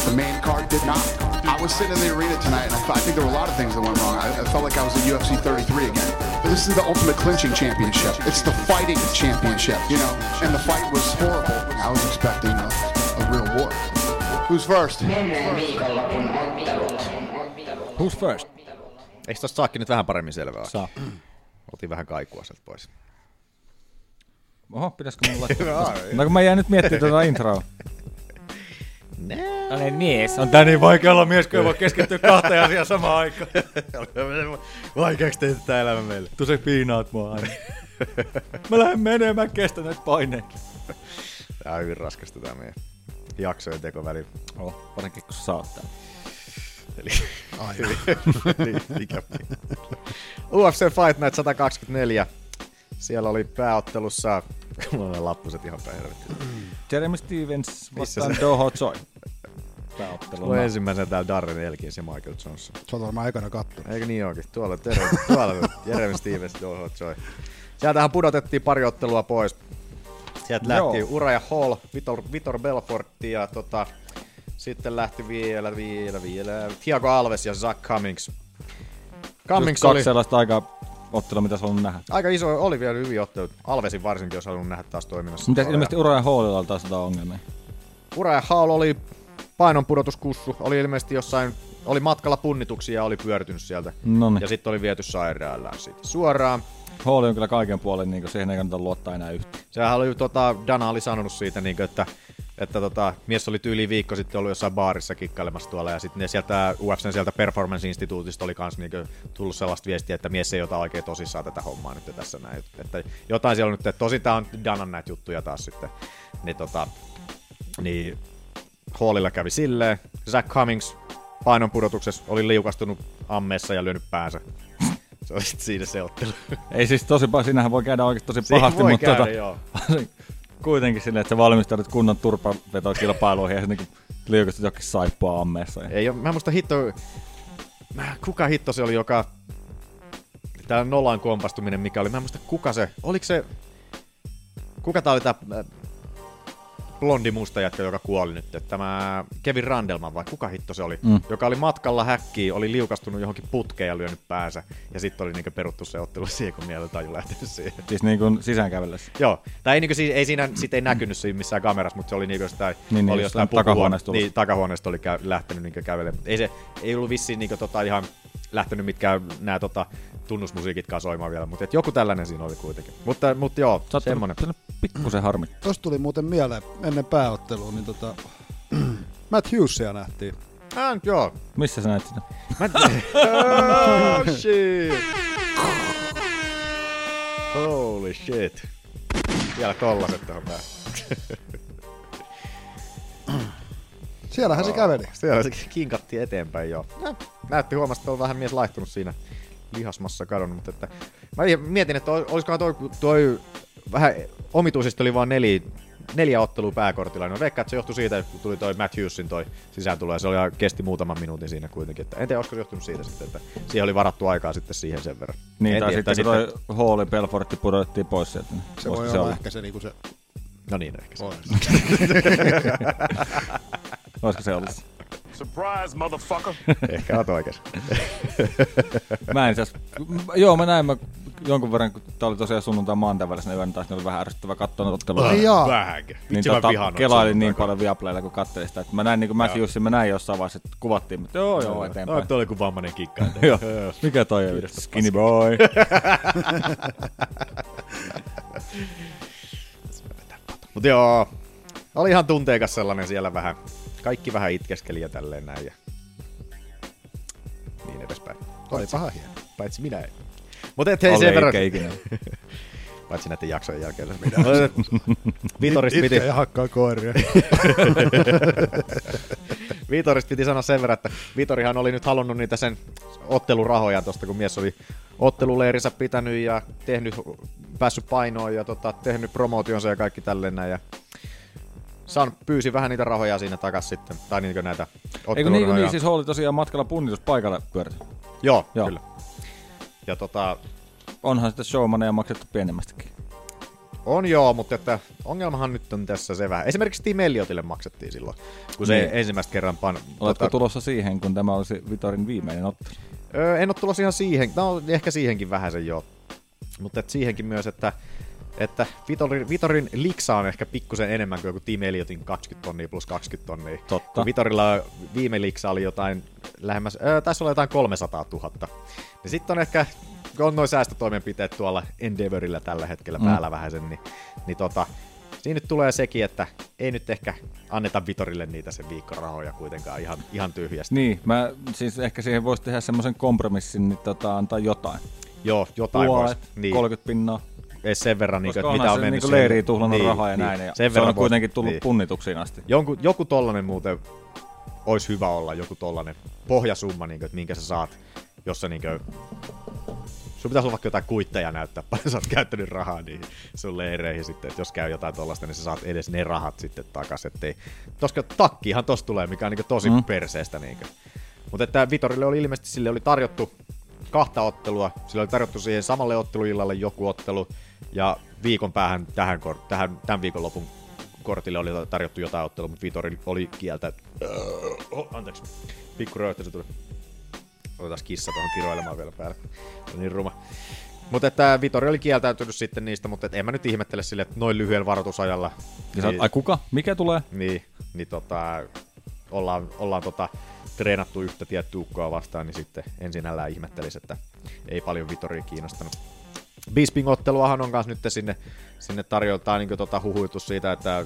The main card did not. I was sitting in the arena tonight, and I, thought, I think there were a lot of things that went wrong. I, I felt like I was at UFC 33 again. But this is the ultimate clinching championship. It's the fighting championship, you know. And the fight was horrible. I was expecting a, a real war. Who's first? Menneen viikonlopun ottelut. Who's first? Eikö tosta saakin nyt vähän paremmin selvää? Saa. Otin vähän kaikua sieltä pois. Oho, pitäisikö mun laittaa? Joo, no kun mä jäin nyt miettimään tuota introa. Nää. Olen mies. On tää niin vaikea olla mies, kun ei voi keskittyä kahteen asiaan samaan aikaan. Vaikeaksi teitä tää elämä meille. Tu se piinaat mua aina. mä lähden menemään, mä kestän näitä paineita. Tää on hyvin raskasta tää meidän jaksojen teko välillä. Oh, varsinkin kun sä oot täällä. Eli Aina. niin, mikä UFC Fight Night 124. Siellä oli pääottelussa, mulla on ne lappuset ihan päin helvettiin. Jeremy Stevens vastaan se- Doho Choi. Pääottelu. Mulla on ensimmäisenä täällä Darren Elkins ja Michael Johnson. Sä oot varmaan ekana kattonut. Eikö niin onkin? Tuolla, terve, tuolla Jeremy Stevens, Doho Choi. Sieltähän pudotettiin pari ottelua pois. Sieltä lähti Joo. Uraja Hall, Vitor, Vitor Belfort ja tota, sitten lähti vielä, vielä, vielä Thiago Alves ja Zach Cummings. Cummings kaksi oli sellaista aikaa ottelua, mitä sä nähdä. aika iso, oli vielä hyviä ottelut. Alvesin varsinkin, jos halunnut nähdä taas toiminnassa. Mitäs ilmeisesti Ura ja Hallilla on taas jotain ongelmia? Uraja Hall oli painonpudotuskussu, oli ilmeisesti jossain, oli matkalla punnituksia ja oli pyörtynyt sieltä. Noniin. Ja sitten oli viety sairaalaan siitä suoraan. Hall on kyllä kaiken puolen, niin siihen ei kannata luottaa enää yhtään. Sehän oli, tota, Dana oli sanonut siitä, niin kuin, että, että tota, mies oli tyyli viikko sitten ollut jossain baarissa kikkailemassa tuolla, ja sitten sieltä UFCn sieltä Performance Instituutista oli kans niin kuin, tullut sellaista viestiä, että mies ei ota oikein tosissaan tätä hommaa nyt tässä näin. Että jotain siellä on nyt, että tosi tää on Danan näitä juttuja taas sitten. Niin, tota, niin Hallilla kävi silleen. Zach Cummings painon pudotuksessa oli liukastunut ammeessa ja lyönyt päänsä. Se oli sitten siinä se ottelu. Ei siis tosi paha, siinähän voi käydä oikeasti tosi pahasti, mutta käydä, tota, joo. kuitenkin silleen, että sä valmistaudut kunnon turpavetokilpailuihin ja sitten liukastut jokin saippua ammeessa. Ei oo, mä muista hitto... Kuka hitto se oli, joka... Tää nolan kompastuminen, mikä oli. Mä muista kuka se... Oliko se... Kuka tää oli tää... Blondi musta jätkä, joka kuoli nyt. Että Tämä Kevin Randelman vai kuka hitto se oli? Mm. Joka oli matkalla häkkiin, oli liukastunut johonkin putkeen ja lyönyt päänsä. Ja sitten oli niinku peruttu se ottelu siihen, kun mieletaju lähtenyt siihen. Siis niin kuin sisäänkävellessä. Joo, tai ei, niinku, siis, ei siinä sit ei näkynyt siinä missään kamerassa, mutta se oli niinku jostain, Niin, niin, oli jostain jostain takahuoneesta niin, takahuoneesta oli käy, lähtenyt niinku kävelemään. Ei se, ei ollut vissiin niinku tota ihan lähtenyt mitkään nämä tota, tunnusmusiikitkaan soimaan vielä, mutta et joku tällainen siinä oli kuitenkin. Mutta, mutta joo, Sä oot semmonen. pikkusen harmittaa. Tosta tuli muuten mieleen ennen pääottelua, niin tota, Matt Hughesia nähtiin. Ah, joo. Missä sä näet sitä? Mä... oh, shit. Holy shit. Vielä tollaset tuohon päähän. Siellähän se käveli. Siellä se kinkatti eteenpäin jo. No, näytti huomasta, että on vähän mies laihtunut siinä lihasmassa kadonnut, mutta että mä mietin, että ol- olisikohan toi, toi vähän omituisesti oli vaan neljä, neljä ottelua pääkortilla. No veikkaan, että se johtui siitä, kun tuli toi Matt Hughesin toi sisääntulo, ja se oli, kesti muutaman minuutin siinä kuitenkin. Että en tiedä, olisiko se johtunut siitä sitten, että siihen oli varattu aikaa sitten siihen sen verran. Niin, en tai tiedä, sitten kun toi Hallin Belfortti pudotettiin pois sieltä. Se voi voisiko olla ehkä se niinku se... No niin, ehkä se. Olisiko se ollut? Surprise, motherfucker. Ehkä oot oikeas. Mä en m- Joo, mä näin mä jonkun verran, kun tää oli tosiaan sunnuntai maanantai välisenä yönä, taas niin oli vähän ärsyttävää katsoa noita otteluita. Ai jaa. Vähänkö? Niin tota, kelailin niin paljon Viaplaylla, kun katselin sitä. Että mä näin niin Matthewsin, mä näin jossain vaiheessa, että kuvattiin, mutta joo, joo, eteenpäin. No, toi oli kuin vammainen kikka. Joo. Mikä toi on? Skinny boy. Mutta joo, oli ihan tunteikas sellainen siellä vähän. Kaikki vähän itkeskeli ja tälleen näin. Ja niin edespäin. Oli paha hieno. Paitsi minä ei. Mutta et hei sen verran. ikinä. Paitsi näiden jaksojen jälkeen. minä. Vitorista piti... Itkeä ja hakkaa koiria. Vitorista piti sanoa sen verran, että Vitorihan oli nyt halunnut niitä sen ottelurahoja tosta, kun mies oli otteluleirinsä pitänyt ja tehnyt, päässyt painoon ja tota, tehnyt promootionsa ja kaikki tälleen näin. Ja saan, pyysi vähän niitä rahoja siinä takas sitten, tai niinkö näitä Eikö niin, niin, siis Hall tosiaan matkalla punnituspaikalle pyöräsi. Joo, Joo. kyllä. Ja tota, Onhan sitä showmaneja maksettu pienemmästäkin. on joo, mutta että ongelmahan nyt on tässä se vähän. Esimerkiksi Tim Elliotille maksettiin silloin, kun se Niin. ensimmäistä kerran pan... Oletko tulossa siihen, kun tämä olisi Vitorin viimeinen ottelu? Öö, en ole tulossa ihan siihen, no ehkä siihenkin vähän sen joo. Mutta siihenkin myös, että, että Vitorin, Vitorin liksa on ehkä pikkusen enemmän kuin joku Team Elliotin 20 tonnia plus 20 tonnia. Totta. Kun Vitorilla viime liksa oli jotain lähemmäs, öö, taisi olla jotain 300 000. Ja sitten on ehkä on noin säästötoimenpiteet tuolla Endeavorilla tällä hetkellä Mm. päällä vähän sen, niin, niin tota, siinä nyt tulee sekin, että ei nyt ehkä anneta Vitorille niitä sen viikkorahoja kuitenkaan ihan, ihan tyhjästi. Niin, mä siis ehkä siihen voisi tehdä semmoisen kompromissin, niin tota, antaa jotain. Joo, jotain Puolet. Niin. 30 pinnaa. Ei sen verran, niin, että mitä on mennyt. leiriin tuhlannut rahaa ja näin, ja se on vois- kuitenkin tullut punnituksiin asti. Jonkun, joku tollanen muuten olisi hyvä olla, joku tollanen pohjasumma, niin kuin, että minkä sä saat, jos sä niin kuin, sun pitäisi olla vaikka jotain kuitteja näyttää, paljon sä oot käyttänyt rahaa niihin sun leireihin sitten, että jos käy jotain tollasta, niin sä saat edes ne rahat sitten takas, ettei, koska takkihan tosta tulee, mikä on niin tosi Mm. mm. perseestä niin Mutta että Vitorille oli ilmeisesti, sille oli tarjottu kahta ottelua, sille oli tarjottu siihen samalle otteluillalle joku ottelu, ja viikon päähän tähän, tähän tämän viikonlopun kortille oli tarjottu jotain ottelua, mutta Vitori oli kieltä. Oh, anteeksi, pikku röyhtä se tuli. Otetaan kissa tuohon kiroilemaan vielä päälle. On niin ruma. Mutta että Vitori oli kieltäytynyt sitten niistä, mutta et en mä nyt ihmettele sille, että noin lyhyellä varoitusajalla. Ja sä oot, ai kuka? Mikä tulee? Niin, niin tota, ollaan, ollaan tota, treenattu yhtä tiettyä ukkoa vastaan, niin sitten ensinnällään ihmettelisi, että ei paljon Vitoria kiinnostanut. Bisping-otteluahan on kanssa nyt sinne, sinne tarjoltaan niin tota huhuitu siitä, että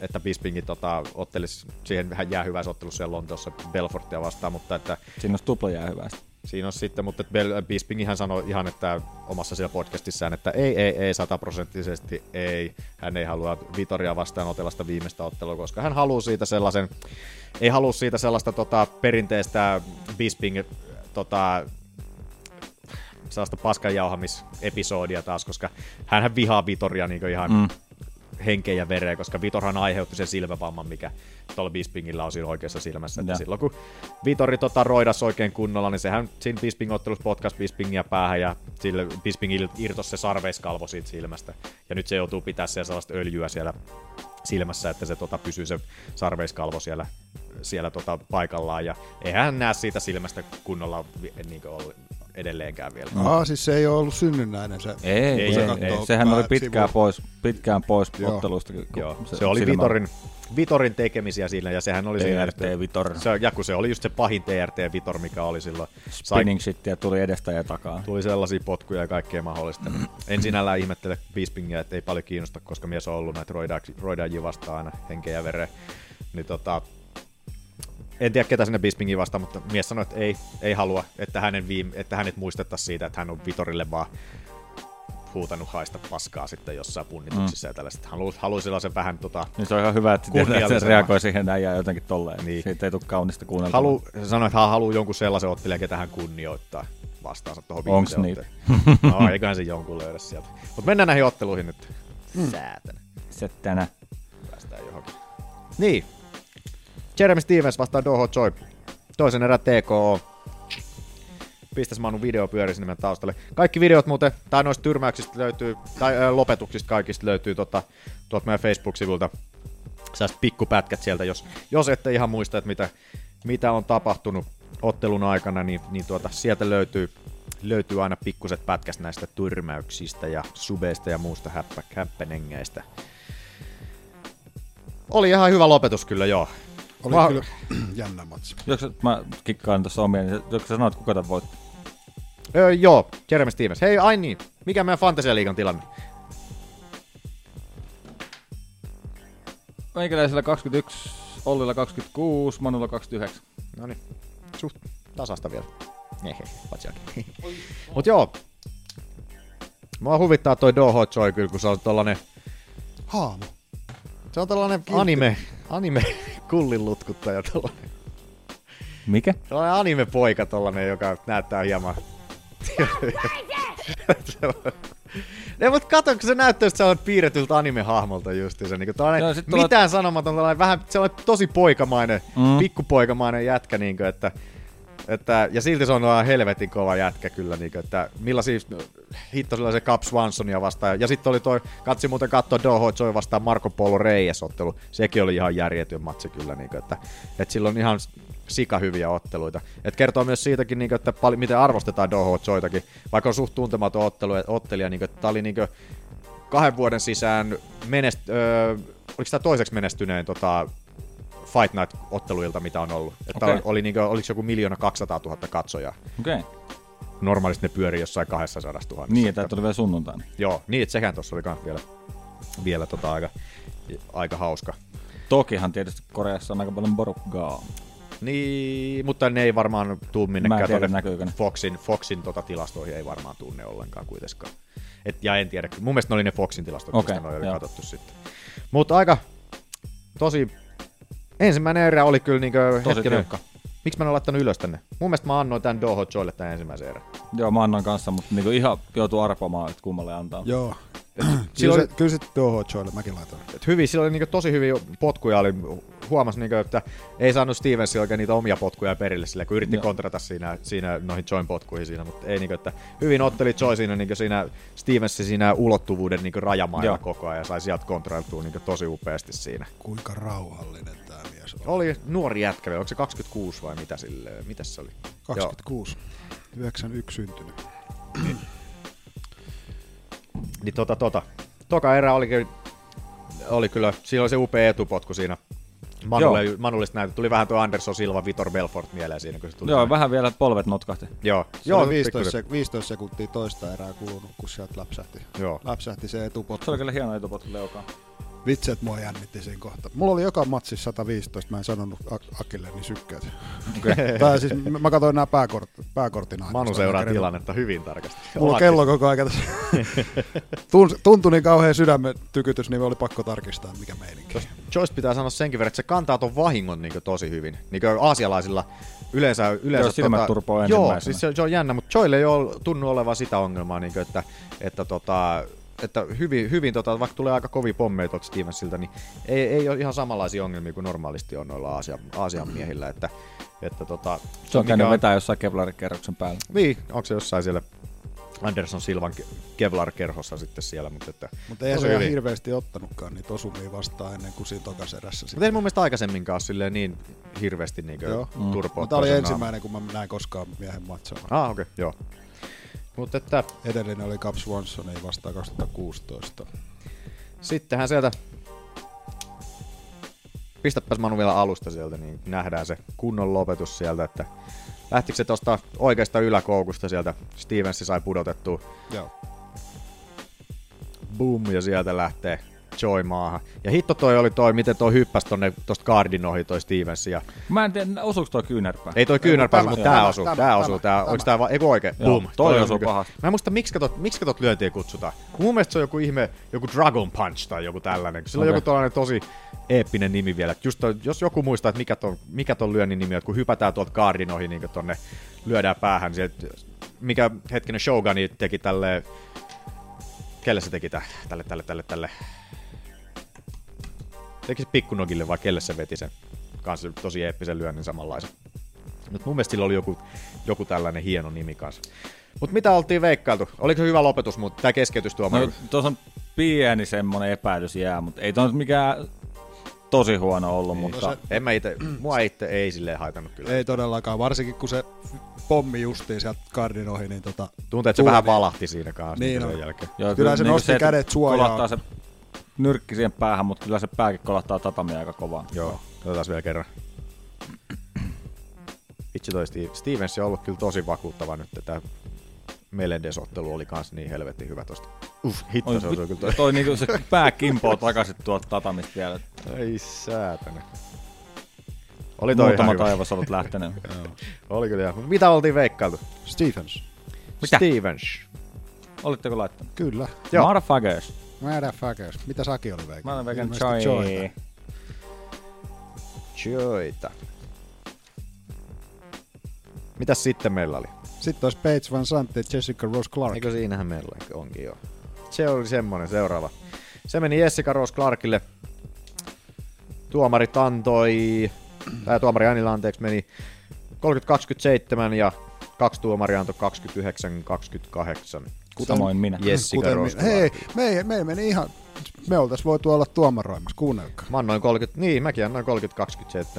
että Bispingin tota, ottelisi siihen vähän jäähyvässä ottelussa siellä Lontoossa Belfortia vastaan, mutta että Siinä olisi tupla jäähyväistä. Siinä on sitten, mutta Bel- Bisping ihan sanoi ihan, että omassa siellä podcastissaan, että ei, ei, ei, sataprosenttisesti ei. Hän ei halua Vitoria vastaan otella sitä viimeistä ottelua, koska hän haluaa siitä sellaisen, ei halua siitä sellaista tota, perinteistä Bisping tota, sellaista paskanjauhamisepisodia taas, koska hän vihaa Vitoria niin ihan Mm. henkeä ja vereä, koska Vitorhan aiheutti sen silmävamman, mikä tuolla Bispingillä on siinä oikeassa silmässä. Että silloin kun Vitori tota, roidas oikein kunnolla, niin sehän siinä Bisping-ottelussa potkas Bispingia päähän ja sille Bispingille irtosi se sarveiskalvo siitä silmästä. Ja nyt se joutuu pitää siellä sellaista öljyä siellä silmässä, että se tota, pysyy se sarveiskalvo siellä, siellä tota, paikallaan. Ja eihän hän näe siitä silmästä kunnolla niin kuin edelleenkään vielä. Ah, siis se ei ole ollut synnynnäinen se. Ei, ei, Ei, ei, se ei. kattoo Sehän oli pitkään sivu- pois, pitkään pois Joo. ottelusta. Joo, se, se oli Vitorin, Vitorin tekemisiä siinä, ja sehän oli siinä TRT just- Vitor. Se, ja kun se oli just se pahin TRT Vitor, mikä oli silloin. Spinning shittiä tuli edestä ja takaa. Tuli sellaisia potkuja ja kaikkea mahdollista. en sinällään ihmettele Bispingia, että ei paljon kiinnosta, koska mies on ollut näitä roida- roidaajia vastaan aina henkeä ja vere. Niin tota, en tiedä ketä sinne Bispingiin vastaan, mutta mies sanoi, että ei, ei halua, että, hänen viime, että hänet muistettaisiin siitä, että hän on Vitorille vaan huutanut haista paskaa sitten jossain punnituksissa mm. ja tällaista. Hän haluaisi, haluaisi sellaisen vähän tota, Niin se on ihan hyvä, että, tietää, että se reagoi siihen näin ja jotenkin tolleen. Niin. Niin. Siitä ei tule kaunista kuunnella. Halu, sanoi, että hän haluaa jonkun sellaisen ottelijan, ketä hän kunnioittaa vastaansa tuohon Onks niitä? No, eiköhän se jonkun löydä sieltä. Mutta mennään näihin otteluihin nyt. Mm. Säätänä. Se tänä. Päästään johonkin. Niin. Jeremy Stevens vastaa Doho Choi. Toisen erä TKO. Pistäs Manu video pyöri sinne taustalle. Kaikki videot muuten, tai noista tyrmäyksistä löytyy, tai ö, lopetuksista kaikista löytyy tota, tuolta meidän Facebook-sivulta. Sellaiset pikkupätkät sieltä, jos, jos ette ihan muista, että mitä, mitä on tapahtunut ottelun aikana, niin, niin tuota, sieltä löytyy, löytyy aina pikkuset pätkästä näistä tyrmäyksistä ja subeista ja muusta häppä, häppenengeistä. Oli ihan hyvä lopetus kyllä, joo. Oli Mä- kyllä jännä matsi. Joksa, mä kikkaan tuossa omia, niin joksa sanoit, kuka tämän voitti? Öö, joo, Jeremy Stevens. Hei, ai niin. Mikä meidän Fantasia Liigan tilanne? Meikäläisellä 21, Ollilla 26, Manulla 29. No niin, suht tasasta vielä. Hehe, patsiakin. Mut joo. Mua huvittaa toi Doho Choi kyllä, kun se on tollanen... Haamo. Se on tällainen anime, anime kullilutkuttaja tollanen. Mikä? Tollanen anime-poika tollanen, joka näyttää hieman... Ne, mutta kato, kun se näyttää just sellainen piirretyltä anime-hahmolta justiinsa. Niin Joo, sit mitään sanomaton, tällainen vähän sellainen tosi poikamainen, mm. pikkupoikamainen jätkä, niin kuin, että, että, ja silti se on aivan helvetin kova jätkä kyllä, niin kuin, että millaisia hitto sillä se Cap Swansonia vastaan. Ja sitten oli toi, katsi muuten katsoa Doho Joy vastaan Marco Polo Reyes ottelu. Sekin oli ihan järjetön matsi kyllä, niin kuin, että, että sillä on ihan sika hyviä otteluita. Et kertoo myös siitäkin, niin kuin, että pal- miten arvostetaan Doho Joytakin, vaikka on suht tuntematon ottelu, ottelija, niin kuin, että tämä oli niin kuin, kahden vuoden sisään menest, öö, oliko tämä toiseksi menestyneen tota, Fight Night-otteluilta, mitä on ollut. Että okay. oli, niinku, oliko joku miljoona 200 000 katsojaa. Okei. Okay. normaalisti ne pyörii jossain 200 000. Niin, että tuli vielä sunnuntaina. Joo, niin, että sehän tuossa oli kans vielä, vielä tota aika, aika hauska. Tokihan tietysti Koreassa on aika paljon porukkaa. Niin, mutta ne ei varmaan tuu en minnekään tiedä, tuonne. Foxin, Foxin tota tilastoihin ei varmaan tunne ollenkaan kuitenkaan. Et, ja en tiedä, mun mielestä ne oli ne Foxin tilastot, Okei, mistä ne oli joo. katsottu sitten. Mutta aika tosi, ensimmäinen erä oli kyllä niinkö Tosi hetkinen, tiukka. Miksi mä en ole laittanut ylös tänne? Mun mielestä mä annoin tän Doho Joille tän ensimmäisen erän. Joo, mä annan kanssa, mutta niinku ihan joutuu arpomaan, että kummalle antaa. Joo. Silloin- Kyllä, se, kyllä sitten tuohon Joelle mäkin laitan. Et hyvin, sillä oli niinku tosi hyviä potkuja, oli, huomas, niinku, että ei saanut Stevens oikein niitä omia potkuja perille sillä, kun yritti Joo. kontrata siinä, siinä noihin Join potkuihin siinä, mutta ei niinku, että hyvin otteli Joy siinä, niinku siinä Stevens siinä ulottuvuuden niinku rajamailla Joo. koko ajan ja sai sieltä kontrailtua niinku tosi upeasti siinä. Kuinka rauhallinen. Oli nuori jätkä, onko se 26 vai mitä sille, mitä se oli? 26. 91 syntynyt. Niin tota, tota. Toka erä oli, kyllä- oli kyllä, siinä oli se upea etupotku siinä. Manulle, Manullista näytetty. Tuli vähän tuo Anderson Silva, Vitor Belfort mieleen siinä, kun se tuli. Joo, vähän vielä polvet notkahti. Joo, Se joo oli 15, pikkusen. sek- 15 sekuntia toista erää kulunut, kun sieltä läpsähti. Joo. Läpsähti se etupotku. Se oli kyllä hieno etupotku leukaan. Vitsi, että mua jännitti siinä kohta. Mulla oli joka matsissa 115, mä en sanonut Ak- Akilleni sykkäät. Okei. Tai siis mä katsoin nämä pääkort, pääkortin Manu seuraa tilannetta hyvin tarkasti. Mulla on kello koko ajan tässä. Tun- Tuntui niin kauhean sydämen tykytys, niin oli pakko tarkistaa, mikä meininki. Joyce pitää sanoa senkin verran, että se kantaa ton vahingon niin tosi hyvin. Niin aasialaisilla yleensä... yleensä Joo, silmät turpoo Joo, siis se, se, on jännä, mutta Joille ei ole tunnu olevan sitä ongelmaa, niin kuin, että, että, tota, että hyvin, hyvin tota, vaikka tulee aika kovia pommeja tuolta Stevensiltä, niin ei, ei ole ihan samanlaisia ongelmia kuin normaalisti on noilla Aasian, Aasian miehillä. Että, että, tota, Se on käynyt vetää jossain Kevlarin-kerroksen päällä. Niin, onko se jossain siellä Anderson Silvan ke- Kevlar-kerhossa sitten siellä, mutta että Mutta ei se ihan hyvin. hirveästi ottanutkaan niitä osumia vastaan ennen kuin siinä tokaserässä. Mutta ei mun mielestä aikaisemminkaan ole silleen niin hirveästi niin Joo. mm. turpoa. Mutta oli ensimmäinen, kun mä näin koskaan miehen matsaavan. Ah, okei, okay, joo. Mutta että Edellinen oli Cap Swanson, ei vastaan 2016. sittenhän sieltä pistäpäs Manu vielä alusta sieltä, niin nähdään se kunnon lopetus sieltä, että lähtikö se tosta oikeasta yläkoukusta sieltä, Stevensi sai pudotettua, Joo. boom, ja sieltä lähtee Joy maahan. Ja hitto toi oli toi, miten toi hyppäsi tonne tosta Cardin ohi toi Stevens. Ja Mä en tiedä, osuuko toi kyynärpää. ei toi kyynärpää, mutta tämä, tää osuu, tämä, tää tämä, osuu, tää, tämä. onks tää vaan, eiku oikein? Joo, Boom. toi on osuu niinku- pahasti. Mä en muista, miksi katot, miksi katot lyöntiä kutsutaan. Kun mun mielestä se on joku ihme, joku Dragon Punch tai joku tällainen. Sillä on joku tällainen tosi eeppinen nimi vielä. Just toi, jos joku muistaa, että mikä ton, mikä ton lyönnin nimi on, että kun hypätään tuolta Cardin ohi niin tonne, lyödään päähän, sieltä, mikä hetkinen Shogani teki tälle, kelle se teki tä, tälle, tälle, tälle, tälle. Teki se pikkunogille vai kelle se veti sen kanssa tosi eeppisen lyönnin samanlaisen. Mutta mun mielestä sillä oli joku, joku tällainen hieno nimi kanssa. Mutta mitä oltiin veikkailtu? Oliko hyvä lopetus, mutta tämä keskeytys tuomari? No, tuossa on pieni semmonen epäilys jää, mutta ei toi nyt mikään tosi huono ollut, Niin. mutta... En mä ite, mua itse ei silleen haitannut kyllä. Ei todellakaan, varsinkin kun se pommi justiin sieltä kardin ohi, niin tota... Tuntuu, että se vähän niin- valahti siinä kanssa Niin sen jälkeen. Joo, Kyllä se niinku nosti että kädet suojaan. Kolahtaa se nyrkki siihen päähän, mutta kyllä se pääkin kolahtaa tatamia aika kovaa. Joo, otetaan vielä kerran. Vitsi toi Steve, Stevens on ollut kyllä tosi vakuuttava nyt. Tämä Melendez-ottelu oli kans niin helvetin hyvä tosta. Uff, hitto Oi, se vit- kyllä toi. toi niinku se pää kimpoo takaisin tuolta tatamista vielä. Ei säätäne. Oli toi ihan Muutama taivas ollut lähtenyt. Oli kyllä ihan. Mitä oltiin veikkailtu? Stephens. Mitä? Stevens. Olitteko laittanut? Kyllä. Joo. Motherfuckers. Motherfuckers. Mitä Saki oli veikannut? Mä olen veikannut Joy. Joyta. Joita. Mitäs sitten meillä oli? Sitten olisi Paige Van Sant ja Jessica Rose Clark. Eikö siinähän meillä onkin jo? Se oli semmonen seuraava. Se meni Jessica Rose Clarkille. Tuomarit antoi, tai tuomari Anilla anteeksi meni 30-27 ja kaksi tuomaria antoi 29-28. Samoin minä. Jessica Kuten mi- Hei, me, ei- me meni ihan... Me oltais voitu olla tuomaroimassa, kuunnelkaa. Mä annoin 30, niin mäkin annoin 30-27.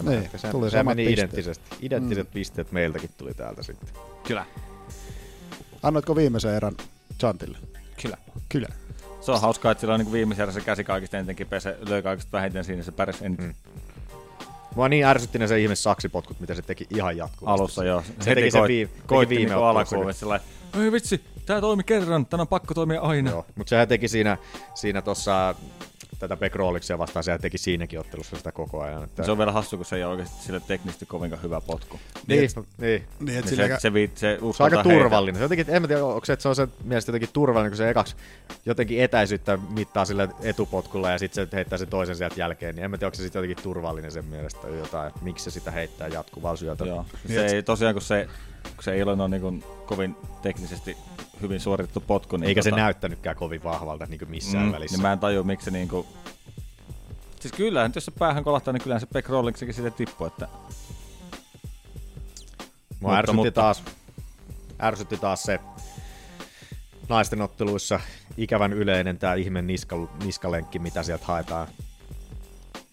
Niin, että se, tuli se samat meni pisteet. identtisesti. Identtiset mm. pisteet meiltäkin tuli täältä sitten. Kyllä. Annoitko viimeisen erän Chantille? Kyllä. Kyllä. Se on hauskaa, että sillä on niin viimeisellä se käsi kaikista enitenkin pese, löi kaikista vähiten siinä, se pärjäsi eniten. Mm. Mua niin ärsytti ne se ihme saksipotkut, mitä se teki ihan jatkuvasti. Alussa joo. Se teki sen vii, koitti viime ottelussa. alkuun, sillä ei vitsi, tää toimi kerran, tän on pakko toimia aina. Joo, mutta sehän teki siinä, siinä tossa tätä Beck Rolliksia vastaan, sehän teki siinäkin ottelussa sitä koko ajan. Että... Se on vielä hassu, kun se ei ole oikeasti sille teknisesti kovinkaan hyvä potku. Niin, Niin, niin. Niin, et se, silläkään- se, viit, se, Se on aika heitä. turvallinen. Se jotenkin, en mä tiedä, onko se, että se on se mielestä jotenkin turvallinen, kun se ekaksi jotenkin etäisyyttä mittaa sille etupotkulla ja sitten se heittää sen toisen sieltä jälkeen, niin en mä tiedä, onko se sitten jotenkin turvallinen sen mielestä tai jotain, että miksi se sitä heittää jatkuvalla syötöllä. Joo. Niin, Se et- ei, tosiaan, kun se, kun se ei ole noin niin kovin teknisesti hyvin suoritettu potku. Niin Eikä se näyttänytkään kovin vahvalta niin kuin missään mm, välissä. Niin mä en tajua, miksi se niinku... Siis kyllähän, jos se päähän kolahtaa, niin kyllähän se Beck Rolliksikin sitten tippuu, että... Mua ärsytti, Taas, ärsytti taas se naisten otteluissa ikävän yleinen tämä ihme niska, niskalenkki, mitä sieltä haetaan,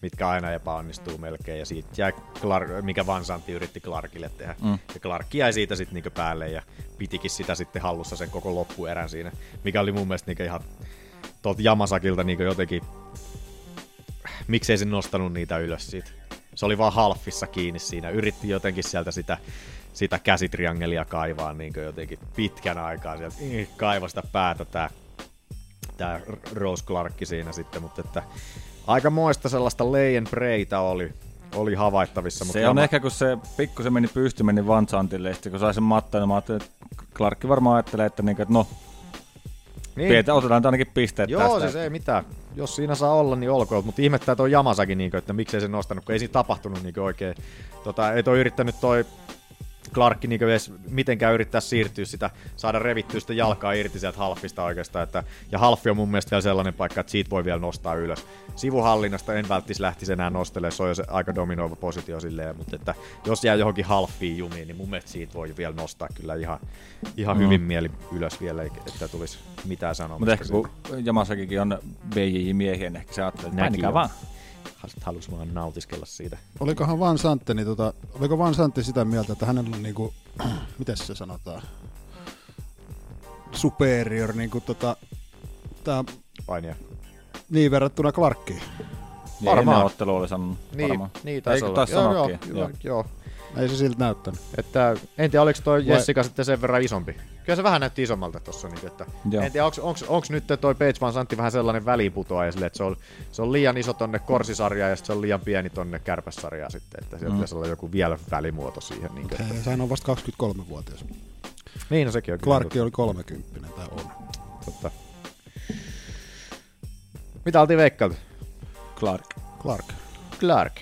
mitkä aina epäonnistuu melkein, ja siitä jäi Clark, mikä Vansanti yritti Clarkille tehdä. Mm. Ja Clark jäi siitä sitten niinku päälle ja pitikin sitä sitten hallussa sen koko loppuerän siinä, mikä oli mun mielestä niinku ihan tuolta Jamasakilta niinku jotenkin, miksei se nostanut niitä ylös siitä. Se oli vaan halfissa kiinni siinä, yritti jotenkin sieltä sitä, sitä käsitriangelia kaivaa niin jotenkin pitkän aikaa sieltä, Ih, kaiva sitä päätä tää, tää Rose Clarkki siinä sitten, mutta että aika moista sellaista lay and prayta oli, oli havaittavissa. Mutta Se on ehkä, kun se pikkusen meni pysty, meni Van Zantille, ja sitten kun sai sen mattan, niin mä ajattelin, että Clarkki varmaan ajattelee, että, niinku, että no, Niin. niin. otetaan ainakin pisteet Joo, tästä. siis ei mitään. Jos siinä saa olla, niin olkoon. Mutta ihmettää tuo Jamasakin, niin että miksei se nostanut, kun ei siinä tapahtunut niin oikein. Tota, ei toi yrittänyt toi Clarkki niin edes mitenkään yrittää siirtyä sitä, saada revittyä sitä jalkaa irti sieltä halfista oikeastaan. Että, ja halfi on mun mielestä vielä sellainen paikka, että siitä voi vielä nostaa ylös. Sivuhallinnasta en välttis lähtisi enää nostelemaan, se on jo se aika dominoiva positio silleen, mutta että jos jää johonkin halfiin jumiin, niin mun mielestä siitä voi vielä nostaa kyllä ihan, ihan Mm. hyvin mieli ylös vielä, että tulisi mitään sanoa. Mutta ehkä kun Jamasakikin on BJ-miehiä, niin ehkä se ajattelee, että vaan. Halus vaan nautiskella siitä. Olikohan Van Santte, niin tota, oliko Van Santti sitä mieltä, että hänellä on niinku, miten se sanotaan, superior, niinku tota, tää, Painia. niin verrattuna Clarkkiin. Niin ennen ottelu oli sanonut Niin, varmaan. niin taisi Eikö olla. taisi Joo, joo, joo, joo. Ei se siltä näyttänyt. Että, en tiedä, oliko toi Vai- Jessica sitten sen verran isompi. Kyllä se vähän näytti isommalta tossa. Niin, että, Joo. en tiedä, onks, onks, onks nyt toi Page Van Santti vähän sellainen väliinputoaja sille, että se on, se on liian iso tonne korsisarjaan ja se on liian pieni tonne kärpässarjaan sitten. Että sieltä Mm. pitäisi olla joku vielä välimuoto siihen. Niin, että, Sehän on vasta 23-vuotias. niin no sekin on kyllä Clarkki totta. oli 30 tai on. Totta. Mitä oltiin veikkailtu? Clark. Clark. Clark.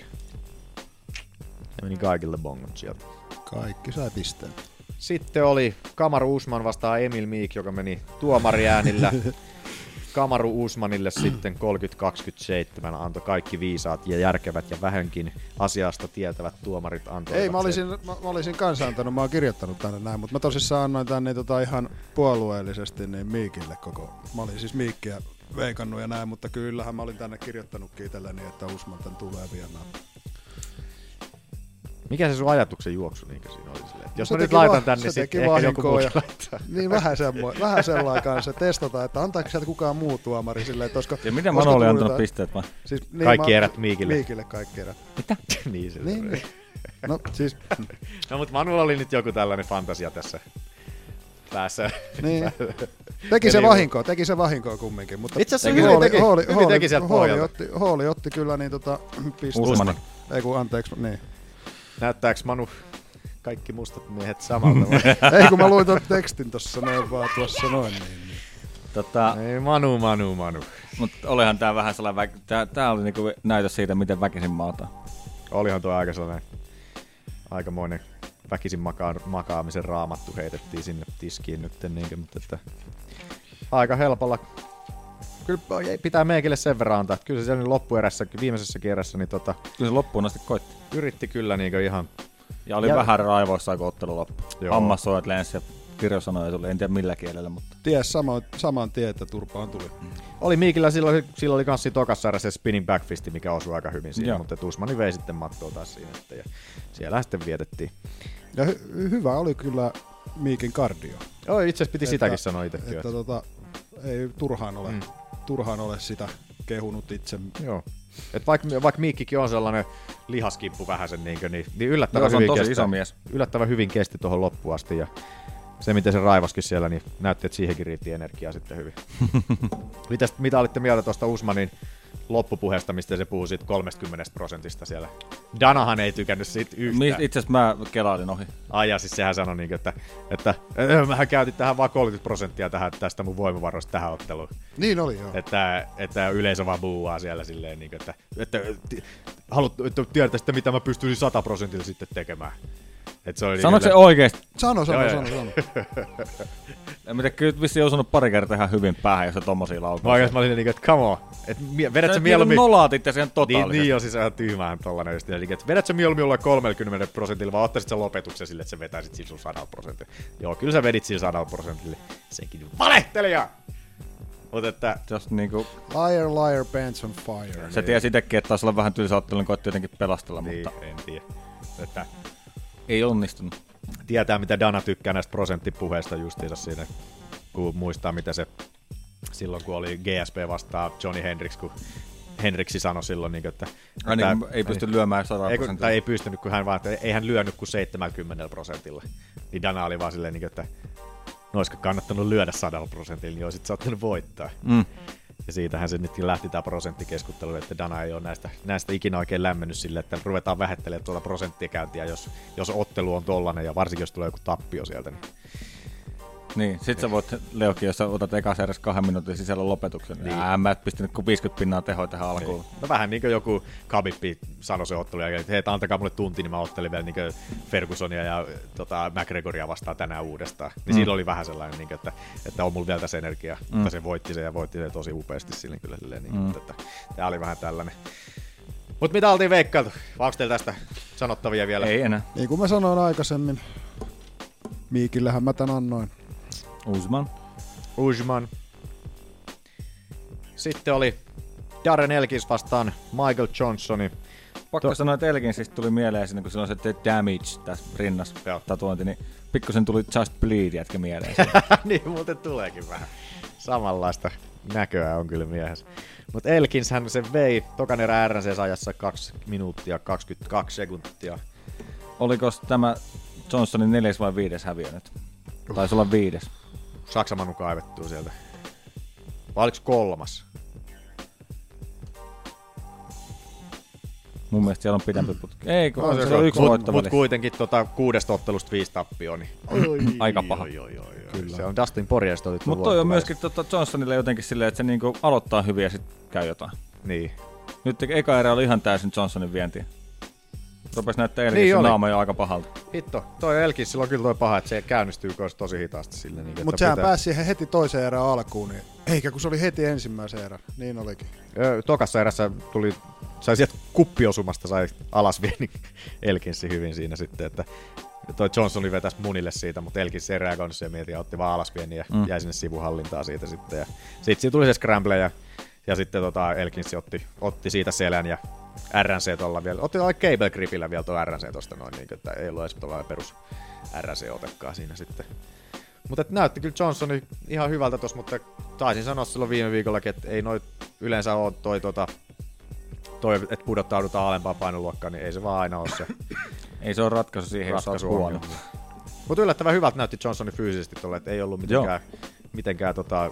Ja meni kaikille bongot sieltä. Kaikki sai pisteen. Sitten oli Kamaru Usman vastaan Emil Miik, joka meni tuomariäänillä. Kamaru Usmanille sitten 30-27 antoi kaikki viisaat ja järkevät ja vähänkin asiasta tietävät tuomarit antoivat Ei, mä sen. olisin, mä, mä olisin kanssa antanut, mä oon kirjoittanut tänne näin, mutta mä tosissaan annoin tänne tota ihan puolueellisesti niin Miikille koko. Mä olin siis Miikkiä veikannut ja näin, mutta kyllähän mä olin tänne kirjoittanutkin itselleni, että Usman tän tulee viemään. Mikä se sun ajatuksen juoksu niin siinä oli silleen? Jos Se mä nyt laitan va- tänne, se sitten ehkä joku vahinkoa muukin ja- laittaa. Niin vähän, semmo, vähän sellainen kanssa testataan, että antaako sieltä kukaan muu tuomari silleen, että olisiko, Ja miten olisiko Manu oli antanut pisteet vai? Siis, Kaikki mä- erät Miikille. Miikille kaikki erät. Mitä? niin se Niin, niin. No siis, No mutta Manulla oli nyt joku tällainen fantasia tässä päässä. Niin. Teki se vahinkoa, teki se vahinkoa kumminkin. Mutta Itse asiassa hyvin teki- hyvin teki sieltä Hooli pohjalta. otti, Hooli otti kyllä niin tota. Usmani. Ei kun anteeksi, niin. Näyttääks Manu kaikki mustat miehet samalta vai? Ei kun mä luin tuon tekstin tossa noin vaan tuossa noin. Niin, niin. Tota, Ei, Manu, Manu, Manu. Mutta olihan tää vähän sellainen, vä- tää, tää oli niinku näytös siitä, miten väkisin maataan. Olihan tuo aika sellainen aikamoinen väkisin makaa, makaamisen raamattu heitettiin sinne tiskiin nyt, niinkö, mutta että aika helpolla. Kyllä pitää meikille sen verran antaa, että kyllä se siellä loppuerässä, viimeisessä kierrässä, niin tota, Kyllä se loppuun asti koitti. yritti kyllä niinkö ihan... Ja oli Ja- vähän raivoissa, kun ottelu loppui. Joo. Hammassuojat lensi ja kirjosanoja tuli, en tiedä millä kielellä, mutta... Ties sama, saman tien, että turpaan tuli. Oli Miikillä silloin, silloin oli kanssi tokassa se spinning backfisti, mikä osui aika hyvin siihen, Joo. mutta Tusmani vei sitten mattoa taas siinä, että, ja siellä sitten vietettiin. Ja hy- hyvä oli kyllä Miikin kardio. Joo, itse asiassa piti sitäkin sanoa itsekin. Että, tota, ei turhaan ole, Mm. Turhaan ole sitä kehunut itse. Joo. Et vaikka, vaikka Miikkikin on sellainen lihaskippu vähän sen niin, niin, niin yllättävän, Joo, se on hyvin tosi kesti, iso mies. yllättävän hyvin kesti tuohon loppuun asti ja se miten se raivoskin siellä, niin näytti, että siihenkin riitti energiaa sitten hyvin. Mitäs, mitä olitte mieltä tuosta Usmanin loppupuheesta, mistä se puhui siitä 30 prosentista siellä? Danahan ei tykännyt siitä yhtään. Mi- Itse asiassa mä kelailin ohi. Ai ja siis sehän sanoi, niin, että, että, että mähän käytin tähän vaan 30 prosenttia tähän, tästä mun voimavaroista tähän otteluun. Niin oli joo. Että, että yleisö vaan buuaa siellä silleen, niin, että, että, että, haluat, että tiedätte sitten, mitä mä pystyisin 100 prosentilla sitten tekemään. Että se oli Sanoiko se niin, oikeesti? Sano, sano, Joo, sano, joo. sano. En mä tiedä, kyllä vissiin osunut pari kertaa ihan hyvin päähän, jos se tommosia Mä, laukausee. oikeasti, mä olin niin, että come on. Et, vedät Sä sä et mieluummin... niinku nolaat itse Niin, totaalisesti. niin on siis ihan tyhmään tollanen just. Eli, että vedät sä mieluummin olla 30 prosentilla, vai ottaisit sen lopetuksen sille, että sä vetäisit sillä sun 100 prosentilla. Joo, kyllä sä vedit sillä 100 prosentille. Sekin valehtelija! Mutta että... Just niinku... Liar, liar, pants on fire. Se tiesi itekin, että taisi olla vähän tylsä ottelu, niin koitti jotenkin pelastella, Niin, mutta en tiedä. Että ei onnistunut. tietää, mitä Dana tykkää näistä prosenttipuheista justiinsa siinä, kun muistaa, mitä se silloin, kun oli GSP vastaan Johnny Hendricks, kun Hendriksi sanoi silloin, niin, että, Ai niin, ei pysty lyömään 100 ei, prosentilla. Tai ei pystynyt, kun hän vaan, että ei hän lyönyt kuin 70 prosentilla. Niin Dana oli vaan silleen, niin, että no olisiko kannattanut lyödä 100 prosentilla, niin olisit saattanut voittaa. Mm. Ja siitähän se nytkin lähti tämä prosenttikeskustelu, että Dana ei ole näistä, näistä ikinä oikein lämmennyt sille, että ruvetaan vähättelemään tuota prosenttikäyntiä, jos, jos ottelu on tollanen ja varsinkin jos tulee joku tappio sieltä. Niin Niin, sit sä voit, Leokin, jos sä otat ekas edes kahden minuutin sisällä lopetuksen, niin ää, mä et pistänyt kuin 50 pinnaa tehoa tähän alkuun. Niin. No vähän niin kuin joku Khabib sanoi se ottelu jälkeen, että hei, antakaa mulle tunti, niin mä ottelin vielä niin Fergusonia ja tota, McGregoria vastaan tänään uudestaan. Niin Mm. siinä oli vähän sellainen, niin kuin, että, että on mulla vielä tässä energiaa. Mm. Mutta se voitti sen ja voitti sen tosi upeasti sillä kyllä silleen, niin, Mm. että, tää oli vähän tällainen. Mutta mitä oltiin veikkailtu? Onko teillä tästä sanottavia vielä? Ei enää. Niin kuin mä sanoin aikaisemmin, Miikillähän mä tän annoin. Usman. Usman. Sitten oli Darren Elkins vastaan Michael Johnsoni. Pakko To- sanoa, että Elkin siis tuli mieleen siinä, kun sillä on se The Damage tässä rinnassa tatuointi, niin pikkusen tuli Just Bleed jätkä mieleen. niin muuten tuleekin vähän. Samanlaista näköä on kyllä miehessä. Mutta Elkins hän se vei tokan erä RNCs ajassa 2 minuuttia 22 sekuntia. Oliko tämä Johnsonin neljäs vai viides häviö nyt? Taisi olla viides. Saksamanu kaivettuu sieltä. Vai oliko kolmas? Mun mielestä siellä on pidempi putki. Ei, kun on, se siellä on yksi mut, mut kuitenkin tota, kuudesta ottelusta viisi tappioon. Niin. Aika paha. Oi, oi, oi, oi. Kyllä. Se on Dustin Porjesta oli Mutta toi on myöskin tota Johnsonille jotenkin silleen, että se niinku aloittaa hyvin ja sitten käy jotain. Niin. Nyt eka erä oli ihan täysin Johnsonin vientiä. Rupes näyttää Elkin Niin niin naama jo aika pahalta. Hitto, toi Elkins sillä on kyllä toi paha, että se käynnistyy kanssa tosi hitaasti sille. Niin, että Mutta sehän pitää- pääsi siihen heti toiseen erään alkuun, niin eikä kun se oli heti ensimmäisen erän. Niin olikin. Ö, Tokassa erässä tuli, sai sieltä kuppiosumasta sai alas vielä niin Elkinsi hyvin siinä sitten, että toi Johnsoni vetäisi munille siitä, mutta Elkins ei reagoinut siihen mietin ja otti vaan alas pieni ja Mm. jäi sinne sivuhallintaan siitä sitten. Ja sitten siinä tuli se scramble ja, ja sitten tota Elkins otti, otti siitä selän ja RNC tuolla vielä, otti tuolla cable gripillä vielä tuo RNC tuosta noin, niin, että ei ollut edes tuolla perus RNC-otekaan siinä sitten. Mutta näytti kyllä Johnsoni ihan hyvältä tuossa, mutta taisin sanoa silloin viime viikollakin, että ei noit yleensä ole toi, tota, toi että pudottaudutaan alempaan painoluokkaan, niin ei se vaan aina ole se Ei se ole ratkaisu siihen, jos olet huono. Mutta yllättävän hyvältä näytti Johnsoni fyysisesti tuolle, että ei ollut mitenkään, mitenkään tota,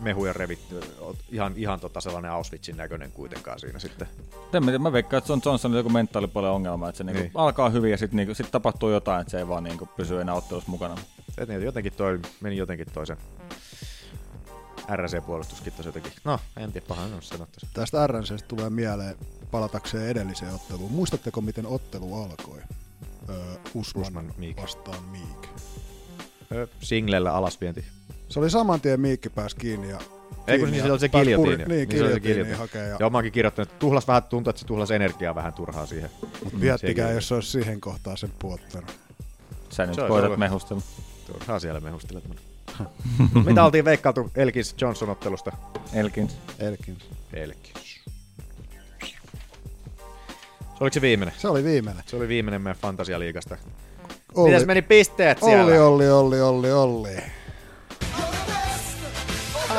mehuja revitty, ihan, ihan tota sellainen Auschwitzin näköinen kuitenkaan siinä sitten. En mä, mä veikkaan, että se on Johnsonilla joku mentaalipuolen ongelma, että se niinku Niin. alkaa hyvin ja sitten niinku, sit tapahtuu jotain, että se ei vaan niinku pysy enää ottelussa mukana. Et niin, jotenkin toi, meni jotenkin toisen RC-puolustuskin tosi jotenkin. No, en tiedä, pahan on sanottu. Tästä RNCstä tulee mieleen palatakseen edelliseen otteluun. Muistatteko, miten ottelu alkoi? Öö, Usman, Usman, Meek. vastaan Meek. Ö, Singlellä alasvienti. Se oli saman tien Miikki pääsi kiinni ja... Ei kun niin ja se oli se kiljotiini. Niin, se oli se kiljotiini hakee. Ja... Joo, mä oonkin kirjoittanut, että tuhlas vähän tuntuu, että se tuhlas energiaa vähän turhaa siihen. Mut Mm, miettikää, jos se olisi siihen kohtaan sen puottanut. Sä nyt Se koetat mehustella. Turhaa siellä mehustelet. Mitä oltiin veikkailtu Elkins Johnson ottelusta? Elkins. Elkins. Elkins. Se oliko se viimeinen? Se oli viimeinen. Se oli viimeinen meidän Fantasialiigasta. Olli. Mites meni pisteet siellä? Olli, Olli, Olli, Olli, Olli.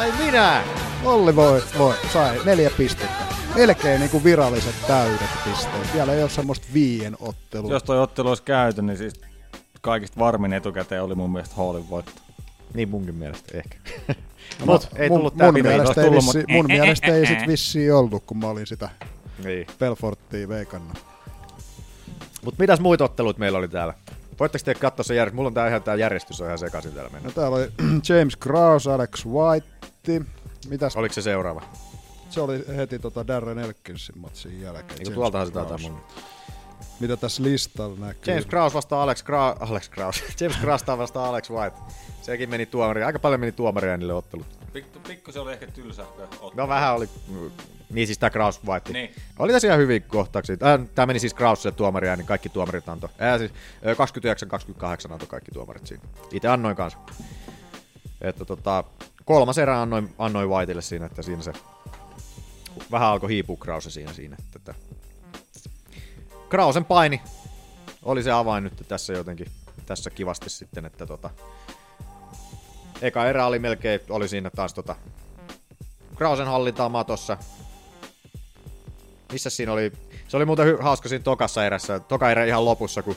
Ai minä! Olli voi, voi, sai neljä pistettä. melkein niin kuin viralliset täydet pisteet. Vielä ei ole semmoista viien ottelua. Jos toi ottelu olisi käyty, niin siis kaikista varmin etukäteen oli mun mielestä Hallin voitto. Niin munkin mielestä ehkä. No, Mut ei mun, tullut mun, mielestä ei tullut, vissi, mut- mun mielestä ei sit vissiin ollut, kun mä olin sitä Niin. Belforttia veikannut. Mut mitäs muita otteluita meillä oli täällä? Voitteko te katsoa se järjestys? Mulla on tää ihan tää järjestys on ihan sekaisin täällä mennä. No täällä oli James Krause, Alex White. Mitäs? Oliko se seuraava? Se oli heti tota Darren Elkinsin matsin jälkeen. Niin tuoltahan se taitaa mun. Mitä tässä listalla näkyy? James Kraus vastaa Alex Kraus. Alex Kraus. James Kraus vastaa Alex White. Sekin meni tuomari. Aika paljon meni tuomaria niille ottelut. Pikku, pikku se oli ehkä tylsä. No vähän oli. Niin siis tää Kraus White. Niin. Oli tässä ihan hyviä kohtauksia. Äh, tää meni siis Krausille tuomaria, niin kaikki tuomarit antoi. Äh, siis, äh, 29-28 antoi kaikki tuomarit siinä. Itse annoin kanssa. Että tota, kolmas erä annoin, annoin Whiteille siinä, että siinä se vähän alkoi hiipua Krause siinä. siinä että. Krausen paini oli se avain nyt tässä jotenkin tässä kivasti sitten, että tota, eka erä oli melkein, oli siinä taas tota, Krausen hallintaa matossa. Missä siinä oli? Se oli muuten hauska siinä tokassa erässä, toka erä ihan lopussa, kun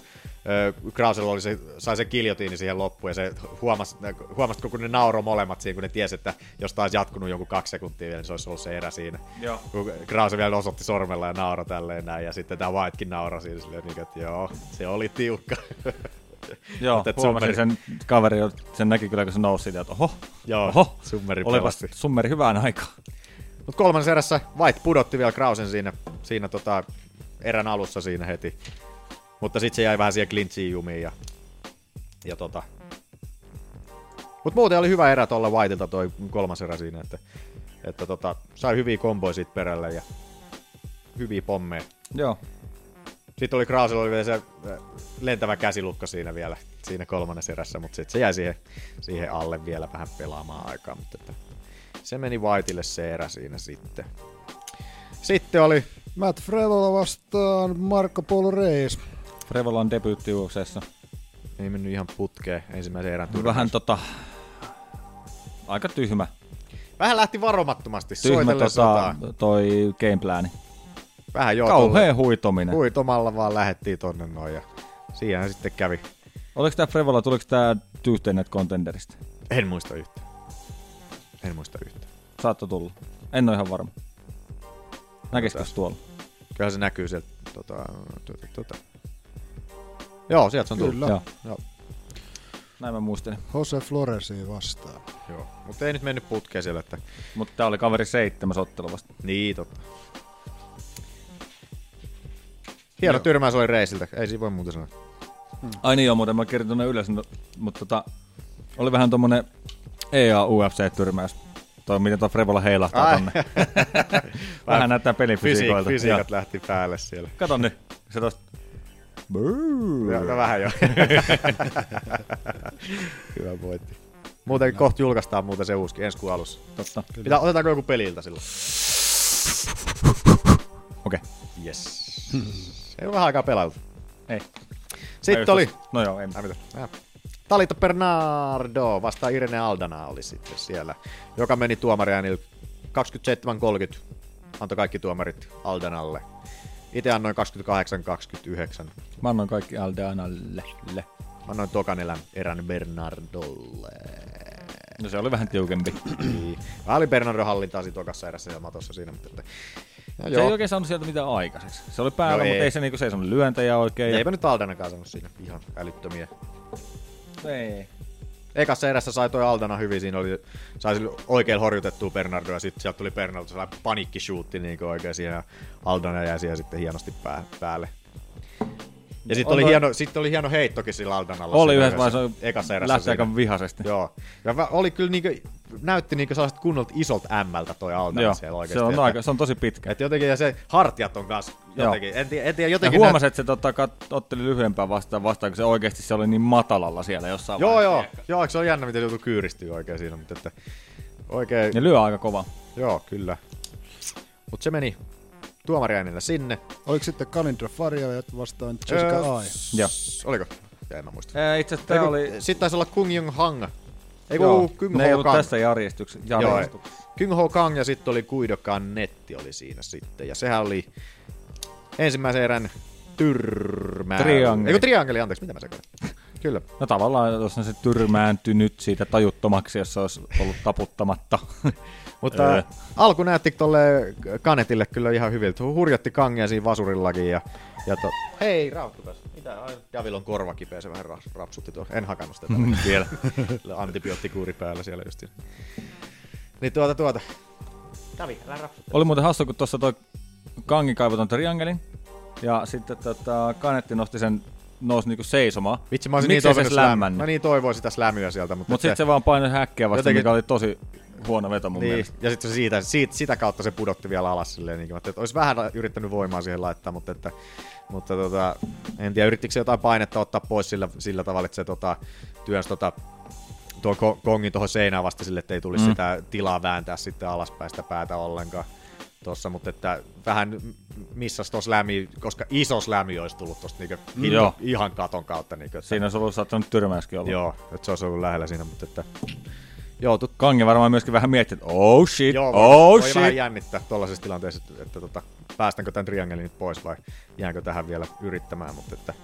Krausella oli se, sai sen kiljotiini siihen loppuun ja se huomasi, huomasitko, kun ne nauro molemmat siinä, kun ne tiesi, että jos taas jatkunut jonkun kaksi sekuntia vielä, niin se olisi ollut se erä siinä. Joo. Kun Krause vielä osoitti sormella ja nauro tälleen näin, ja sitten tämä Whitekin nauroi siinä silleen, niin, että joo, se oli tiukka. Joo, Mutta huomasin summeri- sen kaveri, sen näki kyllä, kun se nousi siitä, että oho, Joo, oho, summeri olipas summeri hyvään aikaan. Mutta kolmannessa erässä White pudotti vielä Krausen siinä, siinä tota, erän alussa siinä heti. Mutta sitten se jäi vähän siihen clinchiin jumiin ja, ja tota. Mutta muuten oli hyvä erä tuolla Whiteilta toi kolmas erä siinä, että, että tota, sai hyviä komboja siitä perälle ja hyviä pommeja. Joo. Sitten oli Krausella oli vielä se äh, lentävä käsilukko siinä vielä, siinä kolmannessa erässä, mutta sitten se jäi siihen, siihen alle vielä vähän pelaamaan aikaa, mutta että se meni Whiteille se erä siinä sitten. Sitten oli... Matt Frevola vastaan Marco Polo Reis. Frevolan debyytti UFCssä. Ei mennyt ihan putkeen ensimmäisen erän turnauksessa. Vähän tota, aika tyhmä. Vähän lähti varomattomasti Tyhmä tota, toi gameplani. Vähän joo. Kauhea tuolla- huitominen. Huitomalla vaan lähettiin tonne noin ja siinähän sitten kävi. Oliko tää Frevola, tuliko tää Tuesday Contenderista? En muista yhtään. En muista yhtään. Saatto tulla. En ole ihan varma. Näkisikö tuolla? Kyllähän se näkyy sieltä. Tota, tota, tota. Joo, sieltä se on tullut. Kyllä. Joo. Joo. Näin mä muistelin. Jose Floresi vastaan. Joo. Mutta ei nyt mennyt putkeen siellä, että... Mutta tää oli kaveri seitsemäs ottelu vasta. Niin, totta. Hieno tyrmäys oli Reisiltä, ei siinä voi muuta sanoa. Ai niin joo, muuten mä kirjoitin tuonne ylös, no, mutta tota, oli vähän tommonen E EA UFC-tyrmäys. Toi, miten tuo Frevola heilahtaa Ai. tonne. vähän näyttää pelifysiikoilta. Fysiik- fysiikat Joo. lähti päälle siellä. Kato nyt, se tosta. Joo, no vähän jo. Hyvä pointti. Muuten kohta julkaistaan muuten se uusi ensi kuun alussa. Totta. Pitää, otetaanko joku peliltä silloin? Okei. Yes. ei ole vähän aikaa pelailtu. Ei. Sitten oli... tos- No joo, ei Ai mitä? Äh. Talita Bernardo vastaan Irene Aldana oli sitten siellä, joka meni tuomariäänillä 27-30. Antoi kaikki tuomarit Aldanalle. Itse annoin 28-29. Mä annoin kaikki Aldanalle. Le. Mä annoin tokan erän Bernardolle. No se oli vähän tiukempi. Mä olin Bernardo hallintaa siinä tokassa erässä ja matossa siinä, mutta että... Ja Se ei oikein saanut sieltä mitään aikaiseksi. Se oli päällä, No mutta ei. ei se niinku seisonut lyöntejä oikein. ja- Eipä nyt Aldanakaan saanut siinä ihan älyttömiä. Ei. Ekassa erässä sai toi Aldana hyvin, siinä oli, sai oikein horjutettua Bernardo ja sitten sieltä tuli Bernardo sellainen paniikkishuutti niin oikein siihen ja Aldana jäi siihen sitten hienosti pää, päälle. Ja sitten oli, toi- hieno, sit oli hieno heittokin sillä Aldanalla. Oli yhdessä vaiheessa, ekassa erässä. lähti aika vihaisesti. Joo. Ja oli kyllä niinkö, näytti niinkö sellaiset kunnolta isolta ämmältä toi Aldana Joo, siellä oikeasti. se on, että, aika, se on tosi pitkä. että jotenkin, ja se hartiat on kanssa Joo. jotenkin, en, tiedä, en tiedä, Ja jotenkin... huomasin, että se tota, kat, otteli lyhyempää vastaan, vastaan, kun se oikeasti se oli niin matalalla siellä jossain Joo, joo, vaiheessa. joo, se on jännä, miten joutuu kyyristyä oikein siinä, mutta että oikein... Ne lyö aika kova. Joo, kyllä. Mutta se meni tuomariäänillä sinne. Oliko sitten Kalindra Farjavet vastaan Jessica Öö, Ai? Joo. Oliko? Ja en mä muista. Ää, itse asiassa tää Eiku, oli... Sitten taisi olla Kung Jung Hang. Ei Joo, kun Kung ne ei Ho Kang. tässä järjestyksessä. Joo, järjestyksessä. Kung Ho Kang ja sitten oli Kuidokan Netti oli siinä sitten. Ja sehän oli ensimmäisen erän tyrmää. Triangeli. Ei kun triangeli, anteeksi, mitä mä sekoin. Kyllä. No tavallaan, jos on se tyrmääntynyt siitä tajuttomaksi, jos se olisi ollut taputtamatta. Mutta Öö. alku näytti tolle Kanetille kyllä ihan hyviltä. Hurjatti Kangia siinä vasurillakin ja, ja to... Hei, rauttukas. Mitä? Ai, Javil on korva kipeä, se vähän ra- rapsutti tuo. En hakannut sitä tällä vielä. Antibioottikuuri päällä siellä just. Niin tuota tuota. Javi, älä rapsutti. Oli muuten hassu, kun tuossa toi Kangi kaivoi ton triangelin, ja sitten tota, Kanetti nosti sen nousi niinku seisomaan. Vitsi, mä olisin Miksei niin toivonut. Mä niin toivoin sitä slämyä sieltä. Mutta Mut sitten se vaan painoi häkkiä vasta, Jotenkin- mikä oli tosi huono veto mun niin, mielestä. ja sitten se siitä, siitä, sitä kautta se pudotti vielä alas silleen, niin että olisi vähän yrittänyt voimaa siihen laittaa, mutta, että, mutta tota, en tiedä, yrittikö se jotain painetta ottaa pois sillä, sillä tavalla, että se tota, työnsi tota, tuo ko- kongin tuohon seinään vasta sille, että ei tulisi Mm. sitä tilaa vääntää sitten alaspäin sitä päätä ollenkaan tossa, mutta että vähän missas tuossa lämi, koska iso lämi olisi tullut tuosta niinku Mm. Joo. ihan katon kautta. Niinku, että, Siinä olisi ollut saattanut tyrmäyskin olla. Joo, että se olisi ollut lähellä siinä, mutta että joutut Kangi varmaan myöskin vähän miettii, että oh shit, Joo, voi, oh voi shit. vähän jännittää tuollaisessa tilanteessa, että, että tota, päästänkö tämän triangelin nyt pois vai jäänkö tähän vielä yrittämään, mutta että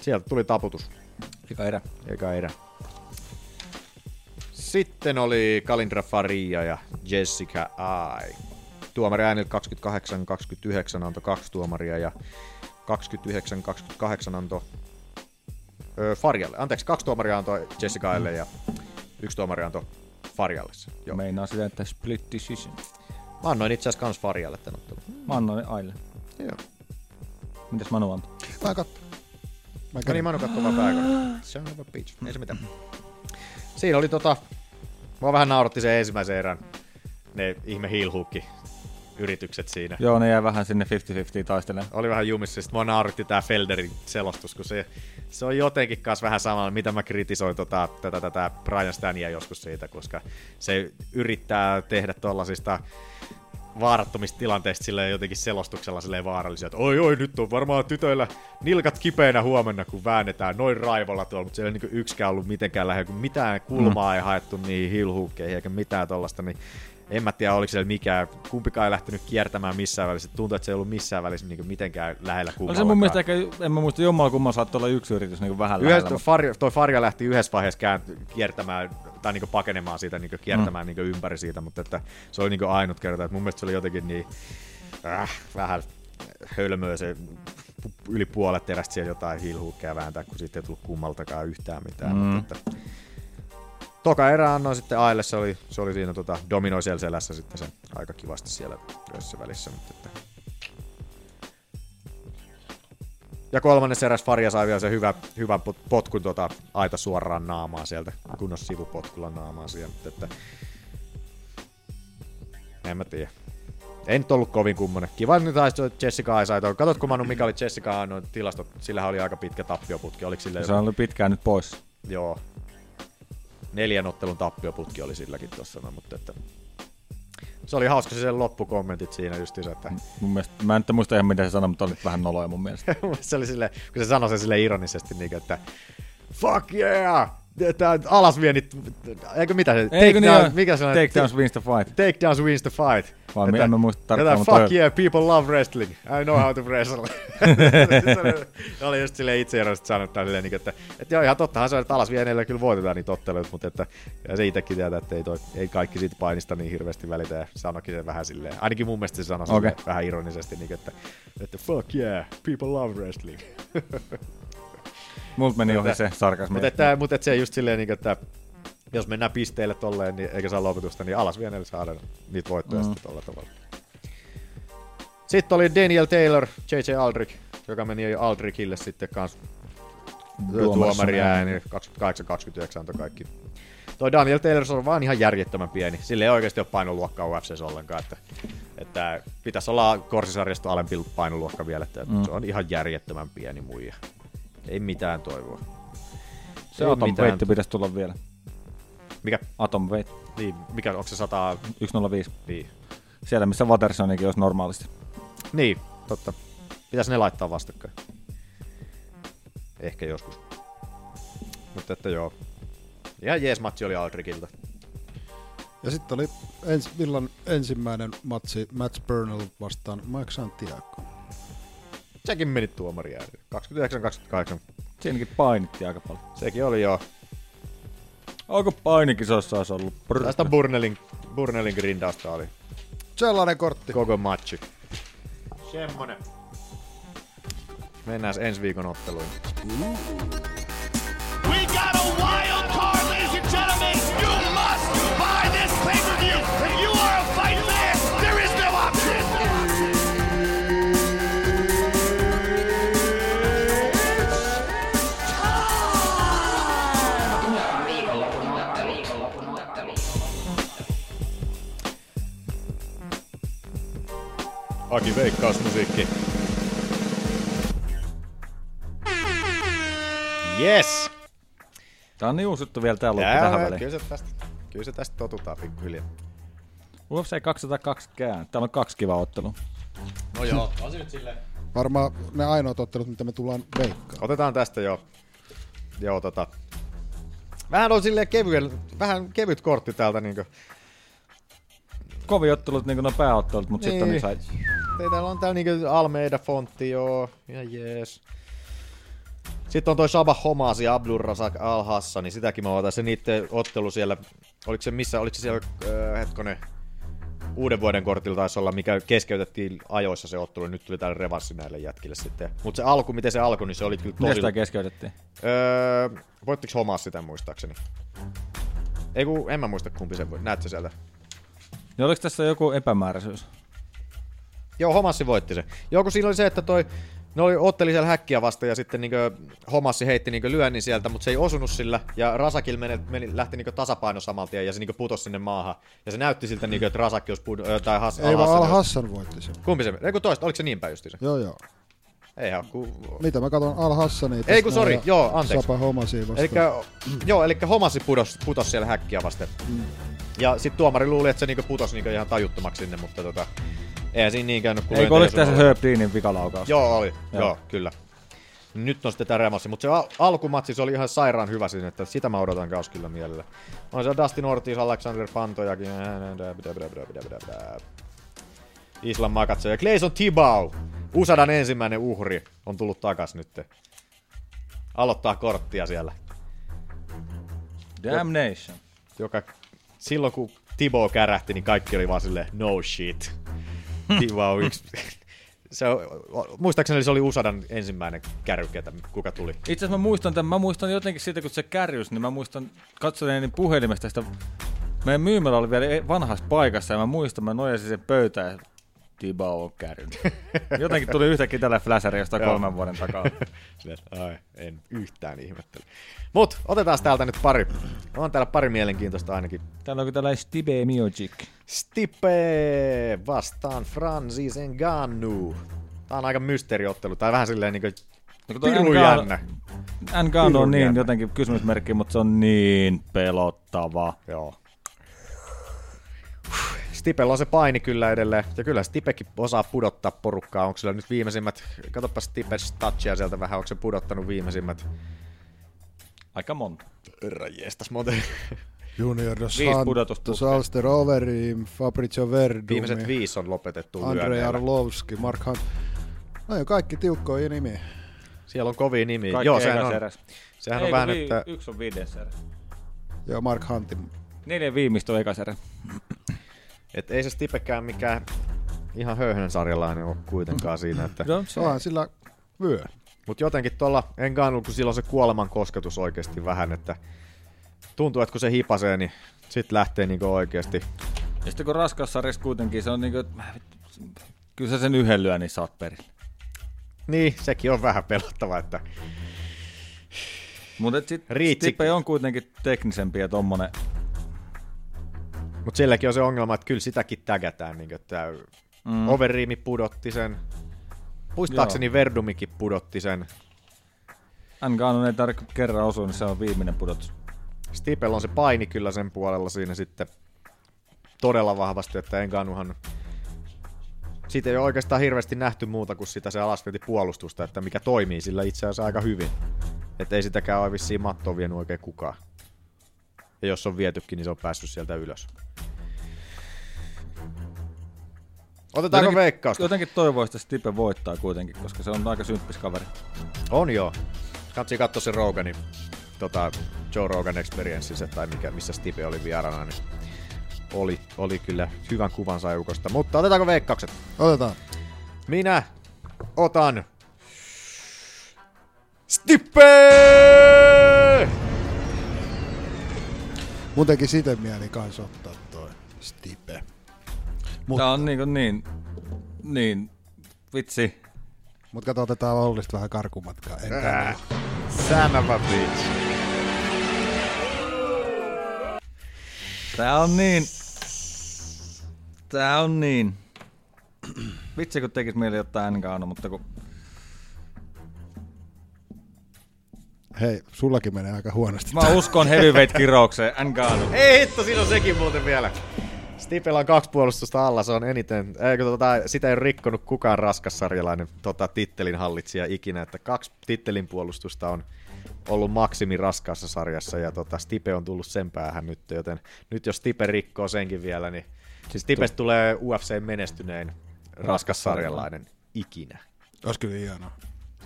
sieltä tuli taputus. Eka erä. Eka erä. Sitten oli Kalindra Faria ja Jessica Ai. Tuomari äänillä 28-29 antoi kaksi tuomaria ja 29-28 antoi Farjalle. Anteeksi, kaksi tuomaria antoi Jessica Aille ja yksi tuomari antoi Farjalle. sen. Joo. Meinaa sitä, että split decision. Mä annoin itse asiassa kans Farjalle tän ottelun. Mä annoin Aille. Joo. Mitäs Manu antoi? Mä katson. Mä No niin, Manu katsoo vaan pääkolla. Son of a bitch. Ei se mitään. Siinä oli tota... Mua vähän nauratti se ensimmäisen erän. Ne ihme heelhookki yritykset siinä. Joo, ne jäi vähän sinne 50-50 taistelemaan. Oli vähän jumissa. Sitten mua nauratti tää Felderin selostus, kun se, se on jotenkin kanssa vähän samalla, mitä mä kritisoin tota, tätä, tätä Brian Stania joskus siitä, koska se yrittää tehdä tollasista vaarattomista tilanteista silleen jotenkin selostuksella silleen vaarallisia, että oi oi, nyt on varmaan tytöillä nilkat kipeänä huomenna, kun väännetään noin raivolla tuolla, mutta siellä ei niin yksikään ollut mitenkään lähellä, kun mitään kulmaa mm. ei haettu niihin hilhuukkeihin eikä mitään tollasta, niin en mä tiedä, oliko siellä mikään, kumpikaan ei lähtenyt kiertämään missään välissä. Tuntuu, että se ei ollut missään välissä niin mitenkään lähellä Oli kummallakaan. se mun mielestä ehkä, en mä muista, jommalla kumman saattoi olla yksi yritys niin vähän Yhdessä, lähellä. mutta- Farja, toi Farja lähti yhdessä vaiheessa käänty, kiertämään tai niinku pakenemaan siitä, niinku kiertämään Mm. niinku ympäri siitä, mutta että se oli niinku ainut kerta. Että mun mielestä se oli jotenkin niin äh, vähän hölmöä se yli puolet terästä siellä jotain hilhuukkeja vääntää, kun siitä ei tullut kummaltakaan yhtään mitään. Mm. Mutta että, toka erä annoin sitten Aille, se oli, se oli siinä tota, dominoi siellä selässä sitten se aika kivasti siellä yhdessä välissä. Mutta että, ja kolmannessa eräs Faria sai vielä se hyvä, hyvän pot- potkun tota, aita suoraan naamaan sieltä, kunnon sivupotkulla naamaan siellä. Mutta että, en mä tiedä. Ei nyt ollut kovin kummonen. Kiva nyt taisi Jessica Ai sai tuon. Katsotko Manu, mikä oli Jessica noin tilastot? Sillähän oli aika pitkä tappioputki. Oliko sille Se oli pitkään nyt pois. Joo. Neljän ottelun tappioputki oli silläkin tuossa, no, mutta että... Se oli hauska se sen loppukommentit siinä justiinsa, että Mun mielestä, mä en muista ihan mitä se sanoi, mutta oli vähän noloja mun mielestä. Se oli silleen, kun se sanoi sen sille ironisesti, niin että fuck yeah! Tää alasvienit, eikö mitä se, Eikö niin down- mikä se on? Takedowns wins the fight. Takedowns wins the fight. Vai Että- en muista tarkkaan, Jotain, mutta fuck toi- yeah, people love wrestling. I know how to wrestle. se oli just silleen itse eroisesti sanottaa silleen, niin, että, että joo, ihan tottahan se on, että alasvieneillä kyllä voitetaan niitä otteluita, mutta että, ja se itsekin tietää, että ei, toi, ei kaikki siitä painista niin hirveästi välitä, ja sanoikin sen vähän silleen, ainakin mun mielestä se sanoi okay. vähän ironisesti, niin, että, että fuck yeah, people love wrestling. Multa meni ohi se sarkasmi. Mutta että, mutta että se just silleen, niin, että jos mennään pisteille tolleen, niin, eikä saa lopetusta, niin alas vieneille saadaan niitä voittoja Mm. sitten tolla tavalla. Sitten oli Daniel Taylor, J.J. Aldrich, joka meni Aldrichille sitten kans tuomari ääni, 28-29 antoi kaikki. Toi Daniel Taylor on vaan ihan järjettömän pieni. Sillä ei oikeasti ole painoluokkaa UFCssä ollenkaan, että, että pitäisi olla korsisarjasta alempi painoluokka vielä, että mm. se on ihan järjettömän pieni muija. Ei mitään toivoa. Se Atom mitään Veitti pitäisi tulla vielä. Mikä? Atom Veit. Niin, mikä, onko se 100? 105. Niin. Siellä, missä Watersonikin olisi normaalisti. Niin, totta. Pitäisi ne laittaa vastakkain. Ehkä joskus. Mutta että joo. Ihan jees matsi oli Aldrikilta. Ja sitten oli ens, villan ensimmäinen matsi Matt Burnell vastaan Mike Santiago. Sekin meni tuomari ääneen. 29-28. Siinäkin painittiin aika paljon. Sekin oli joo. Onko painikisossa olisi ollut? Brr. Tästä Burnellin, Burnellin grindausta oli Sellainen kortti. koko matchi. Semmonen. Mennään ensi viikon otteluun. We got a wild Aki veikkausmusiikki. Yes! Tää on niin uusi juttu vielä tää loppu Jää, tähän väliin. Kyllä se tästä, kyllä se tästä totutaan pikkuhiljaa. UFC 220. Täällä on kaksi kivaa ottelua. No joo, on se nyt silleen. Varmaan ne ainoat ottelut, mitä me tullaan veikkaan. Otetaan tästä jo. Joo, tota. Vähän on silleen kevyen, vähän kevyt kortti täältä niinkö. Kovin ottelut niin kuin nuo pääottelut, mutta sitten on Niin. Ei, täällä on täällä niinkö Almeida fontti, joo. Ihan jees. Sitten on toi Sabah Homasi ja Razak Al Hassani, sitäkin mä otan. Se niitten ottelu siellä, oliko se missä, oliko se siellä, äh, hetkonen, uuden vuoden kortilla taisi olla, mikä keskeytettiin ajoissa se ottelu, nyt tuli täällä revanssi näille jätkille sitten. Mutta se alku, miten se alkoi, niin se oli kyllä Miten tosi... sitä keskeytettiin? Öö, voittiko Homas sitä muistaakseni? Ei kun, en mä muista kumpi se voi. Näetkö sieltä? Niin oliko tässä joku epämääräisyys? Joo, Homassi voitti se. Joo, kun siinä oli se, että toi, ne oli, otteli siellä häkkiä vasta ja sitten niinkö Homassi heitti niinkö lyönnin sieltä, mutta se ei osunut sillä. Ja Rasakil meni, meni, lähti niinkö tasapaino saman tien ja se niinkö putosi sinne maahan. Ja se näytti siltä niinkö, että Rasakki olisi pudo, tai Has, Ei vaan Al Hassan voitti sen. Kumpi se? Ei kun toista, oliko se niin päin justiinsa? Joo, joo. Eihän, kun... Mitä mä katson Al Hassania Ei kun sori, joo, anteeksi. Sapa Homasi vastaan. Elikkä, joo, eli Homassi putos, putos siellä häkkiä vasten. Mm. Ja sitten tuomari luuli, että se niinku putosi niinku ihan tajuttomaksi sinne, mutta tota, eihän siinä niin käynyt. kun Eikö osui tässä. Herb Deanin vikalaukaus? Joo, oli. Joo. Joo. kyllä. Nyt on sitten tämä remassi, mutta se al- alkumatsi se oli ihan sairaan hyvä siinä, että sitä mä odotan kaus kyllä mielellä. On se Dustin Ortiz, Alexander Pantojakin. Islam Makatse ja Clayson Tibau. Usadan ensimmäinen uhri on tullut takas nyt. Aloittaa korttia siellä. Damnation. Joka silloin kun Tibo kärähti, niin kaikki oli vaan silleen no shit. Tibau yksi. Se, muistaakseni se oli Usadan ensimmäinen kärry, ketä, kuka tuli. Itse asiassa mä muistan tämän, mä muistan jotenkin siitä, kun se kärjys, niin mä muistan katsoneeni puhelimesta sitä, meidän myymälä oli vielä e- vanhassa paikassa ja mä muistan, mä nojasin sen pöytään ja Tibau on kärjynyt. Jotenkin tuli yhtäkkiä tällä fläsäri jostain kolmen vuoden takaa. Ai, en yhtään ihmettele. Mut, otetaan täältä nyt pari. On täällä pari mielenkiintoista ainakin. Täällä on tällainen Stipe Miocic. Stipe vastaan Francis Ngannou. Tää on aika mysteeriottelu. Tai vähän silleen niinku No, kun toi pirun Ngannou- jännä. Ngannou on niin jännä. jotenkin kysymysmerkki, mutta se on niin pelottava. Joo. Stipellä on se paini kyllä edelleen. Ja kyllä Stipekin osaa pudottaa porukkaa. Onko sillä nyt viimeisimmät, katsopa Stipe statsia sieltä vähän, onko se pudottanut viimeisimmät? Aika monta. Herra jestas, monta. Junior dos Viisi Santos. Alster Overeem, Fabrizio Verdumi, Viimeiset viisi on lopetettu Andrei. Arlovski, Mark Hunt. No jo kaikki tiukkoja nimiä. Siellä on kovia nimiä. Kaikki Joo, sehän on. eräs. Sehän Ei, on vähän, vi- että... Yksi on viides erä. Joo, Mark Huntin. Neljä viimeistä on ekas erä. Et ei se Stipekään mikään ihan höyhenen sarjalainen ole kuitenkaan siinä, että... No, Se onhan sillä vyö. Mut jotenkin tuolla Enganu, kun silloin se kuoleman kosketus oikeasti vähän, että tuntuu, että kun se hipasee, niin sit lähtee niinku oikeasti. Ja sitten kun raskaussarjassa kuitenkin se on niinku, että kyllä sä sen yhden lyönnin saat perille. Niin, sekin on vähän pelottava, että Mutta sit Riitsi- Stipe on kuitenkin teknisempi ja tommonen. Mutta silläkin on se ongelma, että kyllä sitäkin tägätään. Niin että Mm. mm. Overeemi pudotti sen. Muistaakseni Joo. Verdumikin pudotti sen. Ngannou ei tarvitse kerran osua, niin se on viimeinen pudotus. Stipel on se paini kyllä sen puolella siinä sitten todella vahvasti, että Engannouhan siitä ei ole oikeastaan hirveästi nähty muuta kuin sitä se alasvetipuolustusta, että mikä toimii sillä itse asiassa aika hyvin. Että ei sitäkään ole vissiin mattoon vienyt oikein kukaan. Ja jos on vietykin, niin se on päässyt sieltä ylös. Otetaanko Jotenkin- veikkausta? Jotenkin toivoisi, että Stipe voittaa kuitenkin, koska se on aika symppis kaveri. On joo. Katsi katso se Roganin, tota, Joe Rogan Experiences, tai mikä, missä Stipe oli vieraana, niin oli, oli kyllä hyvän kuvan sajukosta. Mutta otetaanko veikkaukset? Otetaan. Minä otan Stipe! Mun teki siten mieli kans ottaa toi Stipe. Tää on niin, kuin niin, niin, vitsi. Mut kato, otetaan Ollista vähän karkumatkaa. Äh, son of a bitch. Tää on niin, tää on niin. Vitsi kun tekis mieli ottaa Nkaano, mutta kun Hei, sullakin menee aika huonosti. mä uskon heavyweight-kiroukseen Nkaano. Ei hitto, siinä on sekin muuten vielä. Stipellä on kaksi puolustusta alla, se on eniten, eikö, tota, sitä ei ole rikkonut kukaan raskassarjalainen tota, tittelin hallitsija ikinä, että kaksi tittelin puolustusta on ollut maksimi raskaassa sarjassa ja tota, Stipe on tullut sen päähän nyt, joten nyt jos Stipe rikkoo senkin vielä, niin siis Stipestä tulee UFC-menestynein raskassarjalainen ikinä. Olisi kyllä hienoa.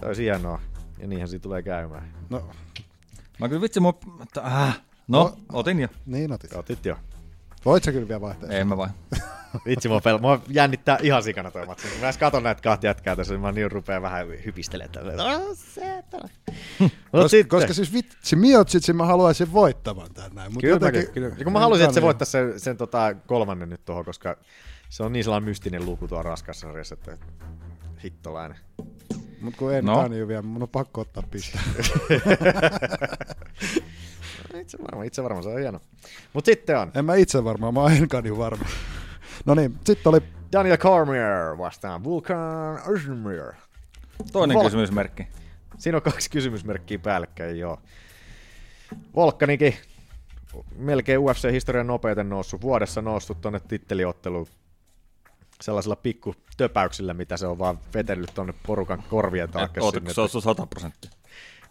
Se olisi hienoa, ja niinhän siinä tulee käymään. No, Mä kyllä vitsi mua, äh, no, otin jo. niin otit. Otit jo. Voit sä kyllä vielä vaihtaa? Ei mä vain. Vitsi, mua, pel- mua jännittää ihan sikana toi matsi. Mä edes katon näitä kahta jätkää tässä, niin mä niin rupeaa vähän hypistelemään. Mut Koska, sitten- koska siis vitsi, Miotsitsin mä haluaisin voittavan tän näin. Mut Kyllä, jotenkin, mäkin, kyllä. Ja kun mä haluaisin, että se voittaisi sen, sen tota kolmannen nyt tuohon, koska se on niin sellainen mystinen luku tuo raskassa sarjassa, että hittolainen. Mut kun en No. no. niin vielä, mun on pakko ottaa piste. itse varma, itse varma, se on hieno. Mut sitten on en mä itse varmaan, mä oon Enkani varma. No niin, sitten oli Daniel Cormier vastaan Vulcan Ozdemir. Toinen Vol- kysymysmerkki. Siinä on kaksi kysymysmerkkiä päällekkäin, joo. Volkkanikin melkein UFC-historian nopeiten noussut, vuodessa noussut tonne titteliotteluun sellaisilla pikku töpäyksillä, mitä se on vaan vetellyt tonne porukan korvien taakse. Sinne. se on 100 prosenttia?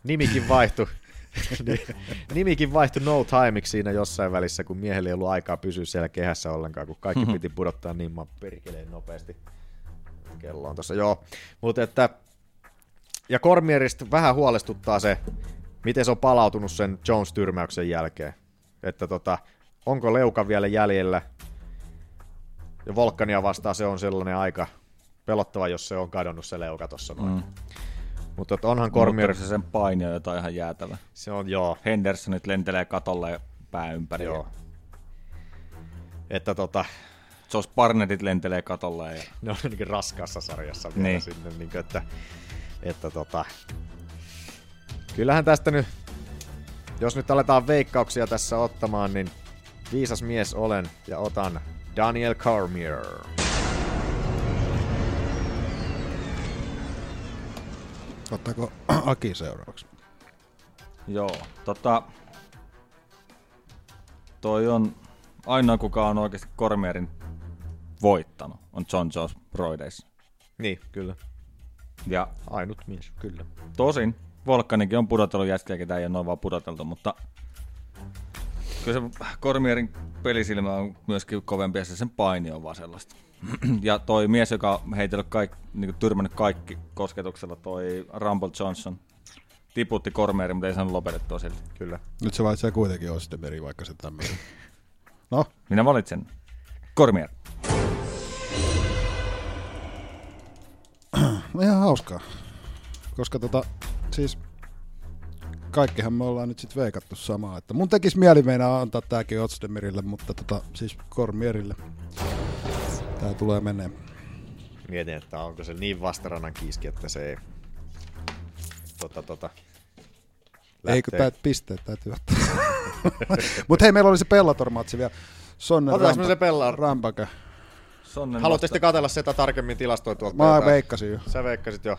Nimikin vaihtui. Nimikin vaihtui no timeiksi siinä jossain välissä, kun miehellä ei ollut aikaa pysyä siellä kehässä ollenkaan, kun kaikki Mhm. piti pudottaa niin maan perkeleen nopeasti. Kello on tossa, joo. Mutta että, ja Kormierista vähän huolestuttaa se, miten se on palautunut sen Jones-tyrmäyksen jälkeen. Että tota, onko leuka vielä jäljellä? Ja Volkania vastaan se on sellainen aika pelottava, jos se on kadonnut se leuka tossa noin. Mm. Mutta onhan Kormier... Mutta se sen paini on jotain ihan jäätävä. Se on, joo. Hendersonit lentelee katolle pää ympäri. Joo. Että tota... Jos Barnettit lentelee katolle ja... Ne on niin raskaassa sarjassa vielä Niin. sinne, niin kuin, että, että tota... Kyllähän tästä nyt, jos nyt aletaan veikkauksia tässä ottamaan, niin viisas mies olen ja otan Daniel Cormier. Ottaako Aki seuraavaksi? Joo, tota... Toi on ainoa, kuka on oikeasti Kormierin voittanut, on John Jones Broideissa. Niin, kyllä. Ja Ainut mies, kyllä. Tosin Volkanikin on pudotellut jätkiä, ketä ei ole noin vaan pudoteltu, mutta kyllä se Kormierin pelisilmä on myöskin kovempi ja se sen paini on vaan sellaista. ja toi mies, joka on heitellyt kaikki, niin kuin tyrmännyt kaikki kosketuksella, toi Rumble Johnson, tiputti Kormierin, mutta ei saanut lopetettua silti. Kyllä. Nyt se valitsee kuitenkin Ostemeri, vaikka se tämmöinen. No, Minä valitsen Kormier. no ihan hauskaa. Koska tota, siis kaikkihan me ollaan nyt sit veikattu samaa. Että mun tekis mieli meinaa antaa tääkin Otsdemirille, mutta tota, siis Kormierille. Tää tulee menee. Mietin, että onko se niin vastarannan kiiski, että se ei... Tota, tota, Ei kun tää pisteet täytyy ottaa. Mut hei, meillä oli se Bellator-matsi vielä. Sonne Otetaanko me se Bellator? Rampake. Sonnen Haluatte sitten katella sitä tarkemmin tilastoja tuolta? Mä veikkasin jo. Sä veikkasit jo.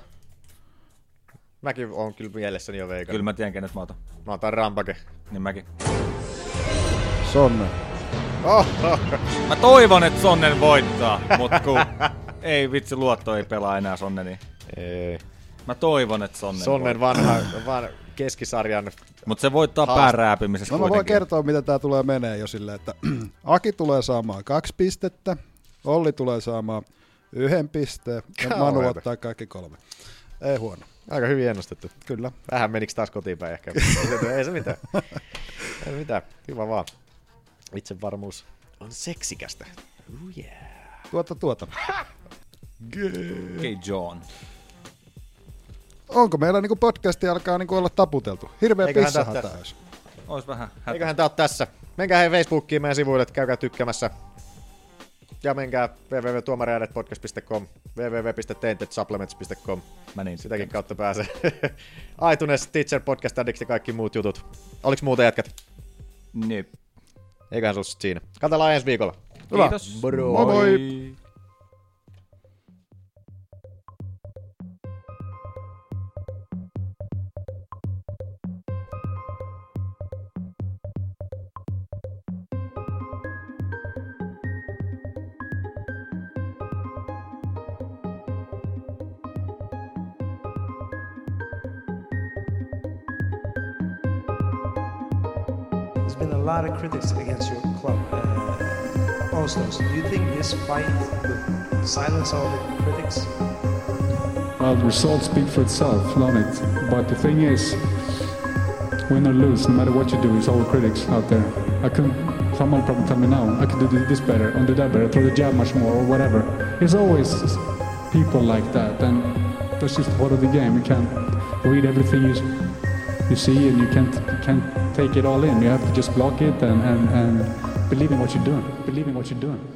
Mäkin on kyllä mielessäni jo veikannut. Kyllä mä tiedän, kenet mä otan. Mä otan Rampake. Niin mäkin. Sonne. Oh, Mä toivon, että Sonnen voittaa, mutta kun ei vitsi luotto ei pelaa enää Sonneni. Ei. Mä toivon, että Sonnen Sonnen vanha, van, keskisarjan Mutta se voittaa päärääpimisessä No mä voin kertoa, mitä tää tulee menee jo silleen, että Aki tulee saamaan kaksi pistettä, Olli tulee saamaan yhden pisteen ja Manu ottaa kaikki kolme. Ei huono. Aika hyvin ennustettu. Kyllä. Vähän menikö taas kotiinpäin ehkä. ei, se, mitään. Ei se mitään. Hyvä vaan. Itsevarmuus on seksikästä. Ooh yeah. Tuota tuota. Okei, John. Onko meillä niinku podcasti alkaa niinku olla taputeltu? Hirveä Eiköhän tää tässä. olisi. Ois vähän hätä. Eiköhän tää ole tässä. Menkää hei Facebookiin meidän sivuille, että käykää tykkäämässä. Ja menkää www.tuomariaidetpodcast.com, www.taintedsupplements.com. Mä niin Sitäkin kautta pääsee. iTunes, Teacher, Podcast Addict ja kaikki muut jutut. Oliks muuta jätkät? Nip. Eiköhän se ollut siinä. Katsellaan ensi viikolla. Hyvä. Kiitos. Moro. Moi moi. There's critics against your club. Uh, do you think this fight would silence all the critics? Well, the results speak for itself, don't it? But the thing is, win or lose, no matter what you do, it's all critics out there. I couldn't, someone probably tell me now, I could do this better, and do that better, throw the jab much more, or whatever. There's always people like that, and that's just part of the game. You can't read everything you, you see, and you can't, you can't take it all in. You have to just block it and, and, and believe in what you're doing, believe in what you're doing.